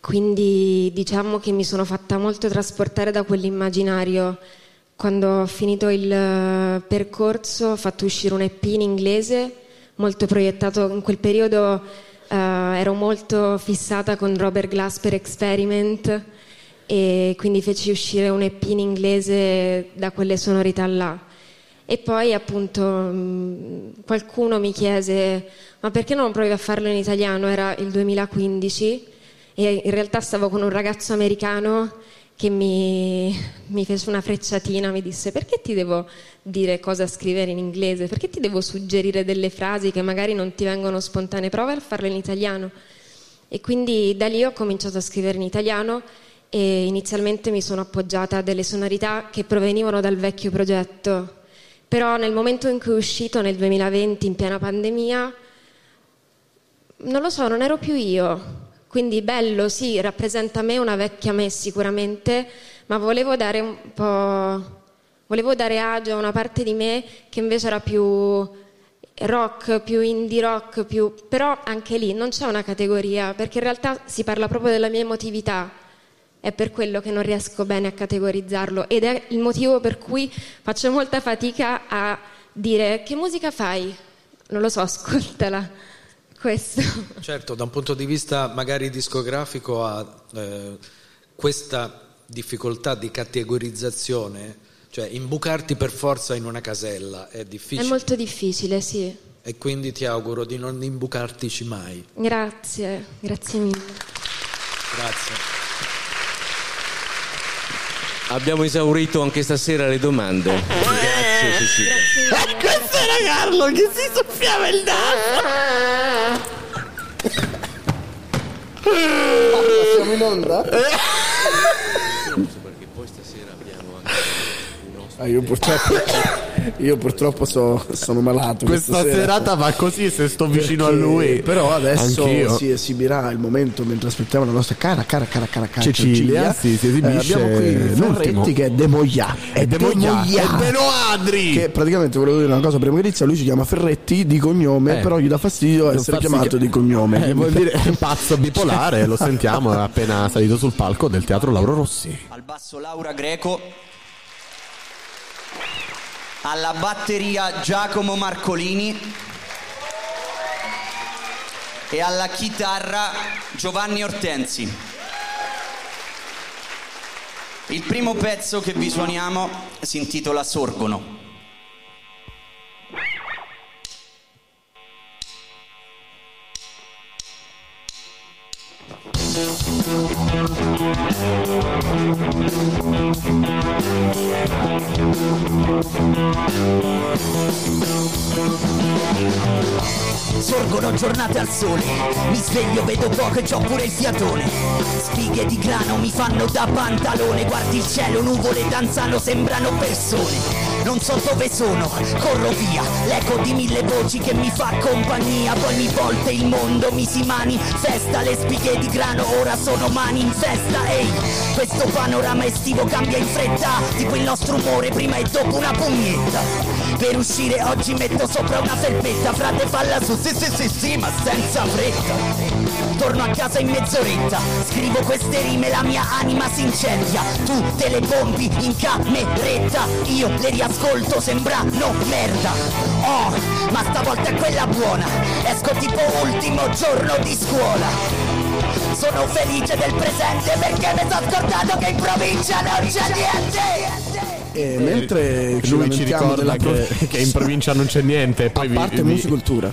quindi diciamo che mi sono fatta molto trasportare da quell'immaginario. Quando ho finito il eh, percorso ho fatto uscire un EP in inglese, molto proiettato in quel periodo, eh, ero molto fissata con Robert Glasper Experiment e quindi feci uscire un EP in inglese da quelle sonorità là. E poi appunto mh, qualcuno mi chiese ma perché non provi a farlo in italiano? Era il 2015 e in realtà stavo con un ragazzo americano che mi, mi fece una frecciatina, mi disse perché ti devo dire cosa scrivere in inglese? Perché ti devo suggerire delle frasi che magari non ti vengono spontanee? Prova a farlo in italiano. E quindi da lì ho cominciato a scrivere in italiano e inizialmente mi sono appoggiata a delle sonorità che provenivano dal vecchio progetto. Però nel momento in cui è uscito nel 2020 in piena pandemia, non lo so, non ero più io. Quindi bello, sì, rappresenta me, una vecchia me sicuramente, ma volevo dare un po'... Volevo dare agio a una parte di me che invece era più rock, più indie rock, più... però anche lì non c'è una categoria, perché in realtà si parla proprio della mia emotività. È per quello che non riesco bene a categorizzarlo ed è il motivo per cui faccio molta fatica a dire che musica fai? Non lo so, ascoltala. Questo. Certo, da un punto di vista magari discografico ha eh, questa difficoltà di categorizzazione, cioè imbucarti per forza in una casella è difficile. È molto difficile, sì. E quindi ti auguro di non imbucartici mai. Grazie, grazie mille. Grazie. Abbiamo esaurito anche stasera le domande. Grazie Cecilia. E questo era Carlo che si soffiava il naso. siamo in onda? Perché poi stasera abbiamo anche Ah, io purtroppo, io purtroppo so- sono malato. Questa sera. serata va così se sto vicino a Perché- lui. Però adesso Anch'io. si esibirà il momento mentre aspettiamo la nostra cara, cara, cara, cara, cara Cecilia, sì, si esibisce Eh, abbiamo qui. Ferretti che è De Moia. È De Moia, è De Noadri. Che praticamente volevo dire una cosa prima che inizia. Lui si chiama Ferretti di cognome, Eh. però gli dà fastidio Non essere chiamato chi- di cognome. Eh, vuol dire è un pazzo bipolare, lo sentiamo, è appena salito sul palco del teatro Lauro Rossi. Al basso Laura Greco. Alla batteria Giacomo Marcolini. E alla chitarra Giovanni Ortensi. Il primo pezzo che vi suoniamo si intitola Sorgono. Sorgono giornate al sole, mi sveglio, vedo poco e c'ho pure il fiatone. Spighe di grano mi fanno da pantalone, guardi il cielo, nuvole danzano, sembrano persone. Non so dove sono, corro via, l'eco di mille voci che mi fa compagnia, poi mi volte il mondo, mi si manifesta, le spighe di grano ora sono mani in festa, ehi, questo panorama estivo cambia in fretta, tipo il nostro umore prima e dopo una pugnetta. Per uscire oggi metto sopra una felpetta Frate falla su, sì sì sì sì ma senza fretta. Torno a casa in mezz'oretta. Scrivo queste rime, la mia anima si incendia. Tu te le bombi in cameretta. Io le riascolto, sembrano merda. Oh, ma stavolta è quella buona. Esco tipo ultimo giorno di scuola. Sono felice del presente perché mi sono scordato che in provincia non c'è niente. E mentre ci lui ci ricorda che, che in provincia non c'è niente. Poi vi, parte vi-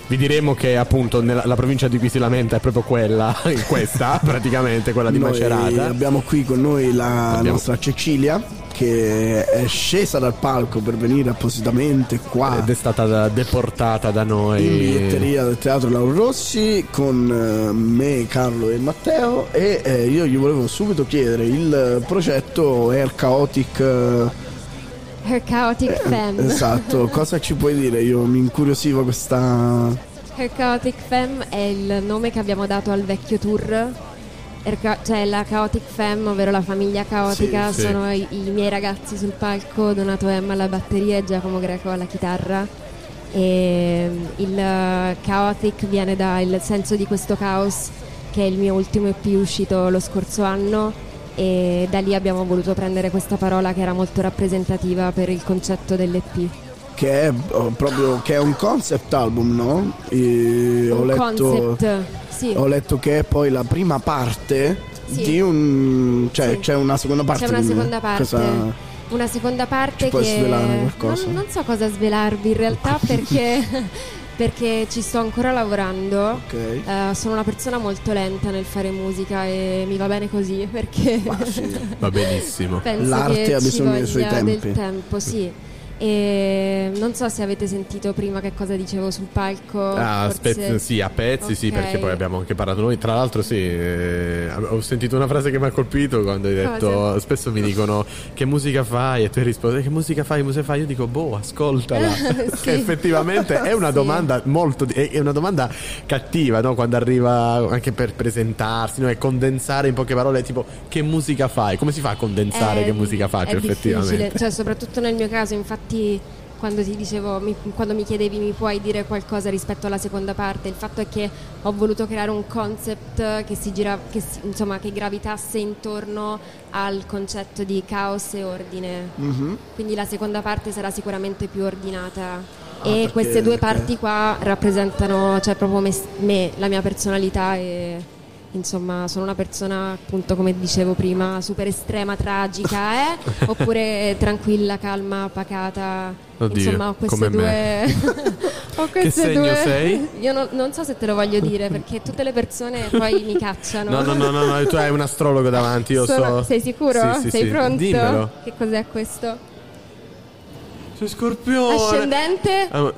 vi diremo che appunto nella, la provincia di cui si lamenta è proprio quella, questa praticamente, quella di Noi Macerata. Abbiamo qui con noi la Abbiamo- nostra Cecilia che è scesa dal palco per venire appositamente qua Ed è stata da- deportata da noi. in biglietteria del teatro Lauro Rossi con eh, me, Carlo e Matteo e eh, io gli volevo subito chiedere il progetto Air Chaotic eh, Her Chaotic Femme. esatto cosa ci puoi dire io mi incuriosiva questa Her Chaotic Femme è il nome che abbiamo dato al vecchio tour. Her Cha- cioè la Chaotic Femme, ovvero la famiglia caotica, Sì, sì. sono i, i miei ragazzi sul palco, Donato M alla batteria e Giacomo Greco alla chitarra. E mm, il eh, chaotic viene dal senso di questo caos, che è il mio ultimo EP uscito lo scorso anno. E da lì abbiamo voluto prendere questa parola che era molto rappresentativa per il concetto dell'EP. che è oh, proprio che è un concept album no? E ho Un letto concept, sì. ho letto che è poi la prima parte Sì. di un cioè Sì. c'è una seconda parte C'è una seconda parte. cosa- Una seconda parte Ci che? Non, non so cosa svelarvi in realtà perché, perché ci sto ancora lavorando. Ok. Eh, sono una persona molto lenta nel fare musica e mi va bene così perché Va benissimo. penso L'arte che ha ci bisogno dei suoi tempi. del tempo, sì. E non so se avete sentito prima che cosa dicevo sul palco. Ah, forse- spezzi- sì, a pezzi sì, Ok. perché poi abbiamo anche parlato noi. Tra l'altro, sì, eh, ho sentito una frase che mi ha colpito quando hai detto: Cosa? Spesso mi dicono che musica fai, e tu hai risposto: Che musica fai? Che musica fai? Io dico: Boh, ascoltala. Sì. Effettivamente è una Sì. domanda molto. è una domanda cattiva, no? Quando arriva anche per presentarsi, no? E condensare in poche parole, tipo: Che musica fai? Come si fa a condensare È- che musica faccio effettivamente? difficile, cioè soprattutto nel mio caso, infatti quando ti dicevo, mi- quando mi chiedevi mi puoi dire qualcosa rispetto alla seconda parte, il fatto è che ho voluto creare un concept che si gira, che insomma che gravitasse intorno al concetto di caos e ordine. Mhm. Quindi la seconda parte sarà sicuramente più ordinata. Ah, e perché- queste due perché- parti qua rappresentano cioè, proprio me, me, la mia personalità e insomma sono una persona appunto come dicevo prima super estrema, tragica eh? oppure tranquilla, calma, pacata. Oddio, insomma ho queste come due... me. ho queste segno due... sei? Io non, non so se te lo voglio dire perché tutte le persone poi mi cacciano. No, no, no, no, no, tu hai un astrologo davanti, io Sono- so. Sei sicuro? Sì, sì, Sei sì. pronto? Dimmelo. Che cos'è questo? Sei scorpione. Ascendente? Ah,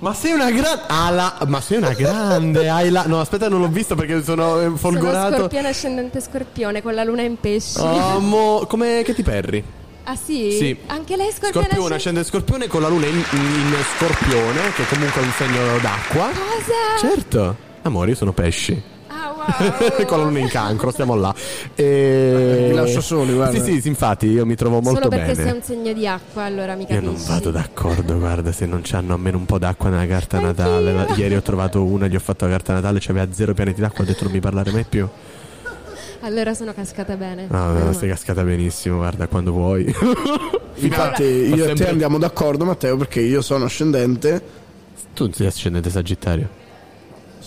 Ma sei una grande. Ah, la- Ma sei una grande. Hai la... No, aspetta, non l'ho visto perché sono eh, Sono folgorato. scorpione ascendente scorpione con la luna in pesci. Oh, mo- Come che ti perri? Ah sì? Sì. Anche lei è scorpione Scorpione ascendente. ascende scorpione con la luna in, in scorpione, che comunque è un segno d'acqua. Cosa? Certo. Amore, io sono pesci. Ah con la luna in cancro, stiamo là. E... Vi lascio soli, guarda. Sì, sì, sì, infatti io mi trovo molto Solo perché bene. sei un segno di acqua, allora mi Io capisci. non vado d'accordo, guarda, se non c'hanno almeno un po' d'acqua nella carta natale. La- Ieri ho trovato una, gli ho fatto la carta natale, c'aveva zero pianeti d'acqua, ho detto non mi parlare mai più. Allora sono cascata bene. No, Meno no, male. sei cascata benissimo, guarda, quando vuoi. infatti Fa io e sempre- te andiamo d'accordo Matteo perché io sono ascendente Tu sei ascendente sagittario.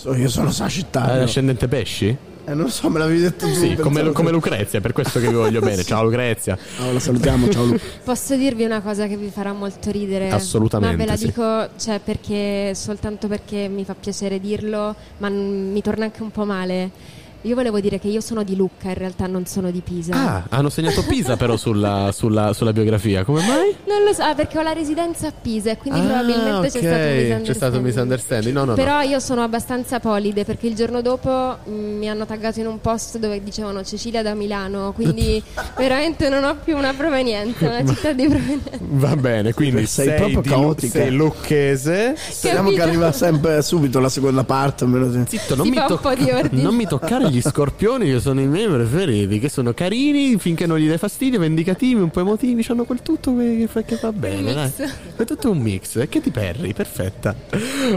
So- io sono sagittario ascendente pesci? eh non so me l'avevi detto tu Sì, come, che- come Lucrezia, per questo che vi voglio bene. Ciao Lucrezia. Oh, la salutiamo ciao Lu. Posso dirvi una cosa che vi farà molto ridere? Assolutamente, Ma ve la sì. dico cioè, perché soltanto perché mi fa piacere dirlo, ma n- mi torna anche un po' male. Io volevo dire che io sono di Lucca, in realtà non sono di Pisa. Ah, hanno segnato Pisa però sulla, sulla- sulla biografia, come mai? Non lo so, ah, perché ho la residenza a Pisa e quindi Ah, probabilmente c'è ok, stato un misunderstanding. c'è stato un misunderstanding. No, no, Però no. io sono abbastanza polide perché il giorno dopo mh, mi hanno taggato in un post dove dicevano Cecilia da Milano, quindi veramente non ho più una provenienza, una città di provenienza. Va bene, quindi Sei sei, proprio caotica. sei lucchese. speriamo che arriva sempre subito la seconda parte. Zitto, non Si mi, fa un tocca- po' di ordine. non mi toccare gli scorpioni che sono i miei preferiti, che sono carini finché non gli dai fastidio, vendicativi, un po' emotivi, hanno quel tutto che, che- va bene, dai. È tutto un mix. Che ti perri, perfetta.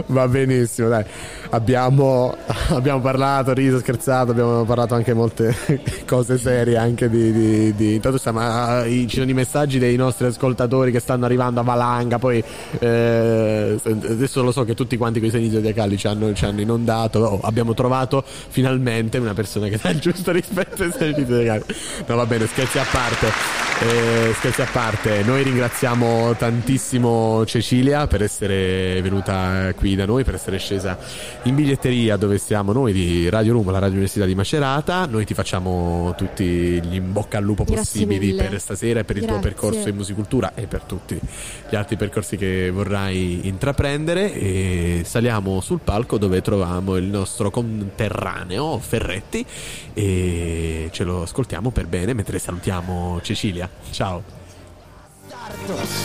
Va benissimo, dai. Abbiamo, abbiamo parlato, riso, scherzato, abbiamo parlato anche molte cose serie anche di... di, di- Intanto stiamo, ah, ci sono i messaggi dei nostri ascoltatori che stanno arrivando a valanga, poi eh, adesso lo so che tutti quanti quei segni zodiacali ci hanno, ci hanno inondato, Oh, abbiamo trovato finalmente una persona che dà il giusto rispetto ai segni zodiacali. No va bene, scherzi a parte, eh, scherzi a parte, noi ringraziamo tantissimo Cecilia per essere venuta qui da noi, per essere scesa in biglietteria dove siamo noi di Radio Rumo, la Radio Università di Macerata, noi ti facciamo tutti gli in bocca al lupo possibili per stasera e per il tuo Grazie. percorso in musicultura e per tutti gli altri percorsi che vorrai intraprendere. E saliamo sul palco dove troviamo il nostro conterraneo Ferretti e ce lo ascoltiamo per bene mentre salutiamo Cecilia. Ciao.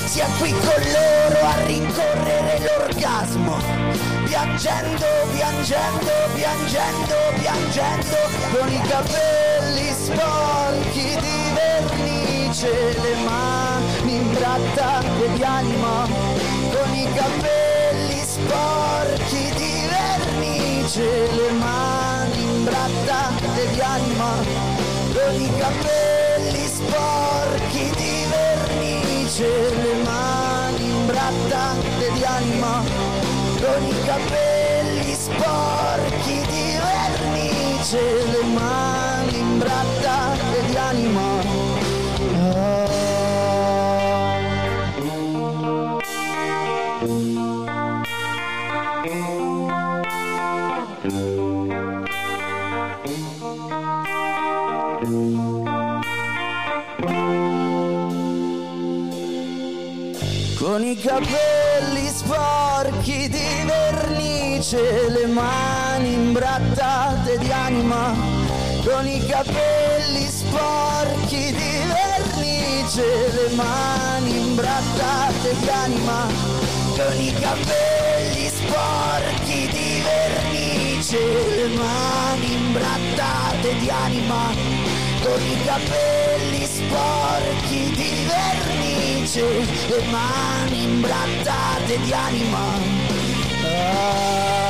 sia qui con loro a rincorrere l'orgasmo piangendo, piangendo, piangendo, piangendo con i capelli sporchi di vernice le mani imbrattate di anima con i capelli sporchi di vernice le mani imbrattate di anima con i capelli sporchi di vernice le mani imbrattate di anima con i capelli sporchi di vernice le mani imbrattate con i capelli sporchi di vernice, le mani imbrattate di anima, con i capelli sporchi di vernice, le mani imbrattate di anima, con i capelli sporchi di vernice, le mani imbrattate di anima, con i capelli sporchi di vernice, le mani imbrattate di anima. Ah.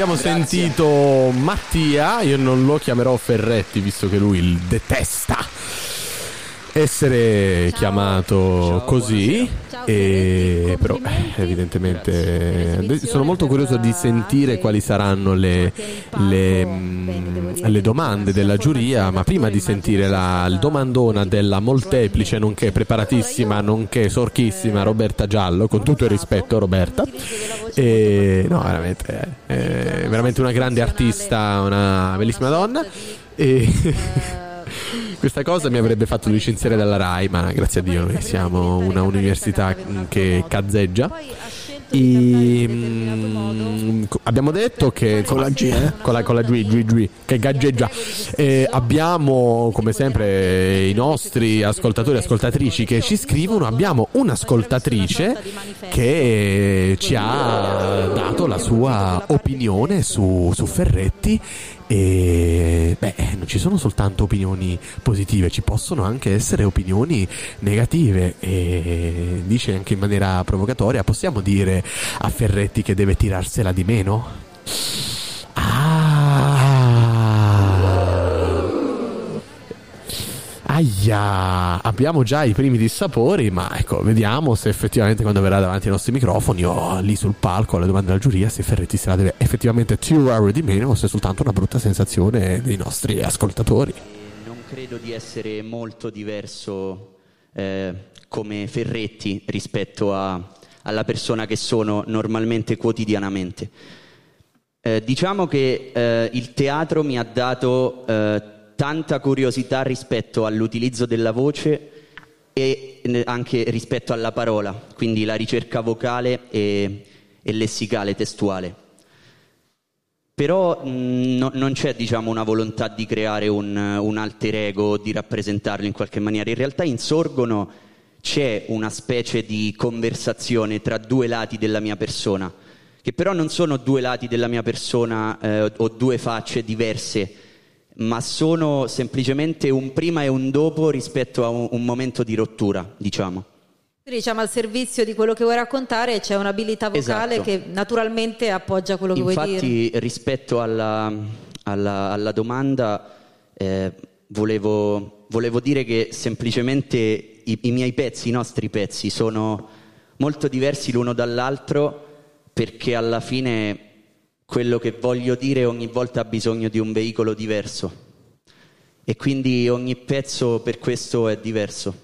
Abbiamo sentito Mattia, io non lo chiamerò Ferretti visto che lui il detesta essere chiamato così. E però eh, evidentemente eh, sono molto curioso di sentire quali saranno le, le, mm, le domande della giuria ma prima di sentire la il domandona della molteplice nonché preparatissima nonché sorchissima Roberta Giallo con tutto il rispetto Roberta e, no veramente è veramente una grande artista una bellissima donna e Questa cosa mi avrebbe fatto licenziare dalla RAI, ma grazie a Dio noi siamo una università che cazzeggia. I- mm, abbiamo detto che con la G, con la, con la G, G, G, che gaggeggia. Eh, abbiamo come sempre i nostri ascoltatori e ascoltatrici che ci scrivono. Abbiamo un'ascoltatrice che ci ha dato la sua opinione su, su Ferretti. E beh, non ci sono soltanto opinioni positive, ci possono anche essere opinioni negative. E dice anche in maniera provocatoria: possiamo dire a Ferretti che deve tirarsela di meno? Ah. Aia, abbiamo già i primi dissapori, ma ecco, vediamo se effettivamente quando verrà davanti ai nostri microfoni o lì sul palco alle domande della giuria, se Ferretti se la deve effettivamente tirare di meno o se è soltanto una brutta sensazione dei nostri ascoltatori. Non credo di essere molto diverso eh, come Ferretti rispetto a- alla persona che sono normalmente quotidianamente. Eh, diciamo che eh, il teatro mi ha dato eh, tanta curiosità rispetto all'utilizzo della voce e anche rispetto alla parola, quindi la ricerca vocale e, e lessicale, testuale. Però mh, no- non c'è diciamo, una volontà di creare un, un alter ego, di rappresentarlo in qualche maniera. In realtà insorgono, c'è una specie di conversazione tra due lati della mia persona, che però non sono due lati della mia persona eh, o due facce diverse, ma sono semplicemente un prima e un dopo rispetto a un, un momento di rottura, diciamo. Quindi diciamo al servizio di quello che vuoi raccontare c'è un'abilità vocale Esatto. che naturalmente appoggia quello che vuoi dire. Infatti, rispetto alla, alla- alla domanda, eh, volevo, volevo dire che semplicemente i, i miei pezzi, i nostri pezzi, sono molto diversi l'uno dall'altro perché alla fine quello che voglio dire ogni volta ha bisogno di un veicolo diverso e quindi ogni pezzo per questo è diverso.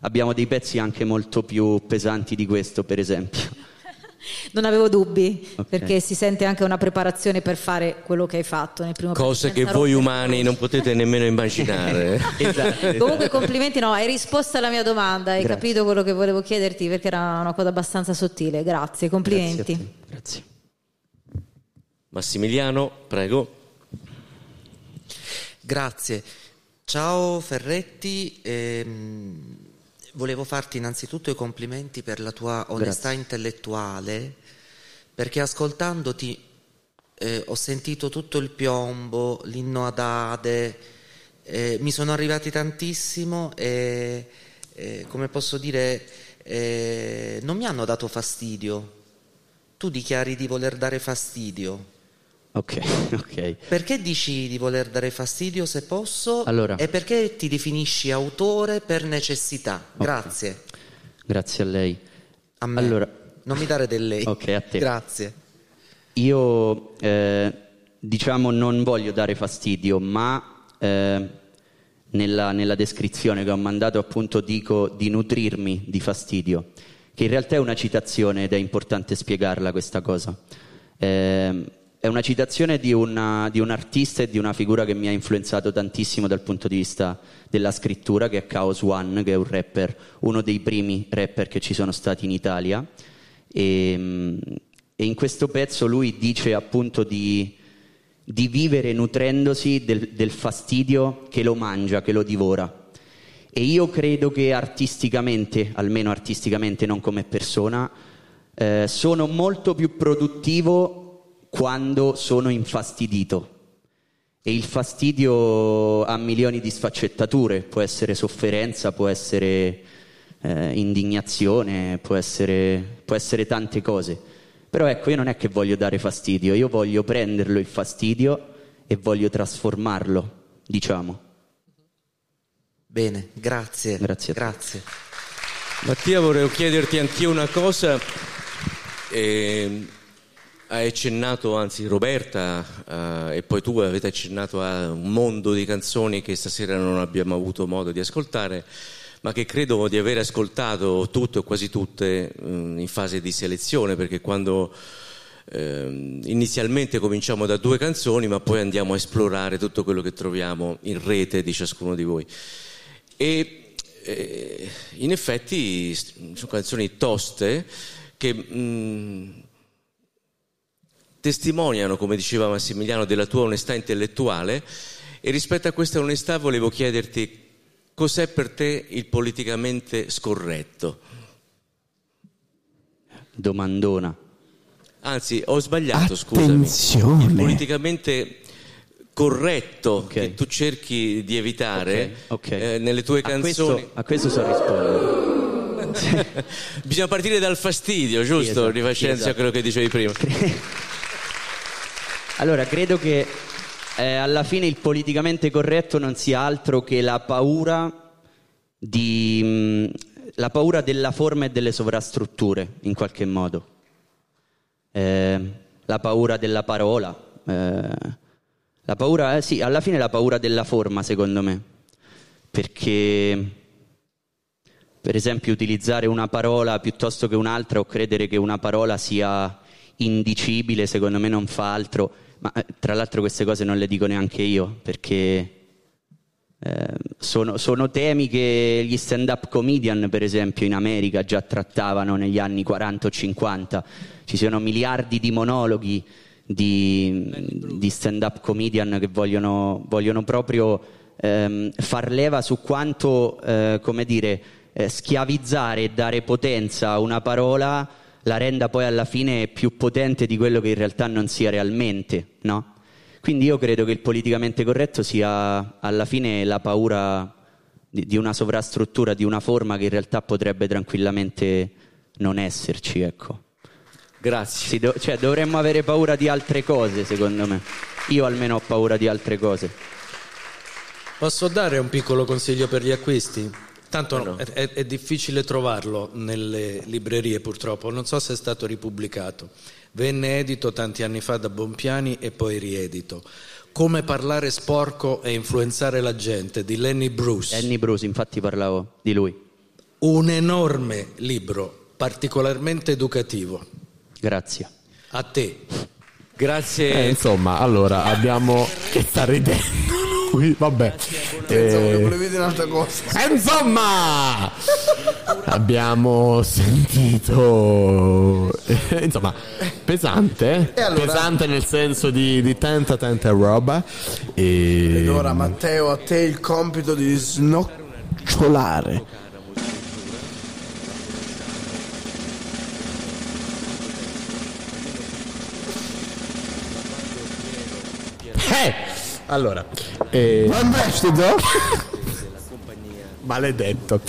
Abbiamo dei pezzi anche molto più pesanti di questo, per esempio. Non avevo dubbi, Ok. perché si sente anche una preparazione per fare quello che hai fatto nel primo Cose pezzo, che voi umani non potete nemmeno immaginare. esatto. Comunque complimenti, no, hai risposto alla mia domanda, hai Grazie. capito quello che volevo chiederti perché era una cosa abbastanza sottile. Grazie, complimenti. Grazie. Massimiliano, prego. Grazie. Ciao Ferretti, ehm, volevo farti innanzitutto i complimenti per la tua onestà Grazie. intellettuale, perché ascoltandoti eh, ho sentito tutto il piombo, l'inno ad Ade, eh, mi sono arrivati tantissimo e, eh, come posso dire, eh, non mi hanno dato fastidio. Tu dichiari di voler dare fastidio. Ok, ok. Perché dici di voler dare fastidio se posso? Allora. E perché ti definisci autore per necessità? Grazie. Grazie a lei. A me. Allora, Non mi dare del lei. Ok, a te. Grazie. Io eh, diciamo non voglio dare fastidio, ma eh, nella, nella descrizione che ho mandato appunto dico di nutrirmi di fastidio, che in realtà è una citazione ed è importante spiegarla questa cosa. Eh, è una citazione di, una- di un artista e di una figura che mi ha influenzato tantissimo dal punto di vista della scrittura, che è Chaos One, che è un rapper, uno dei primi rapper che ci sono stati in Italia. E, e in questo pezzo lui dice appunto di, di vivere nutrendosi del, del fastidio che lo mangia, che lo divora. E io credo che artisticamente, almeno artisticamente, non come persona, eh, sono molto più produttivo quando sono infastidito. E il fastidio ha milioni di sfaccettature, può essere sofferenza, può essere eh, indignazione, può essere, può essere tante cose. Però ecco, io non è che voglio dare fastidio, io voglio prenderlo il fastidio e voglio trasformarlo, diciamo. Bene, grazie. Grazie. Grazie. Mattia, vorrei chiederti anch'io una cosa. Ehm, hai accennato, anzi Roberta eh, e poi tu avete accennato a un mondo di canzoni che stasera non abbiamo avuto modo di ascoltare, ma che credo di aver ascoltato tutte o quasi tutte mm, in fase di selezione, perché quando ehm, inizialmente cominciamo da due canzoni, ma poi andiamo a esplorare tutto quello che troviamo in rete di ciascuno di voi. E eh, in effetti sono canzoni toste che mh, testimoniano, come diceva Massimiliano, della tua onestà intellettuale e rispetto a questa onestà volevo chiederti cos'è per te il politicamente scorretto. Domandona. Anzi, ho sbagliato, scusami. Attenzione. Il politicamente corretto che tu cerchi di evitare Ok, ok. eh, nelle tue A canzoni. questo, a questo so rispondere. Bisogna partire dal fastidio, giusto? Sì, esatto, Rifacendosi sì, a quello che dicevi prima. Allora, credo che eh, alla fine il politicamente corretto non sia altro che la paura di mh, la paura della forma e delle sovrastrutture, in qualche modo. Eh, la paura della parola. eh, la paura, eh, sì, alla fine la paura della forma, secondo me. Perché, per esempio, utilizzare una parola piuttosto che un'altra o credere che una parola sia indicibile, secondo me non fa altro. Ma eh, tra l'altro queste cose non le dico neanche io, perché eh, sono, sono temi che gli stand-up comedian, per esempio, in America già trattavano negli anni 40 o 50. Ci sono miliardi di monologhi di, di stand-up comedian che vogliono, vogliono proprio ehm, far leva su quanto, eh, come dire, eh, schiavizzare e dare potenza a una parola la renda poi alla fine più potente di quello che in realtà non sia realmente, no? Quindi io credo che il politicamente corretto sia alla fine la paura di, di una sovrastruttura, di una forma che in realtà potrebbe tranquillamente non esserci, ecco. Grazie. cioè dovremmo avere paura di altre cose, secondo me. Io almeno ho paura di altre cose. Posso dare un piccolo consiglio per gli acquisti? Tanto no, è, è- è difficile trovarlo nelle librerie purtroppo, non so se è stato ripubblicato. Venne edito tanti anni fa da Bompiani e poi riedito. Come parlare sporco e influenzare la gente di Lenny Bruce. Lenny Bruce, infatti parlavo di lui. Un enorme libro, particolarmente educativo. Grazie. A te. Grazie. Eh, insomma, allora abbiamo. Che sta ridendo lui? Vabbè. Eh, Volevi dire un'altra cosa? Eh, insomma, abbiamo sentito. eh, insomma, pesante. E allora? Pesante nel senso di, di tanta, tanta roba. E. Ed ora Matteo a te il compito di snocciolare. Eh! Allora. Eh... Maledetto.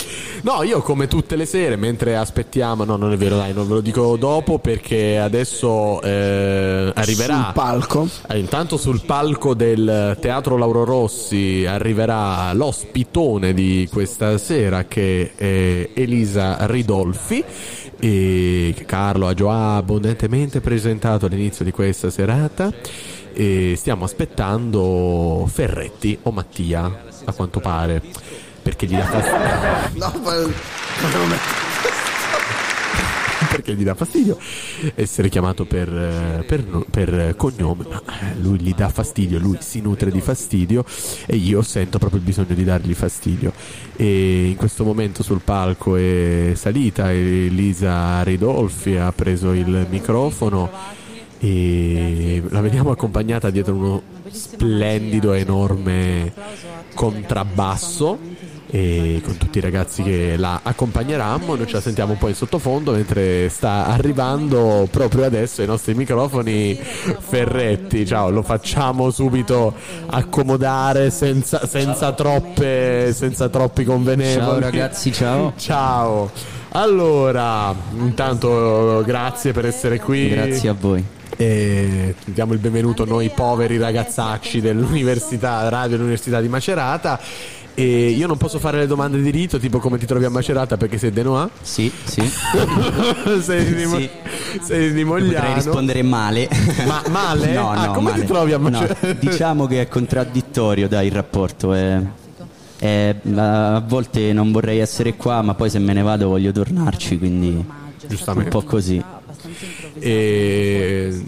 No, io come tutte le sere, mentre aspettiamo, no, non è vero, dai, non ve lo dico dopo perché adesso eh, arriverà. Sul palco. Eh, intanto sul palco del Teatro Lauro Rossi arriverà l'ospitone di questa sera che è Elisa Ridolfi. E che Carlo ha già abbondantemente presentato all'inizio di questa serata. E stiamo aspettando Ferretti o Mattia, a quanto pare, perché gli dà fastidio. No, ma... perché gli dà fastidio essere chiamato per, per per cognome, ma lui gli dà fastidio, lui si nutre di fastidio e io sento proprio il bisogno di dargli fastidio. E in questo momento sul palco è salita Elisa Ridolfi, ha preso il microfono e la vediamo accompagnata dietro uno splendido enorme contrabbasso e con tutti i ragazzi che la accompagneranno. Noi ce la sentiamo un po' in sottofondo mentre sta arrivando proprio adesso ai nostri microfoni Ferretti. Ciao lo facciamo subito accomodare senza, senza troppe senza troppi convenevoli. Ciao ragazzi, ciao. ciao. Allora intanto grazie per essere qui. Grazie a voi. E diamo il benvenuto noi poveri ragazzacci dell'università radio dell'università di Macerata e io non posso fare le domande di rito tipo come ti trovi a Macerata perché sei Denoa sì sì sei, di, Mo- Sì. sei di Mogliano Potrei rispondere male. Ma male? No, Ah, no, come male. ti trovi a No, Macerata? diciamo che è contraddittorio dai il rapporto. È, è- a volte non vorrei essere qua, ma poi se me ne vado voglio tornarci, quindi Giustamente. un po' così. E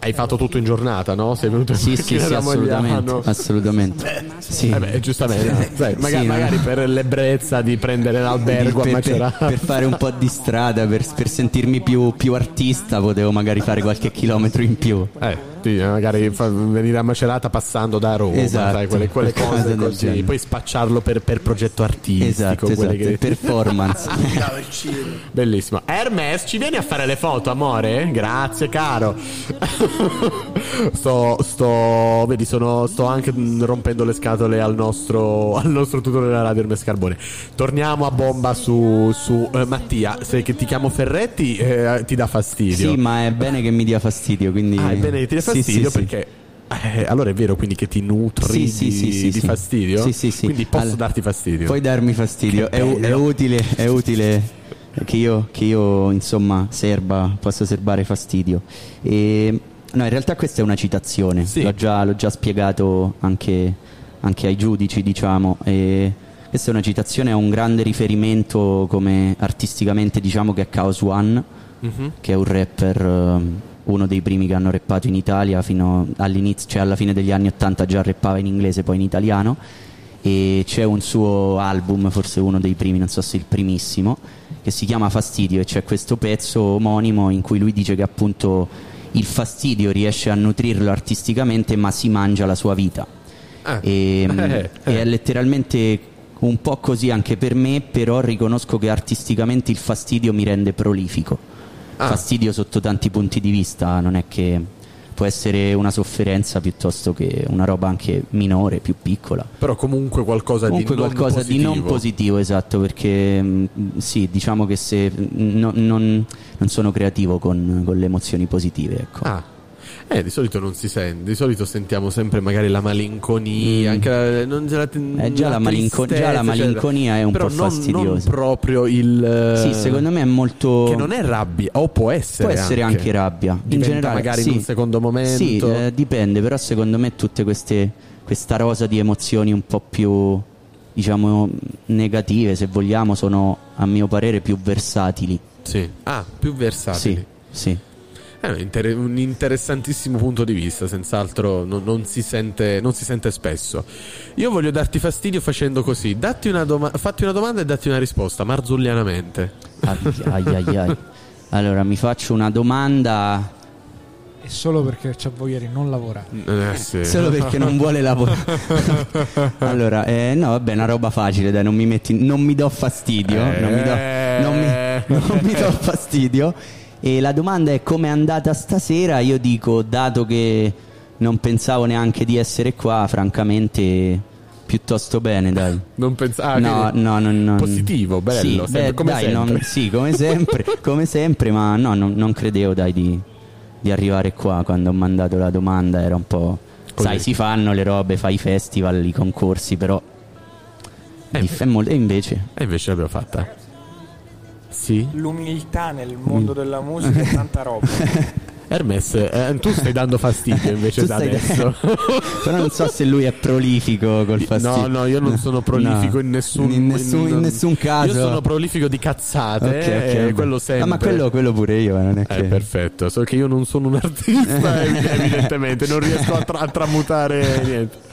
Hai fatto tutto in giornata, no? Sei venuto in Sì, sì, sì, assolutamente. Assolutamente. Sì. Eh beh, giustamente. Sai, magari, Sì, ma- magari per l'ebbrezza di prendere l'albergo a per, per, Macerata. per fare un po' di strada, per, per sentirmi più, più artista, potevo magari fare qualche chilometro in più. Eh, sì, magari fa- venire a Macerata passando da Roma, Esatto. sai, quelle, quelle cose così. Poi spacciarlo per, per progetto artistico. Esatto, esatto, che- performance. Bellissimo. Hermes, ci vieni a fare le foto, amore? Grazie, caro. sto, sto, vedi, sono, sto anche rompendo le scatole al nostro, al nostro tutore della radio Hermes Carbone. Torniamo a bomba su, su eh, Mattia. Se che ti chiamo Ferretti, eh, ti dà fastidio. Sì, ma è bene che mi dia fastidio, quindi... Ah, è bene che ti dia fastidio perché. eh, allora è vero quindi che ti nutri Sì, di, sì, sì, di fastidio? Sì, sì, sì. Quindi posso Allora, darti fastidio. Puoi darmi fastidio, è, è utile, è utile che io, che io, insomma serba, possa serbare fastidio. E, no, in realtà questa è una citazione, l'ho, già, l'ho già spiegato anche, anche ai giudici, diciamo. E questa è una citazione a un grande riferimento come artisticamente diciamo che è Chaos One, Mhm. che è un rapper, ehm, uno dei primi che hanno rappato in Italia fino all'inizio, cioè alla fine degli anni 80 già rappava in inglese, poi in italiano e c'è un suo album, forse uno dei primi, non so se il primissimo, che si chiama Fastidio e c'è questo pezzo omonimo in cui lui dice che appunto il fastidio riesce a nutrirlo artisticamente ma si mangia la sua vita. Ah. E, mm, Eh, e è letteralmente un po' così anche per me, però riconosco che artisticamente il fastidio mi rende prolifico. Ah. Fastidio sotto tanti punti di vista, non è che può essere una sofferenza piuttosto che una roba anche minore, più piccola. Però comunque qualcosa Comunque di non qualcosa di non positivo, esatto, perché mh, sì, diciamo che se mh, no- non, non sono creativo con, con le emozioni positive, ecco. Ah. Eh, di solito non si sente, di solito sentiamo sempre magari la malinconia, Mm. anche la, non, la, Eh, già la malinco- già la malinconia è un po' non- fastidiosa. Non proprio il... eh, Sì, secondo me è molto... Che non è rabbia, o può essere Può essere anche, rabbia. In Diventa generale, magari sì. in un secondo momento. Sì, eh, dipende, però secondo me tutte queste questa rosa di emozioni un po' più diciamo negative, se vogliamo, sono a mio parere più versatili. Sì. Ah, più versatili. Sì, sì. È un, inter- un interessantissimo punto di vista, senz'altro non, non si sente, non si sente spesso. Io voglio darti fastidio facendo così: datti una doma- fatti una domanda e datti una risposta, marzullianamente. Ai, ai, ai, ai. Allora, mi faccio una domanda solo perché c'ha voglia di non lavorare. Eh, sì. Solo perché non vuole lavorare. allora, eh, no, vabbè, una roba facile, dai, non mi, metti, non mi do fastidio. Non, mi do, non, mi, non mi do fastidio. E la domanda è come è andata stasera? Io dico, dato che non pensavo neanche di essere qua, francamente, piuttosto bene, dai. Non pensavo. No, no, no, no. Positivo, bello, Sì, sempre- beh, come dai, sempre. non- sì, come sempre, come sempre, ma no, non, non credevo, dai, di, di arrivare qua quando ho mandato la domanda, era un po'... Sai, si fanno le robe, fai i festival, i concorsi, però... dif- molto- e invece... E invece l'abbiamo fatta. Sì. L'umiltà nel mondo della musica è tanta roba. Hermes, eh, tu stai dando fastidio invece da adesso. Però non so se lui è prolifico col fastidio. No, no, io non sono prolifico No, in nessun, in nessun, in nessun caso. Io sono prolifico di cazzate, Ok, ok, eh, quello sempre. Ah, ma quello, quello pure io, eh, non è che... Eh, perfetto, so che io non sono un artista, evi- evidentemente, non riesco a, tra- a tramutare niente.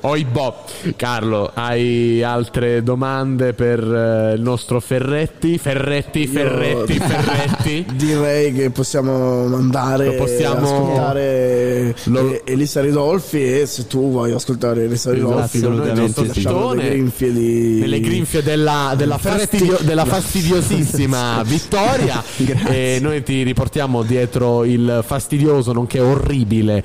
Oibò, Carlo, hai altre domande per eh, il nostro Ferretti? Ferretti, Ferretti, Io Ferretti. Direi che possiamo mandare Lo possiamo- ascoltare Lo- Elisa Ridolfi e se tu vuoi ascoltare Elisa Ridolfi Assolutamente sì. lasciamo le grinfie di nelle grinfie della, della, fastidio- della fastidiosissima vittoria e noi ti riportiamo dietro il fastidioso nonché orribile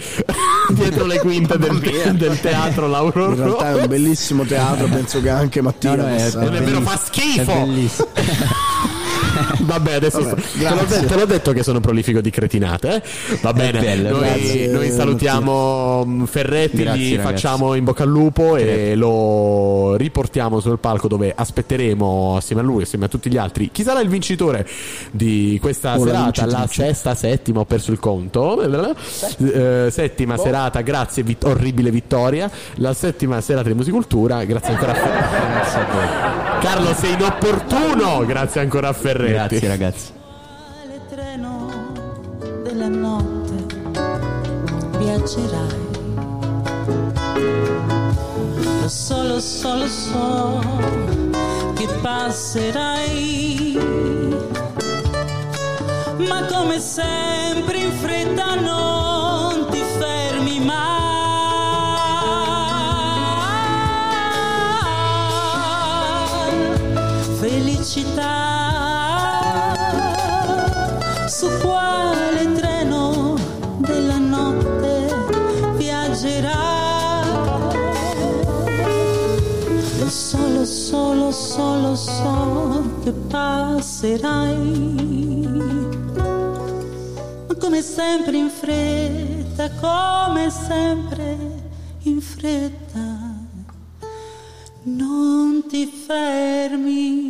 dietro le quinte del, del teatro Lauro in realtà è un bellissimo teatro penso che anche Mattia No, no, è- non è vero, fa schifo! È bellissimo. Vabbè, adesso Vabbè, sto- te, l'ho grazie. de- te l'ho detto che sono prolifico di cretinate. eh? Va bene, bello, noi, grazie, noi salutiamo mm, Ferretti, Grazie, gli ragazzi. facciamo in bocca al lupo e lo riportiamo sul palco dove aspetteremo assieme a lui, assieme a tutti gli altri. Chi sarà il vincitore di questa O la serata? La vincitrice. sesta, settima, ho perso il conto. Eh, settima serata, grazie, vit- orribile vittoria. La settima serata di musicultura, grazie ancora a Ferretti. Carlo, sei inopportuno, grazie ancora a Ferretti. Grazie ragazzi. il treno della notte viaggerai. Lo so, lo so, lo so che passerai. Ma come sempre in fretta non ti fermi mai. Felicità Lo so, lo so, che passerai. Ma come sempre in fretta, come sempre in fretta, non ti fermi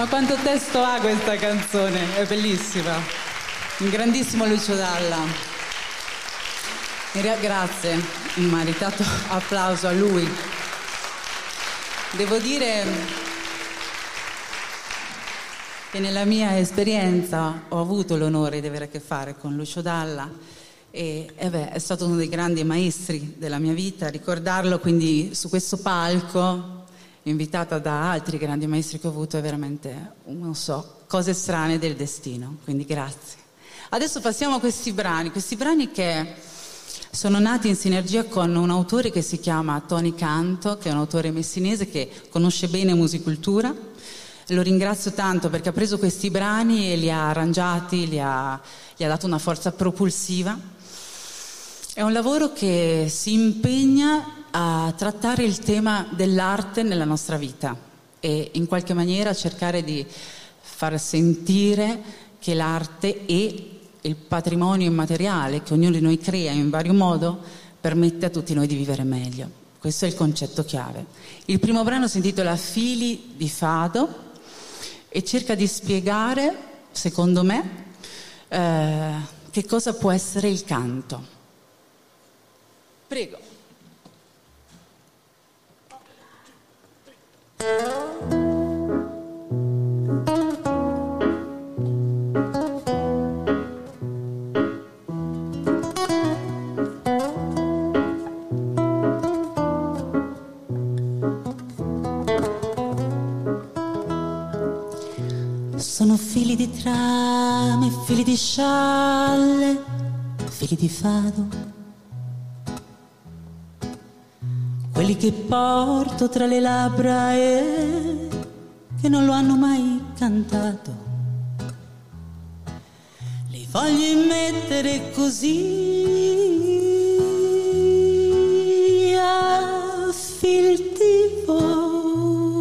Ma quanto testo ha questa canzone? È bellissima. Un grandissimo Lucio Dalla. Grazie, un meritato applauso a lui. Devo dire che nella mia esperienza ho avuto l'onore di avere a che fare con Lucio Dalla e eh beh, è stato uno dei grandi maestri della mia vita, ricordarlo quindi su questo palco invitata da altri grandi maestri che ho avuto è veramente, non so, cose strane del destino, quindi grazie. Adesso passiamo a questi brani, questi brani che sono nati in sinergia con un autore che si chiama Tony Canto, che è un autore messinese che conosce bene musicultura. Lo ringrazio tanto perché ha preso questi brani e li ha arrangiati, li ha, gli ha dato una forza propulsiva. È un lavoro che si impegna a trattare il tema dell'arte nella nostra vita e in qualche maniera cercare di far sentire che l'arte e il patrimonio immateriale che ognuno di noi crea in vario modo permette a tutti noi di vivere meglio. Questo è il concetto chiave. Il primo brano si intitola Fili di Fado e cerca di spiegare, secondo me, eh, che cosa può essere il canto. Prego. Sono fili di trame, fili di scialle, fili di fado. Quelli che porto tra le labbra e che non lo hanno mai cantato. Li voglio mettere così a fil di voce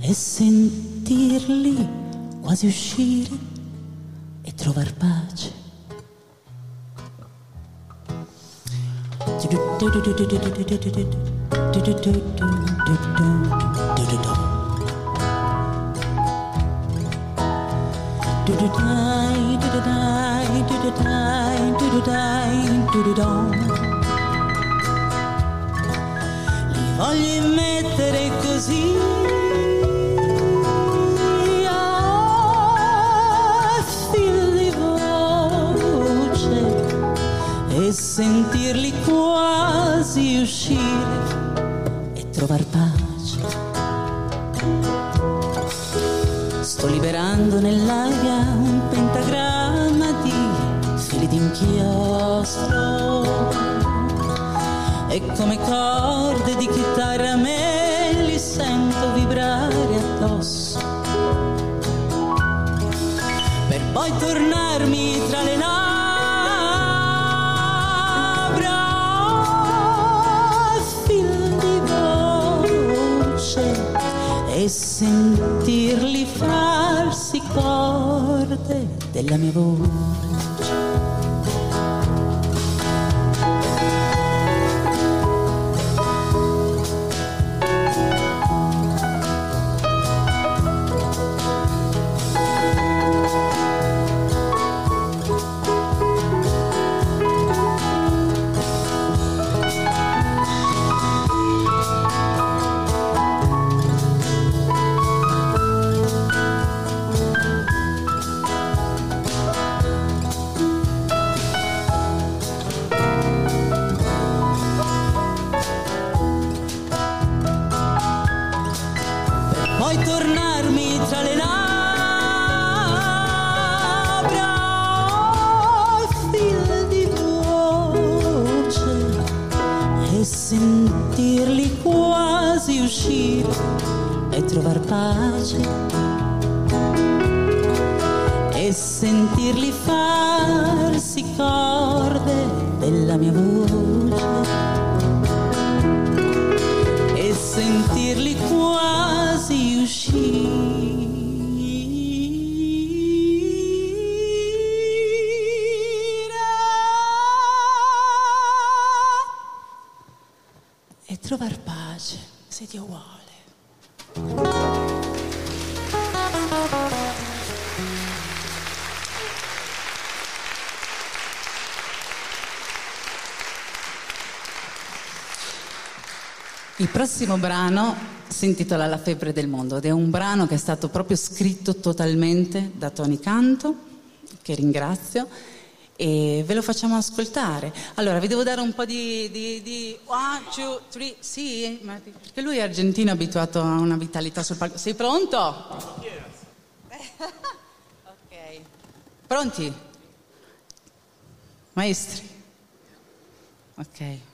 e sentirli quasi uscire e trovar pace. Li voglio mettere così sentirli quasi uscire e trovar pace. Sto liberando nell'aria un pentagramma di fili d'inchiostro e come corde di chitarra me li sento vibrare addosso per poi tornarmi tra le labbra sentirli farsi corde della mia voce. Prossimo brano si intitola La febbre del mondo ed è un brano che è stato proprio scritto totalmente da Tony Canto, che ringrazio, e ve lo facciamo ascoltare. Allora, vi devo dare un po' di... di, di one, two, three, sì, perché lui è argentino abituato a una vitalità sul palco. Sei pronto? ok. Pronti? Maestri? Ok.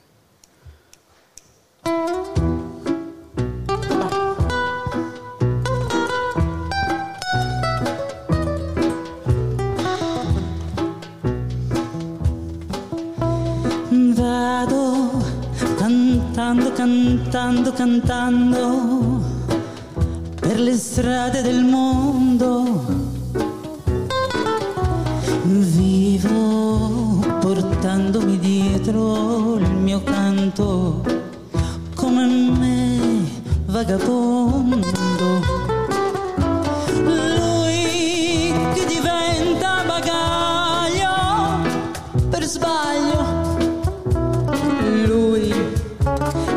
Cantando, cantando per le strade del mondo. Vivo portandomi dietro il mio canto come me vagabondo. Lui che diventa bagaglio per sbaglio. Lui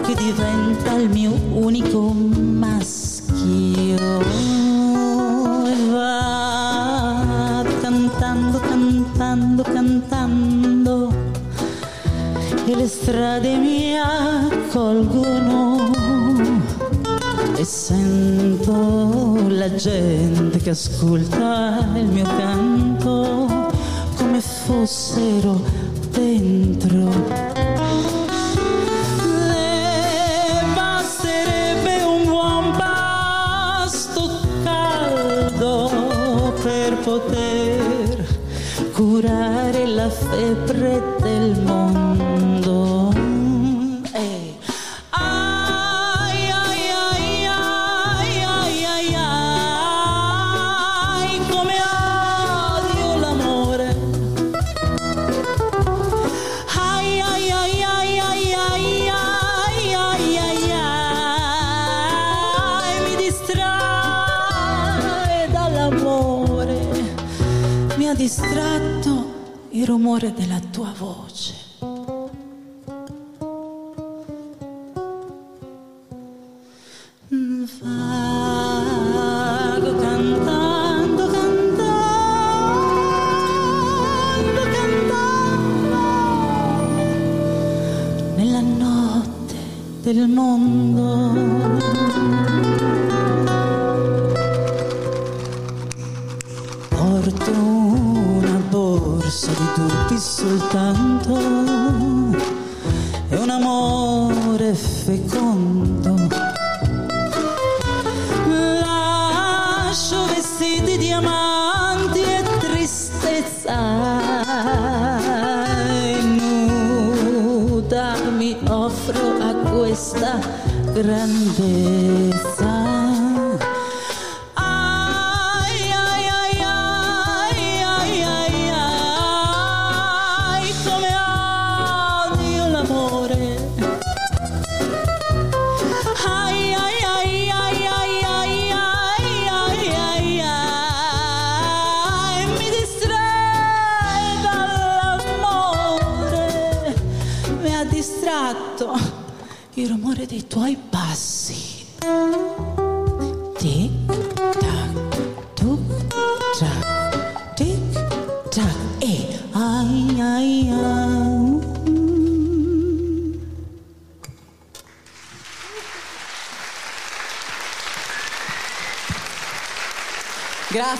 che diventa il mio unico maschio. E cantando, cantando, cantando. E le strade mi accolgono sento la gente che ascolta il mio canto come fossero dentro le basterebbe un buon pasto caldo per poter curare la febbre del mondo. Rumore della tua voce.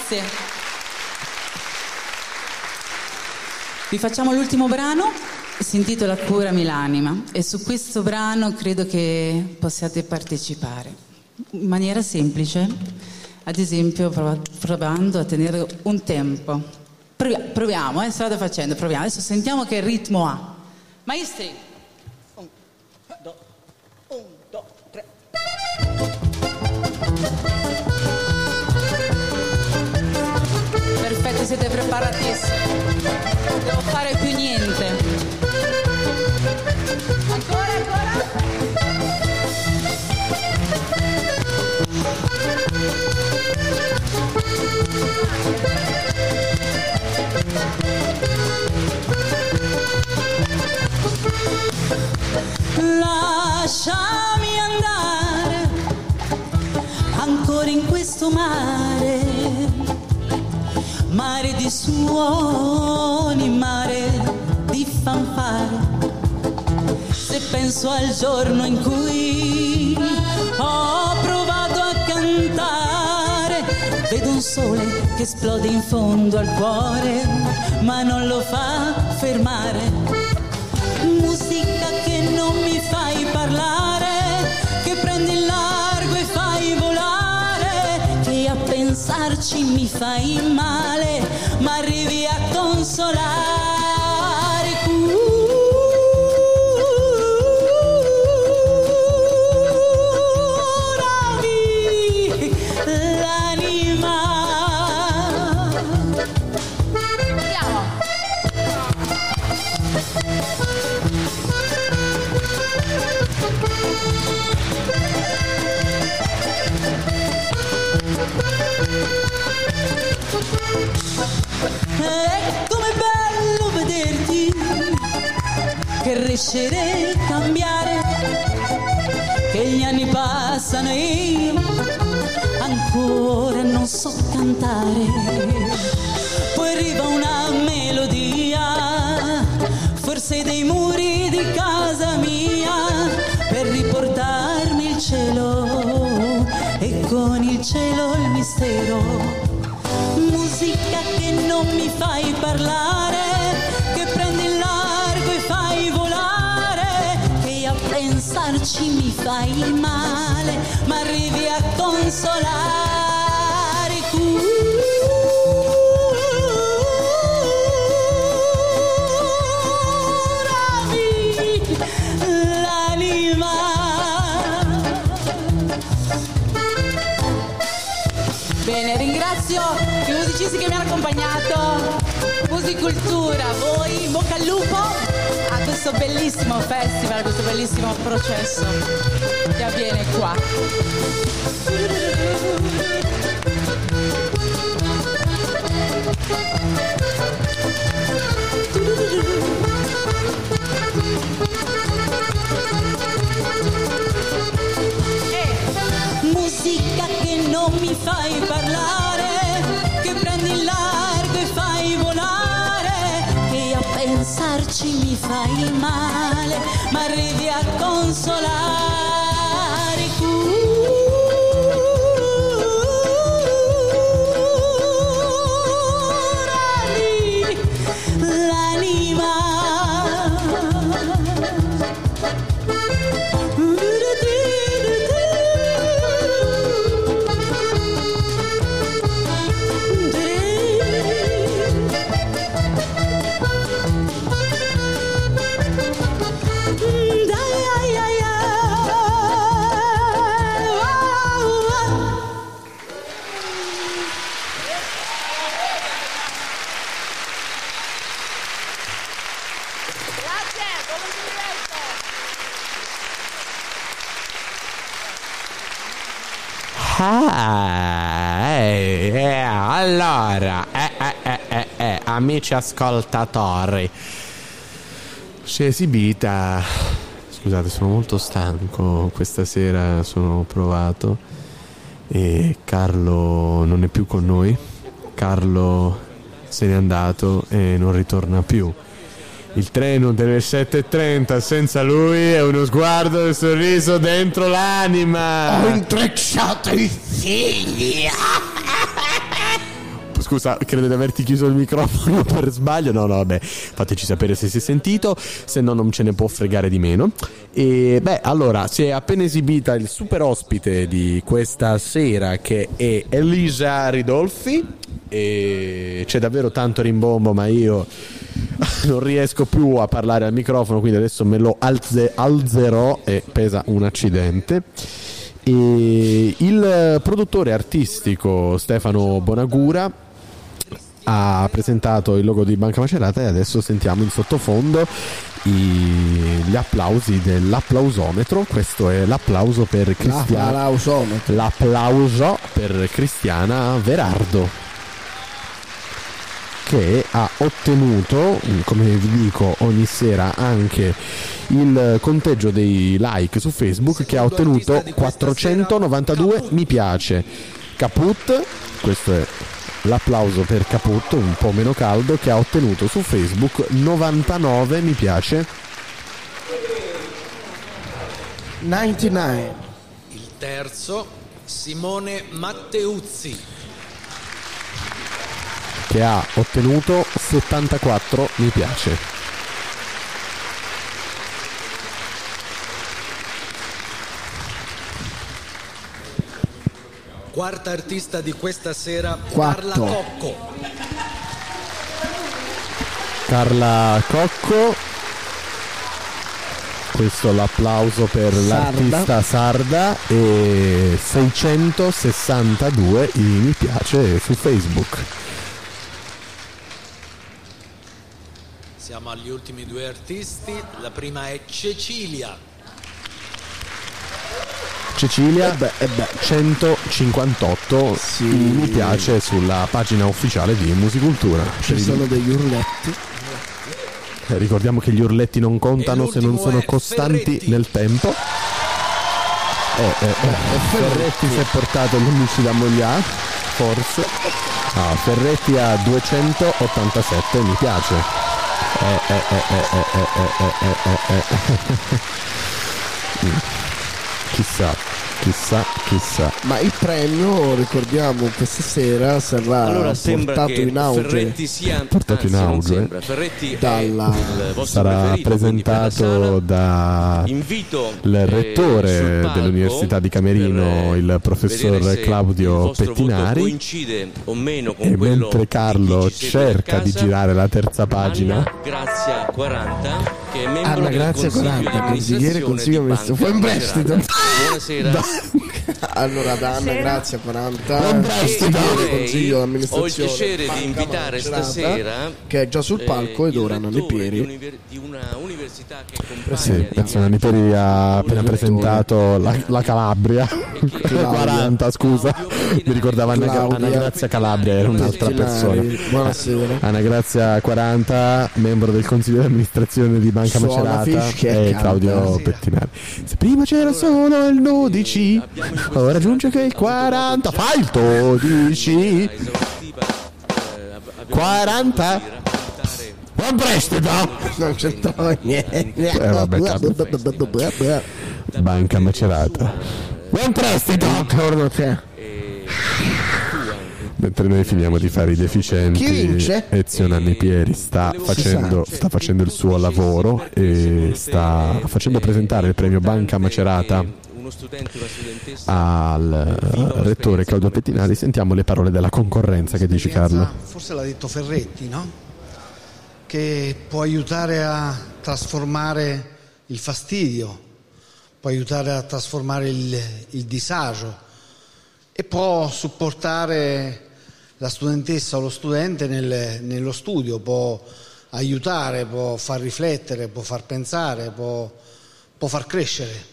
Grazie. Vi facciamo l'ultimo brano si intitola Curami l'anima e su questo brano credo che possiate partecipare in maniera semplice, ad esempio prov- provando a tenere un tempo. Provi- proviamo, eh, strada facendo, proviamo. Adesso sentiamo che ritmo ha. Maestri, penso al giorno in cui ho provato a cantare, vedo un sole che esplode in fondo al cuore, ma non lo fa fermare musica che non mi fai parlare, che prendi il largo e fai volare, che a pensarci mi fai male, ma arrivi a consolare. Passano e io ancora non so cantare. Poi arriva una melodia, forse dei muri di casa mia, per riportarmi il cielo. E con il cielo il mistero. Musica che non mi fai parlare, fai male, ma arrivi a consolare. L'anima. Bene, ringrazio i musicisti che mi hanno accompagnato. Musicultura, voi, bocca al lupo questo bellissimo festival, questo bellissimo processo che avviene qua. Musica fai male, ma arrivi a consolare. Amici ascoltatori, si è esibita. Scusate, sono molto stanco. Questa sera sono provato e Carlo non è più con noi. Carlo se n'è andato e non ritorna più. Il treno delle 7.30 senza lui è uno sguardo e un sorriso dentro l'anima. Ho intrecciato i figli. Scusa, credo di averti chiuso il microfono per sbaglio. No, no, vabbè, fateci sapere se si è sentito, se no non ce ne può fregare di meno. E beh, allora, si è appena esibita il super ospite di questa sera che è Elisa Ridolfi e c'è davvero tanto rimbombo, ma io non riesco più a parlare al microfono, quindi adesso me lo alze- alzerò e pesa un accidente. E il produttore artistico Stefano Bonagura ha presentato il logo di Banca Macerata e adesso sentiamo in sottofondo i- gli applausi dell'applausometro. Questo è l'applauso per Cristiana. L'applausometro. L'applauso per Cristiana Verardo che ha ottenuto, come vi dico ogni sera, anche il conteggio dei like su Facebook che ha ottenuto 492 mi piace. Caput, questo è l'applauso per Caput, un po' meno caldo, che ha ottenuto su Facebook 99 mi piace. 99. Il terzo, Simone Matteuzzi. che ha ottenuto 74 mi piace. Quarta artista di questa sera, Quattro. Carla Cocco. Carla Cocco. Questo l'applauso per Sarda. l'artista sarda e 662 i mi piace su Facebook. Siamo agli ultimi due artisti. La prima è Cecilia. Cecilia 158 i mi piace sulla pagina ufficiale di Musicultura. Ci sono degli urletti. Eh, Ricordiamo che gli urletti non contano se non sono costanti nel tempo. Eh, eh, eh, Ferretti si è portato l'11 da Moglià, forse. Ah, Ferretti ha 287, mi piace. Eh, eh, eh, eh, eh, eh, eh, eh. Chissà, Chissà, chissà. Ma il premio, ricordiamo, questa sera sarà allora, portato in auge. Ferretti sia, portato in auge. Ferretti dalla, sarà presentato da Invito il rettore dell'Università di Camerino, il professor Claudio il Pettinari. e mentre Carlo cerca di girare la terza pagina, Anna Grazia 40, che è membro Anna Grazia 40, consigliere consiglio messo Fu in prestito. Buonasera. Anna Grazia 40, Buon prestito. consigliere Lei consiglio ho il d'amministrazione. piacere di invitare stasera che è già sul palco ed ora non è Pieri. di una università che compagna sì, penso che Niperi ha appena presentato la, la Calabria. 40, scusa. Mi ricordava Anna, Grazia Calabria, era un'altra persona. Buonasera. Anna Grazia 40, membro del consiglio di amministrazione di Banca Macerata e. Claudio Pettinari. Se prima c'era solo il 12, ora aggiunge che il 40, fai il 12. 40? Buon prestito! Non c'entrava niente. Eh, vabbè, Banca Macerata. Buon prestito! Intorno a te. Mentre noi finiamo di fare i deficienti, Chi vince? Ezio Nanni Pieri sta facendo, sta facendo il suo lavoro e sta facendo presentare il premio Banca Macerata al rettore Claudio Pettinari. Sentiamo le parole della concorrenza che dici Carlo. Forse l'ha detto Ferretti, no? Che può aiutare a trasformare il fastidio, può aiutare a trasformare il, il disagio e può supportare la studentessa o lo studente nel- nello studio, può aiutare, può far riflettere, può far pensare, può, può far crescere.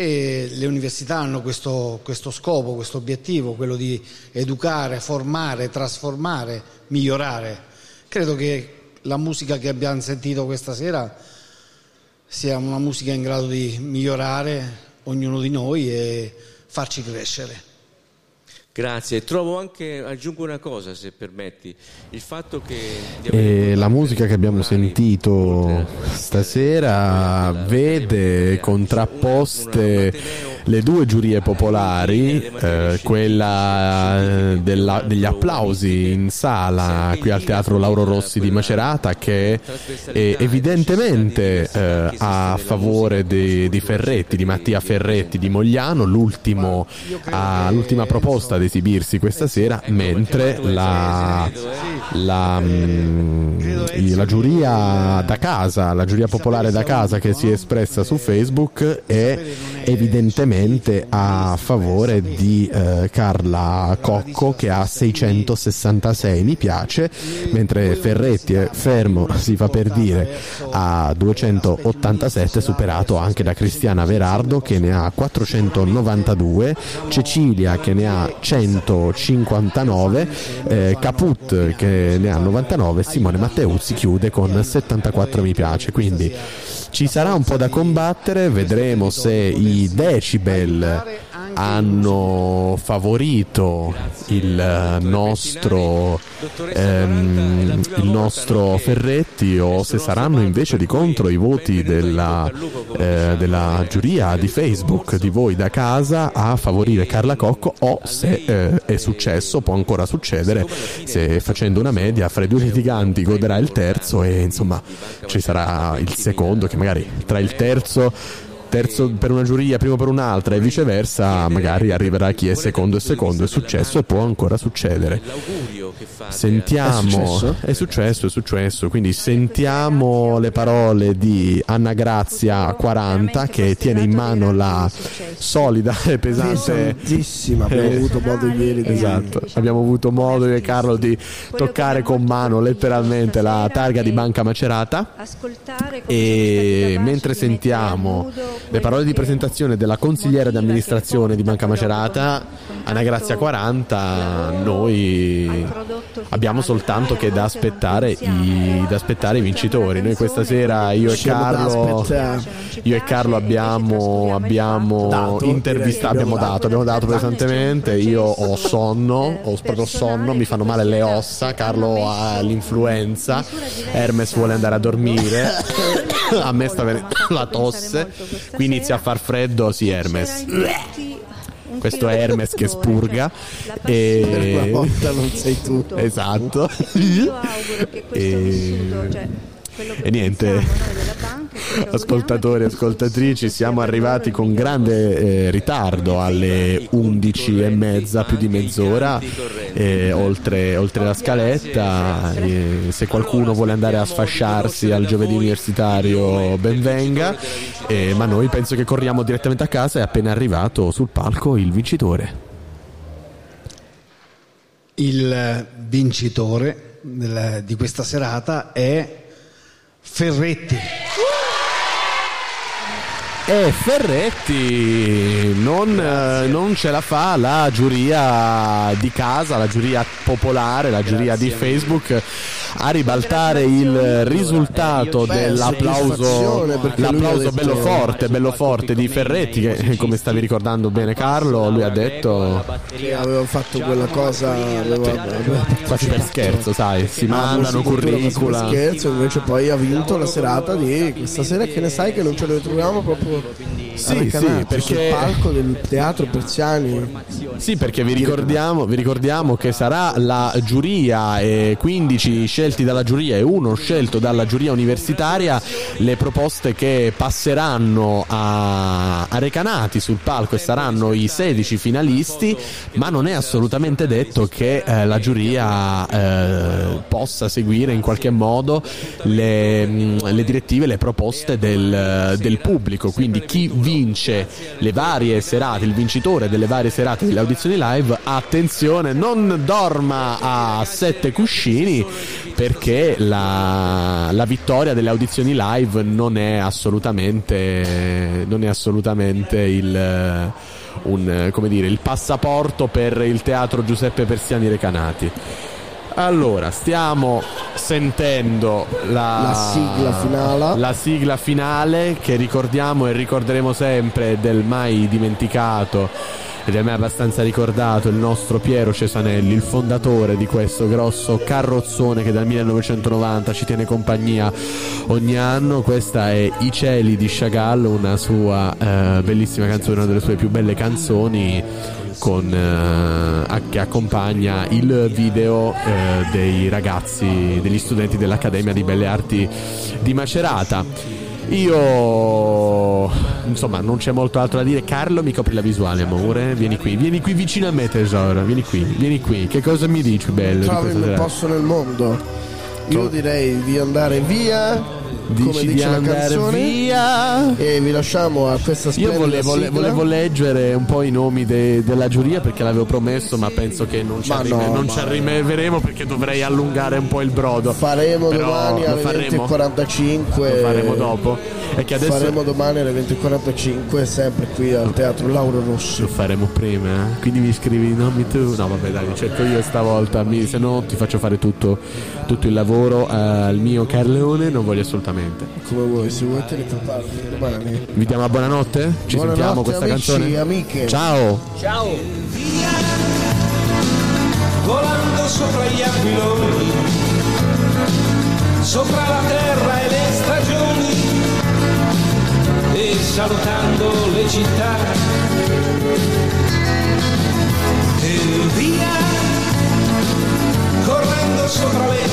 E le università hanno questo, questo scopo, questo obiettivo, quello di educare, formare, trasformare, migliorare. Credo che la musica che abbiamo sentito questa sera sia una musica in grado di migliorare ognuno di noi e farci crescere. Grazie, trovo anche, aggiungo una cosa se permetti, il fatto che... di avere E la musica che abbiamo sentito stasera vede contrapposte le due giurie popolari, eh, quella eh, della- degli applausi in sala qui al Teatro Lauro Rossi di Macerata che è evidentemente eh, a favore di, di Ferretti, di Mattia Ferretti di Mogliano, l'ultimo, ah, l'ultima proposta ad esibirsi questa sera, mentre la, la, mm, i- la giuria da casa, la giuria popolare da casa che si è espressa su Facebook è evidentemente a favore di eh, Carla Cocco che ha 666 mi piace, mentre Ferretti è fermo, si fa per dire, a 287, superato anche da Cristiana Verardo che ne ha 492, Cecilia che ne ha 159, eh, Caput che ne ha 99, Simone Matteuzzi chiude con 74 mi piace, quindi ci sarà un po' da combattere, vedremo se i decibel hanno favorito il nostro, ehm, il nostro Ferretti o se saranno invece di contro i voti della, eh, della giuria di Facebook di voi da casa a favorire Carla Cocco o se eh, è successo, può ancora succedere, se facendo una media fra i due litiganti goderà il terzo e insomma ci sarà il secondo che magari tra il terzo terzo per una giuria, primo per un'altra e viceversa, magari arriverà chi è secondo e secondo, è successo e può ancora succedere. Sentiamo, È successo? è successo, è successo, quindi sentiamo le parole di Anna Grazia 40 che tiene in mano la solida e pesante Pesantissima, abbiamo Eh, avuto modo ieri di Esatto, abbiamo avuto modo io e Carlo di toccare con mano letteralmente la targa di Banca Macerata. E mentre sentiamo le parole di presentazione della consigliera di amministrazione di Banca Macerata, Anna Grazia 40, noi abbiamo soltanto che da aspettare i, da aspettare i vincitori. Noi questa sera io e Carlo, io e Carlo abbiamo, abbiamo intervistato, abbiamo abbiamo dato, abbiamo dato pesantemente. Io ho sonno, ho proprio sonno, mi fanno male le ossa. Carlo ha l'influenza, Hermes vuole andare a dormire. A me sta venendo la tosse, qui inizia a far freddo, sì Hermes. Questo Hermes che spurga e Per una volta non sei tu. Esatto. e... E niente, ascoltatori e ascoltatrici, siamo arrivati con grande eh, ritardo alle 11 e mezza, più di mezz'ora, eh, oltre, oltre la scaletta. Eh, se qualcuno vuole andare a sfasciarsi al giovedì universitario, ben venga. Eh, ma noi penso che corriamo direttamente a casa. È appena arrivato sul palco il vincitore. Il vincitore del- di questa serata è Ferretti. E Ferretti non, eh, non ce la fa la giuria di casa, la giuria popolare, la giuria di Facebook a ribaltare il risultato dell'applauso, lui ha l'applauso bello forte, bello forte di Ferretti che come stavi ricordando bene Carlo, lui ha detto Che avevo fatto quella cosa. Avevo, avevo- quasi per scherzo, sai, si mandano curricula. Per scherzo, invece poi ha vinto la serata di questa sera che ne sai che non ce lo ritroviamo proprio Sì, sì, perché- sul palco del teatro Persiani. Sì, perché vi ricordiamo, vi ricordiamo che sarà la giuria e 15 scelti dalla giuria e uno scelto dalla giuria universitaria le proposte che passeranno a, a Recanati sul palco e saranno i 16 finalisti, ma non è assolutamente detto che eh, la giuria eh, possa seguire in qualche modo le, mh, le direttive, le proposte del, del pubblico, quindi chi vince le varie serate, il vincitore delle varie serate delle audizioni live, attenzione, non dorma a sette cuscini perché la, la vittoria delle audizioni live non è assolutamente, non è assolutamente il, un, come dire, il passaporto per il teatro Giuseppe Persiani Recanati. Allora, stiamo sentendo la, La sigla finale. la sigla finale che ricordiamo e ricorderemo sempre del mai dimenticato ed è me abbastanza ricordato il nostro Piero Cesanelli, il fondatore di questo grosso carrozzone che dal 1990 ci tiene compagnia ogni anno. Questa è I cieli di Chagall, una sua eh, bellissima canzone, una delle sue più belle canzoni con, eh, che accompagna il video eh, dei ragazzi, degli studenti dell'Accademia di Belle Arti di Macerata. Io insomma non c'è molto altro da dire. Carlo mi copri la visuale, amore. Vieni qui, vieni qui vicino a me, tesoro. Vieni qui, vieni qui. Che cosa mi dici, bello? Trovi sera? posto nel mondo. Io direi di andare via. Dici come di la andare canzone, via. E vi lasciamo a questa Io splendida volevo, sigla. volevo leggere un po' i nomi de- della giuria perché l'avevo promesso, ma penso che non ci, arrive- no, non ci arriveremo perché dovrei allungare un po' il brodo. Faremo Però domani alle faremo. 20.45. Lo faremo dopo. E che adesso Faremo domani alle 20.45 sempre qui al Teatro Lauro Rossi. lo faremo prima, eh? quindi mi scrivi i nomi tu. No, vabbè, dai, cerco io stavolta. Mi- se no, ti faccio fare tutto, tutto il lavoro eh, al mio Carleone. Non voglio assolutamente. Come vuoi, se vuoi te ne preparo domani. Vi diamo a buonanotte? Ci Buonanotte, sentiamo questa amici, canzone? amiche. Ciao! Ciao. Volando sopra gli aquiloni, sopra la terra e le stagioni, e salutando le città. E via, correndo sopra le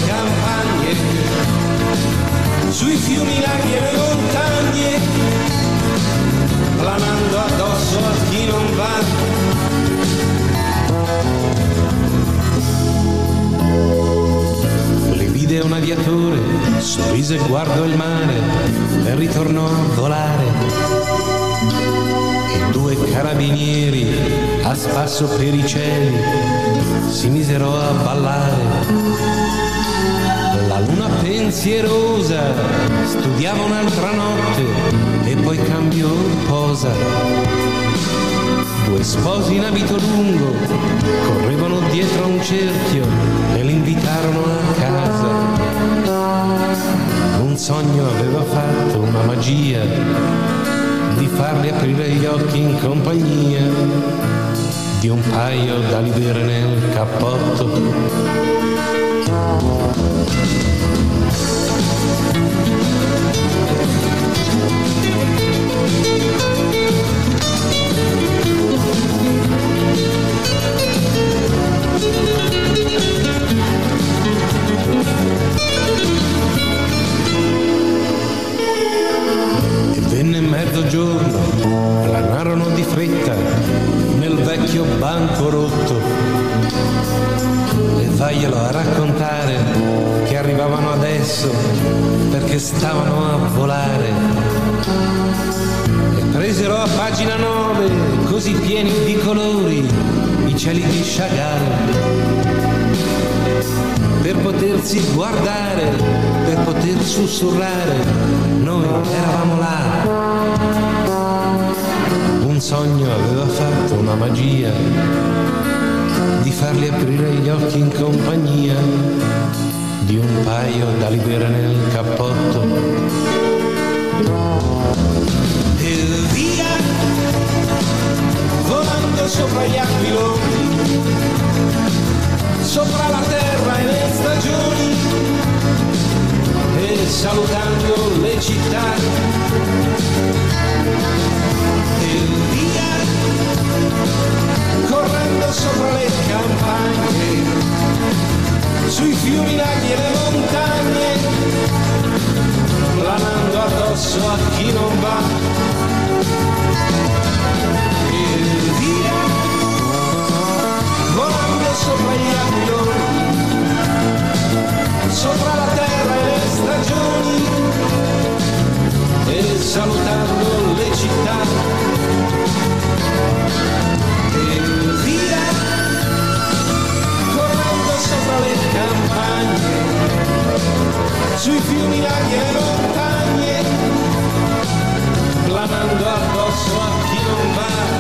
sui fiumi, laghi e le montagne, planando addosso a chi non va. Li vide un aviatore, sorrise e guardò il mare e ritornò a volare. E due carabinieri a spasso per i cieli si misero a ballare. La luna pensierosa studiava un'altra notte e poi cambiò posa. Due sposi in abito lungo correvano dietro a un cerchio e li invitarono a casa. Un sogno aveva fatto una magia di farli aprire gli occhi in compagnia di un paio d'ali vere nel cappotto. Mezzogiorno, planarono di fretta nel vecchio banco rotto. E vaglielo a raccontare che arrivavano adesso perché stavano a volare. E presero a pagina 9, così pieni di colori, i cieli di Chagall per potersi guardare, per poter sussurrare, noi eravamo là. Un sogno aveva fatto una magia di farli aprire gli occhi in compagnia di un paio d'ali vere nel cappotto. E via, volando sopra gli aquiloni, sopra la terra e le stagioni e salutando le città sopra le campagne, sui fiumi, laghi e le montagne, planando addosso a chi non va. E via, volando sopra gli avioni, sopra la terra e le stagioni, e salutando città. e Elvira, correndo sopra le campagne, sui fiumi, laghi e montagne, planando addosso a chi non va.